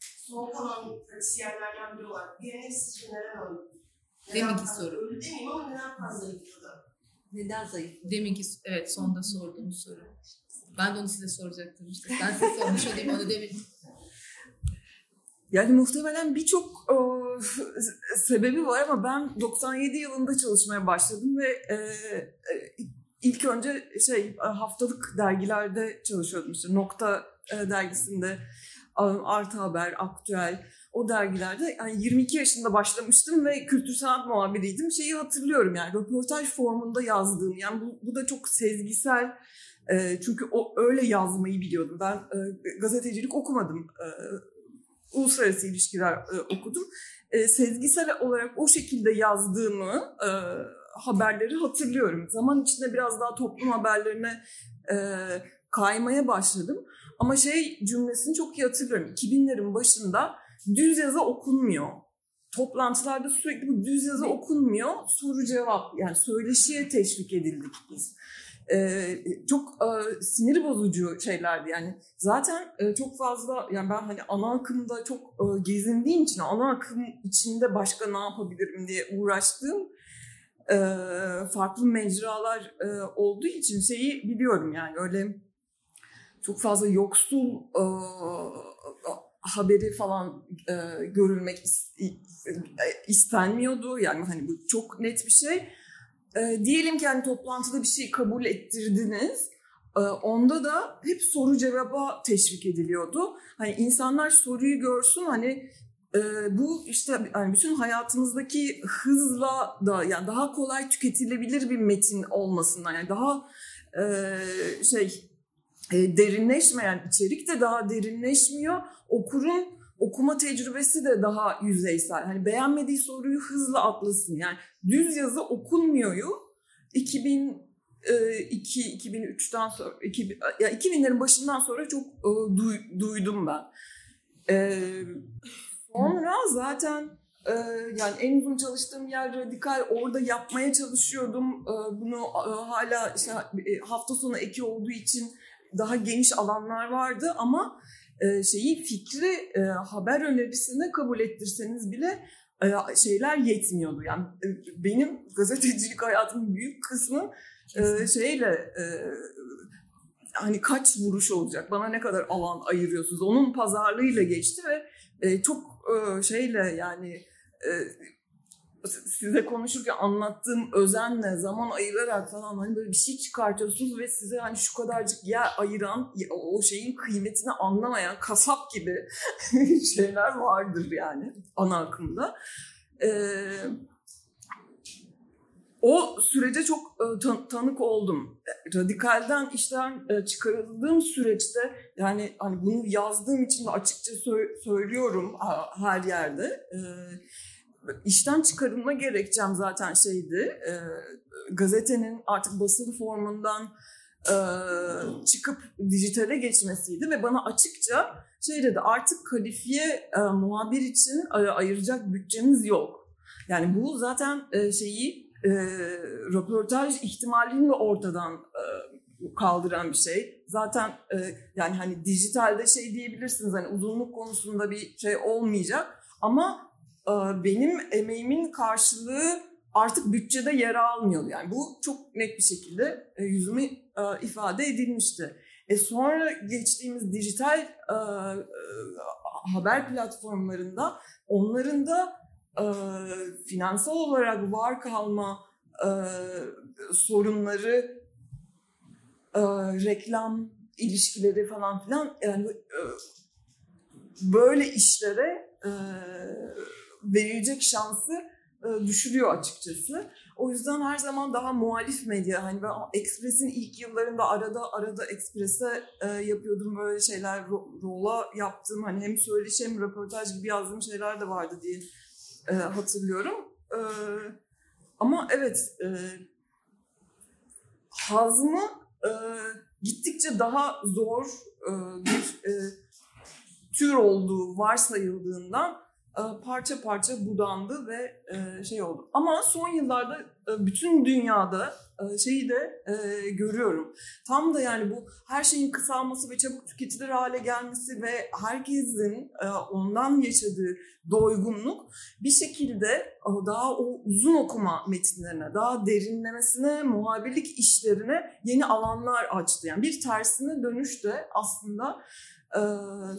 son kalan pratisyenlerden biri olarak gelenek sizce neden öldü? Deminki soru. Öldü demeyeyim ama neden fazla yıkıldı? Neden zayıf? Deminki evet sonda sorduğumuz soru. Ben de onu size soracaktım işte. Ben size sormuş olayım onu demin. Yani muhtemelen birçok e, sebebi var ama ben 97 yılında çalışmaya başladım ve e, e, ilk önce şey haftalık dergilerde çalışıyordum işte Nokta e, dergisinde Artı Haber, Aktüel o dergilerde yani 22 yaşında başlamıştım ve kültür sanat muhabiriydim. Şeyi hatırlıyorum yani röportaj formunda yazdığım yani bu, bu da çok sezgisel e, çünkü o öyle yazmayı biliyordum. Ben e, gazetecilik okumadım. E, uluslararası ilişkiler e, okudum. E, sezgisel olarak o şekilde yazdığımı e, haberleri hatırlıyorum. Zaman içinde biraz daha toplum haberlerine e, kaymaya başladım. Ama şey cümlesini çok iyi hatırlıyorum. 2000'lerin başında düz yazı okunmuyor. Toplantılarda sürekli bu düz yazı okunmuyor. Soru cevap yani söyleşiye teşvik edildik biz. Ee, çok e, sinir bozucu şeylerdi yani zaten e, çok fazla yani ben hani ana akımda çok e, gezindiğim için ana akım içinde başka ne yapabilirim diye uğraştığım e, farklı mecralar e, olduğu için şeyi biliyorum yani öyle çok fazla yoksul e, haberi falan e, görülmek istenmiyordu. Yani hani bu çok net bir şey. E, diyelim ki hani toplantıda bir şey kabul ettirdiniz. E, onda da hep soru cevaba teşvik ediliyordu. Hani insanlar soruyu görsün hani e, bu işte yani bütün hayatımızdaki hızla da yani daha kolay tüketilebilir bir metin olmasından yani daha e, şey e, derinleşmeyen içerik de daha derinleşmiyor. Okurun okuma tecrübesi de daha yüzeysel. Hani beğenmediği soruyu hızla atlasın. Yani düz yazı okunmuyoryu 2002 2003'ten sonra 2000, ya 2000'lerin başından sonra çok e, duy, duydum ben. E, sonra zaten e, yani en uzun çalıştığım yer radikal orada yapmaya çalışıyordum. Bunu hala işte hafta sonu eki olduğu için daha geniş alanlar vardı ama e, şeyi fikri e, haber önerisine kabul ettirseniz bile e, şeyler yetmiyordu. Yani e, benim gazetecilik hayatımın büyük kısmı e, şeyle e, hani kaç vuruş olacak, bana ne kadar alan ayırıyorsunuz? Onun pazarlığıyla geçti ve e, çok e, şeyle yani e, size konuşurken anlattığım özenle zaman ayırarak falan hani böyle bir şey çıkartıyorsunuz ve size hani şu kadarcık yer ayıran o şeyin kıymetini anlamayan kasap gibi şeyler vardır yani ana akımda. Ee, o sürece çok e, tan- tanık oldum. Radikalden işten e, çıkarıldığım süreçte yani hani bunu yazdığım için de açıkça sö- söylüyorum her yerde. Ee, işten çıkarılma gerekçem zaten şeydi. E, gazetenin artık basılı formundan e, çıkıp dijitale geçmesiydi ve bana açıkça şey dedi artık kalifiye e, muhabir için e, ayıracak bütçemiz yok. Yani bu zaten e, şeyi e, röportaj ihtimalini de ortadan e, kaldıran bir şey. Zaten e, yani hani dijitalde şey diyebilirsiniz hani uzunluk konusunda bir şey olmayacak ama benim emeğimin karşılığı artık bütçede yer almıyordu. Yani bu çok net bir şekilde e, yüzümü e, ifade edilmişti. E sonra geçtiğimiz dijital e, haber platformlarında onların da finansal olarak var kalma sorunları, reklam ilişkileri falan filan yani böyle işlere verilecek şansı e, düşürüyor açıkçası. O yüzden her zaman daha muhalif medya hani ben Express'in ilk yıllarında arada arada Express'e e, yapıyordum böyle şeyler ro- rola yaptım hani hem söyleşi hem röportaj gibi yazdığım şeyler de vardı diye e, hatırlıyorum. E, ama evet e, hazmı e, gittikçe daha zor e, bir e, tür olduğu varsayıldığından parça parça budandı ve e, şey oldu. Ama son yıllarda e, bütün dünyada e, şeyi de e, görüyorum. Tam da yani bu her şeyin kısalması ve çabuk tüketilir hale gelmesi ve herkesin e, ondan yaşadığı doygunluk bir şekilde e, daha o uzun okuma metinlerine, daha derinlemesine, muhabirlik işlerine yeni alanlar açtı. Yani bir tersine dönüş de aslında e,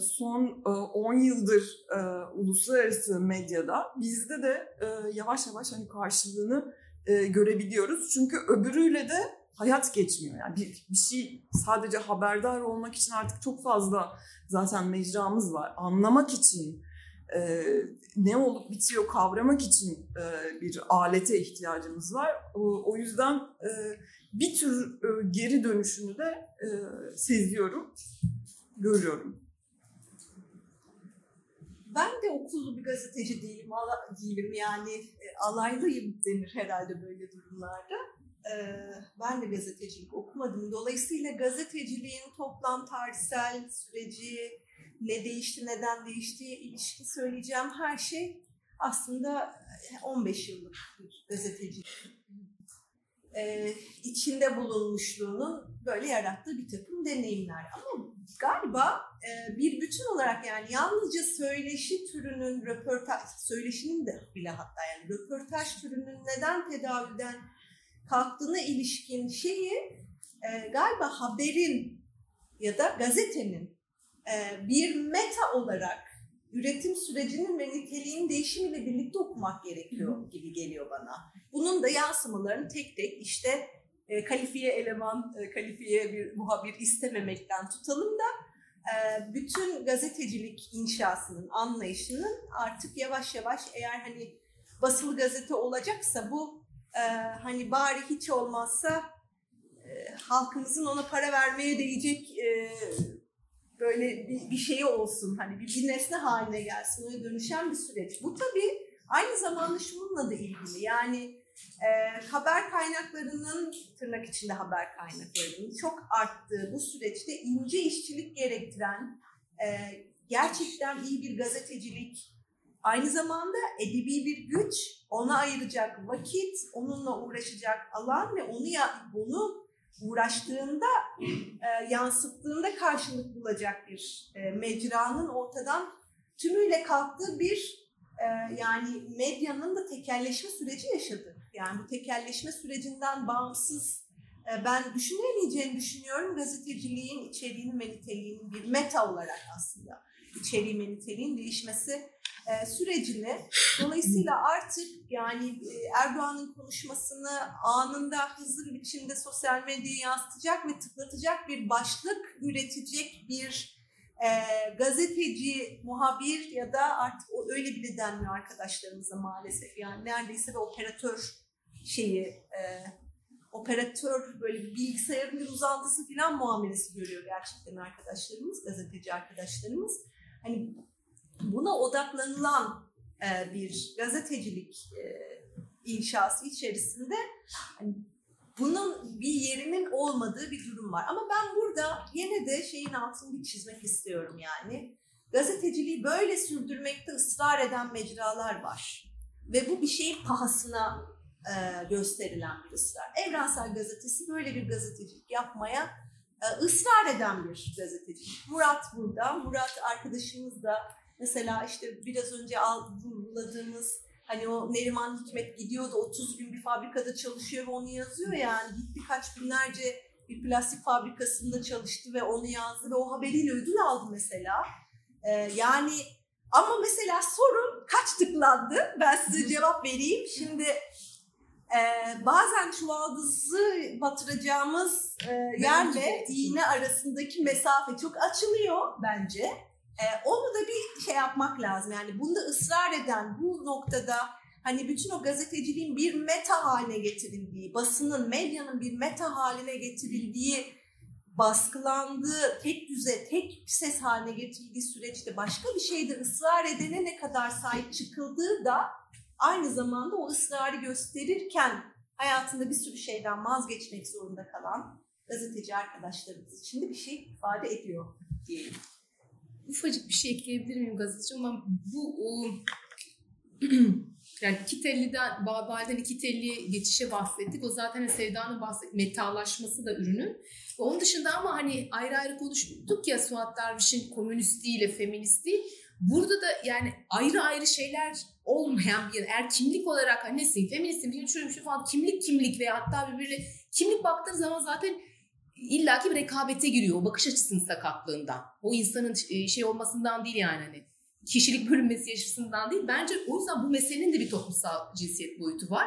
son 10 yıldır e, uluslararası medyada bizde de e, yavaş yavaş hani karşılığını görebiliyoruz. Çünkü öbürüyle de hayat geçmiyor. Yani bir, bir şey sadece haberdar olmak için artık çok fazla zaten mecramız var. Anlamak için, e, ne olup bitiyor kavramak için e, bir alete ihtiyacımız var. O, o yüzden e, bir tür e, geri dönüşünü de e, seziyorum görüyorum. Ben de okullu bir gazeteci değilim, ala, değilim yani e, alaylıyım denir herhalde böyle durumlarda. E, ben de gazetecilik okumadım. Dolayısıyla gazeteciliğin toplam tarihsel süreci, ne değişti, neden değiştiği ilişki söyleyeceğim her şey aslında 15 yıllık bir gazetecilik e, içinde bulunmuşluğunun böyle yarattığı bir takım deneyimler. Ama galiba e, bir bütün olarak yani yalnızca söyleşi türünün röportaj, söyleşinin de bile hatta yani röportaj türünün neden tedavülden kalktığına ilişkin şeyi e, galiba haberin ya da gazetenin e, bir meta olarak üretim sürecinin ve niteliğinin değişimiyle birlikte okumak gerekiyor gibi geliyor bana. Bunun da yansımalarını tek tek işte e, kalifiye eleman, e, kalifiye bir muhabir istememekten tutalım da e, bütün gazetecilik inşasının, anlayışının artık yavaş yavaş eğer hani basılı gazete olacaksa bu hani bari hiç olmazsa halkımızın ona para vermeye değecek böyle bir, şeyi olsun. Hani bir, bir nesne haline gelsin, ona dönüşen bir süreç. Bu tabii aynı zamanda şununla da ilgili. Yani e, haber kaynaklarının tırnak içinde haber kaynaklarının çok arttığı bu süreçte ince işçilik gerektiren e, gerçekten iyi bir gazetecilik aynı zamanda edebi bir güç ona ayıracak vakit onunla uğraşacak alan ve onu ya bunu uğraştığında e, yansıttığında karşılık bulacak bir e, mecranın ortadan tümüyle kalktığı bir e, yani medyanın da tekelleşme süreci yaşadı. Yani bu tekelleşme sürecinden bağımsız e, ben düşünemeyeceğini düşünüyorum gazeteciliğin içeriğinin ve niteliğinin bir meta olarak aslında içeriğin ve niteliğin değişmesi e, sürecini. Dolayısıyla artık yani e, Erdoğan'ın konuşmasını anında hızlı bir biçimde sosyal medyaya yansıtacak ve tıklatacak bir başlık üretecek bir e, gazeteci, muhabir ya da artık öyle bile denmiyor arkadaşlarımıza maalesef. Yani neredeyse bir operatör şeyi, e, operatör böyle bir bilgisayarın bir uzantısı falan muamelesi görüyor gerçekten arkadaşlarımız, gazeteci arkadaşlarımız. Hani buna odaklanılan e, bir gazetecilik e, inşası içerisinde hani bunun bir yerinin olmadığı bir durum var. Ama ben burada yine de şeyin altını bir çizmek istiyorum yani. Gazeteciliği böyle sürdürmekte ısrar eden mecralar var. Ve bu bir şeyin pahasına e, gösterilen bir ısrar. Evrensel Gazetesi böyle bir gazetecilik yapmaya e, ısrar eden bir gazetecilik. Murat burada. Murat arkadaşımız da mesela işte biraz önce vurguladığımız Hani o Neriman Hikmet gidiyordu 30 gün bir fabrikada çalışıyor ve onu yazıyor yani. Gitti kaç binlerce bir plastik fabrikasında çalıştı ve onu yazdı ve o haberiyle ödül aldı mesela. Ee, yani ama mesela sorun kaç tıklandı? Ben size cevap vereyim. Şimdi e, bazen çuvaldızı batıracağımız e, yerle iğne arasındaki mesafe çok açılıyor bence. E, onu da bir şey yapmak lazım. Yani bunda ısrar eden bu noktada hani bütün o gazeteciliğin bir meta haline getirildiği, basının, medyanın bir meta haline getirildiği, baskılandığı, tek düze, tek ses haline getirildiği süreçte başka bir şeyde ısrar edene ne kadar sahip çıkıldığı da aynı zamanda o ısrarı gösterirken hayatında bir sürü şeyden vazgeçmek zorunda kalan gazeteci arkadaşlarımız için de bir şey ifade ediyor diyelim ufacık bir şey ekleyebilir miyim gazeteci ama bu o, yani iki telliden, Babal'den iki telliye geçişe bahsettik. O zaten Sevda'nın bahset metalaşması da ürünün. Ve onun dışında ama hani ayrı ayrı konuştuk ya Suat Derviş'in komünistliğiyle feministliği. Burada da yani ayrı ayrı şeyler olmayan bir eğer kimlik olarak hani nesin, feministim, bir şöyle bir şey falan kimlik kimlik veya hatta birbirine kimlik baktığın zaman zaten illaki bir rekabete giriyor o bakış açısının sakatlığından. O insanın e, şey olmasından değil yani hani kişilik bölünmesi yaşasından değil. Bence o yüzden bu meselenin de bir toplumsal cinsiyet boyutu var.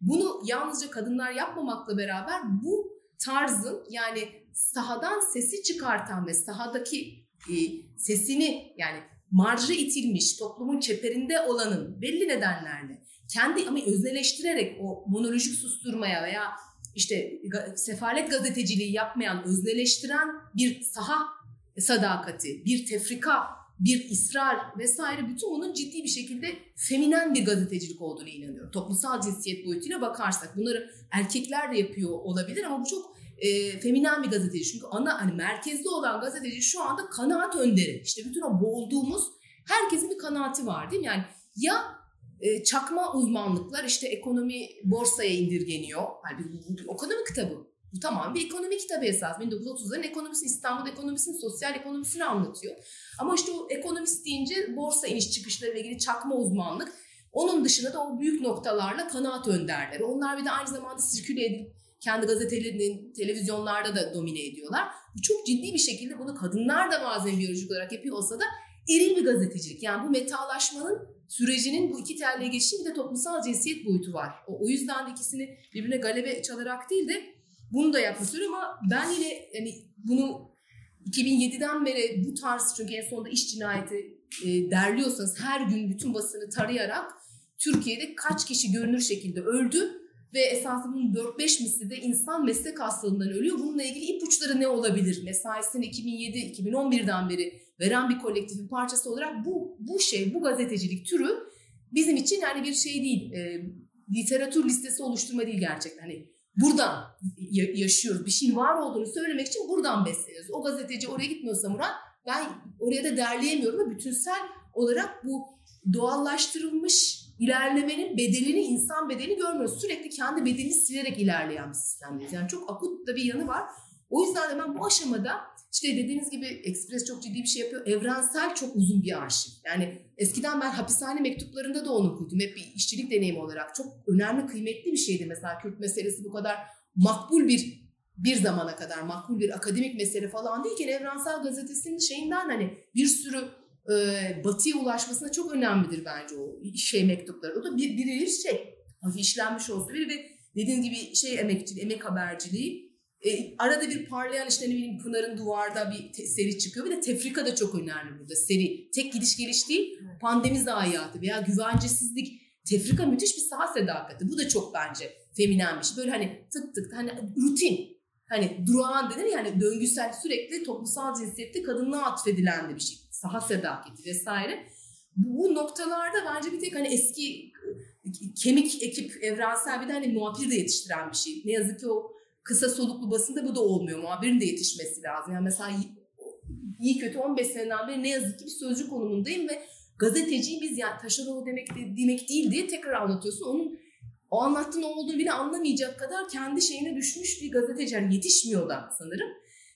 Bunu yalnızca kadınlar yapmamakla beraber bu tarzın yani sahadan sesi çıkartan ve sahadaki e, sesini yani marjı itilmiş, toplumun çeperinde olanın belli nedenlerle kendi ama özneleştirerek o monolojik susturmaya veya işte sefalet gazeteciliği yapmayan, özneleştiren bir saha sadakati, bir tefrika, bir ısrar vesaire bütün bunun ciddi bir şekilde feminen bir gazetecilik olduğunu inanıyorum. Toplumsal cinsiyet boyutuyla bakarsak bunları erkekler de yapıyor olabilir ama bu çok e, feminen bir gazeteci. Çünkü ana hani merkezde olan gazeteci şu anda kanaat önderi. İşte bütün o boğulduğumuz herkesin bir kanaati var değil mi? Yani ya e, çakma uzmanlıklar işte ekonomi borsaya indirgeniyor. Yani bu, bu, bu ekonomi kitabı. Bu tamam bir ekonomi kitabı esas. 1930'ların ekonomisini, İstanbul ekonomisini, sosyal ekonomisini anlatıyor. Ama işte o ekonomist deyince borsa iniş çıkışları ile ilgili çakma uzmanlık. Onun dışında da o büyük noktalarla kanaat önderleri. Onlar bir de aynı zamanda sirküle edip kendi gazetelerinin televizyonlarda da domine ediyorlar. Bu çok ciddi bir şekilde bunu kadınlar da bazen biyolojik olarak yapıyor olsa da eril bir gazetecilik. Yani bu metalaşmanın sürecinin bu iki telliye geçişi bir de toplumsal cinsiyet boyutu var. O, o yüzden de ikisini birbirine galebe çalarak değil de bunu da istiyorum ama ben yine yani bunu 2007'den beri bu tarz çünkü en sonunda iş cinayeti e, derliyorsanız her gün bütün basını tarayarak Türkiye'de kaç kişi görünür şekilde öldü ve esasında bunun 4-5 misli de insan meslek hastalığından ölüyor. Bununla ilgili ipuçları ne olabilir? Mesaisini 2007-2011'den beri veren bir kolektifin parçası olarak bu bu şey, bu gazetecilik türü bizim için yani bir şey değil. E, literatür listesi oluşturma değil gerçekten. Hani buradan yaşıyoruz. Bir şeyin var olduğunu söylemek için buradan besleniyoruz. O gazeteci oraya gitmiyorsa Murat ben oraya da derleyemiyorum ama bütünsel olarak bu doğallaştırılmış ilerlemenin bedelini, insan bedelini görmüyoruz. Sürekli kendi bedenini silerek ilerleyen bir sistemdeyiz. Yani çok akut da bir yanı var. O yüzden de ben bu aşamada işte dediğiniz gibi Express çok ciddi bir şey yapıyor. Evrensel çok uzun bir arşiv. Yani eskiden ben hapishane mektuplarında da onu okudum. Hep bir işçilik deneyimi olarak. Çok önemli, kıymetli bir şeydi. Mesela Kürt meselesi bu kadar makbul bir bir zamana kadar makbul bir akademik mesele falan değilken Evrensel Gazetesi'nin şeyinden hani bir sürü e, batıya ulaşmasına çok önemlidir bence o şey mektupları. O da bir, bir şey hafif işlenmiş olsa biri ve dediğiniz gibi şey emekçiliği, emek haberciliği e, arada bir parlayan işte ne bileyim Pınar'ın duvarda bir te- seri çıkıyor. Bir de tefrika da çok önemli burada seri. Tek gidiş geliş değil, pandemi zayiatı veya güvencesizlik. Tefrika müthiş bir saha sedakati. Bu da çok bence feminen bir şey. Böyle hani tık tık hani rutin. Hani durağan denir yani döngüsel sürekli toplumsal cinsiyette kadınlığa atfedilen de bir şey. Saha sedakati vesaire. Bu, bu noktalarda bence bir tek hani eski kemik ekip evrensel bir de hani muhabir de yetiştiren bir şey. Ne yazık ki o kısa soluklu basında bu da olmuyor. Muhabirin de yetişmesi lazım. Yani mesela iyi kötü 15 seneden beri ne yazık ki bir sözcü konumundayım ve gazeteciyi biz yani taşeron demek demek değil diye tekrar anlatıyorsun. Onun o anlattığın olduğunu bile anlamayacak kadar kendi şeyine düşmüş bir gazeteci. Yani yetişmiyor da sanırım.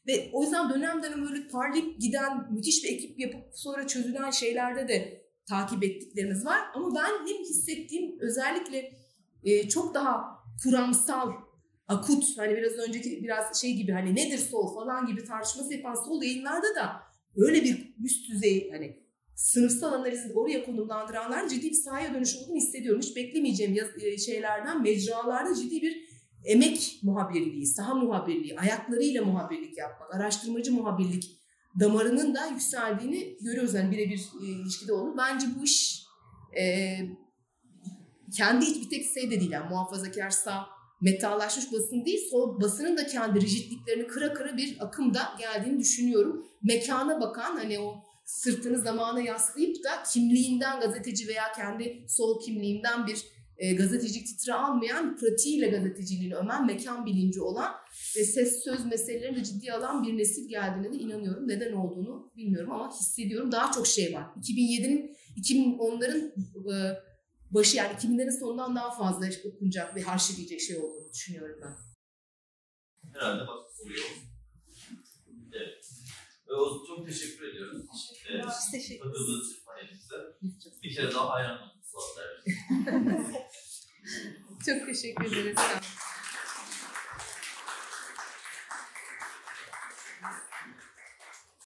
Ve o yüzden dönem dönem böyle parlayıp giden müthiş bir ekip yapıp sonra çözülen şeylerde de takip ettiklerimiz var. Ama ben benim hissettiğim özellikle e, çok daha kuramsal akut hani biraz önceki biraz şey gibi hani nedir sol falan gibi tartışması yapan sol yayınlarda da öyle bir üst düzey hani sınıfsal analizi oraya konumlandıranlar ciddi bir sahaya dönüş olduğunu hissediyorum. Hiç beklemeyeceğim e, şeylerden mecralarda ciddi bir emek muhabirliği, saha muhabirliği, ayaklarıyla muhabirlik yapmak, araştırmacı muhabirlik damarının da yükseldiğini görüyoruz. Yani birebir e, ilişkide olduğunu. Bence bu iş e, kendi hiç bir tek şey de değil. Yani muhafazakar sağ metallaşmış basın değil, sol basının da kendi rigidliklerini kıra kıra bir akımda geldiğini düşünüyorum. Mekana bakan hani o sırtını zamana yaslayıp da kimliğinden gazeteci veya kendi sol kimliğinden bir e, gazetecilik titre almayan, pratiğiyle gazeteciliğini ömen, mekan bilinci olan ve ses söz meselelerini de ciddiye alan bir nesil geldiğine de inanıyorum. Neden olduğunu bilmiyorum ama hissediyorum. Daha çok şey var. 2007'nin, 2010'ların e, başı yani 2000'lerin sonundan daha fazla okunacak ve harçlayacak şey olduğunu düşünüyorum ben. Herhalde başka soru yok. Evet. O zaman çok teşekkür ediyorum. Evet. Biz teşekkür ederiz. Katıldığınız için panelimize. Bir kere daha hayran oldum. Çok teşekkür ederiz.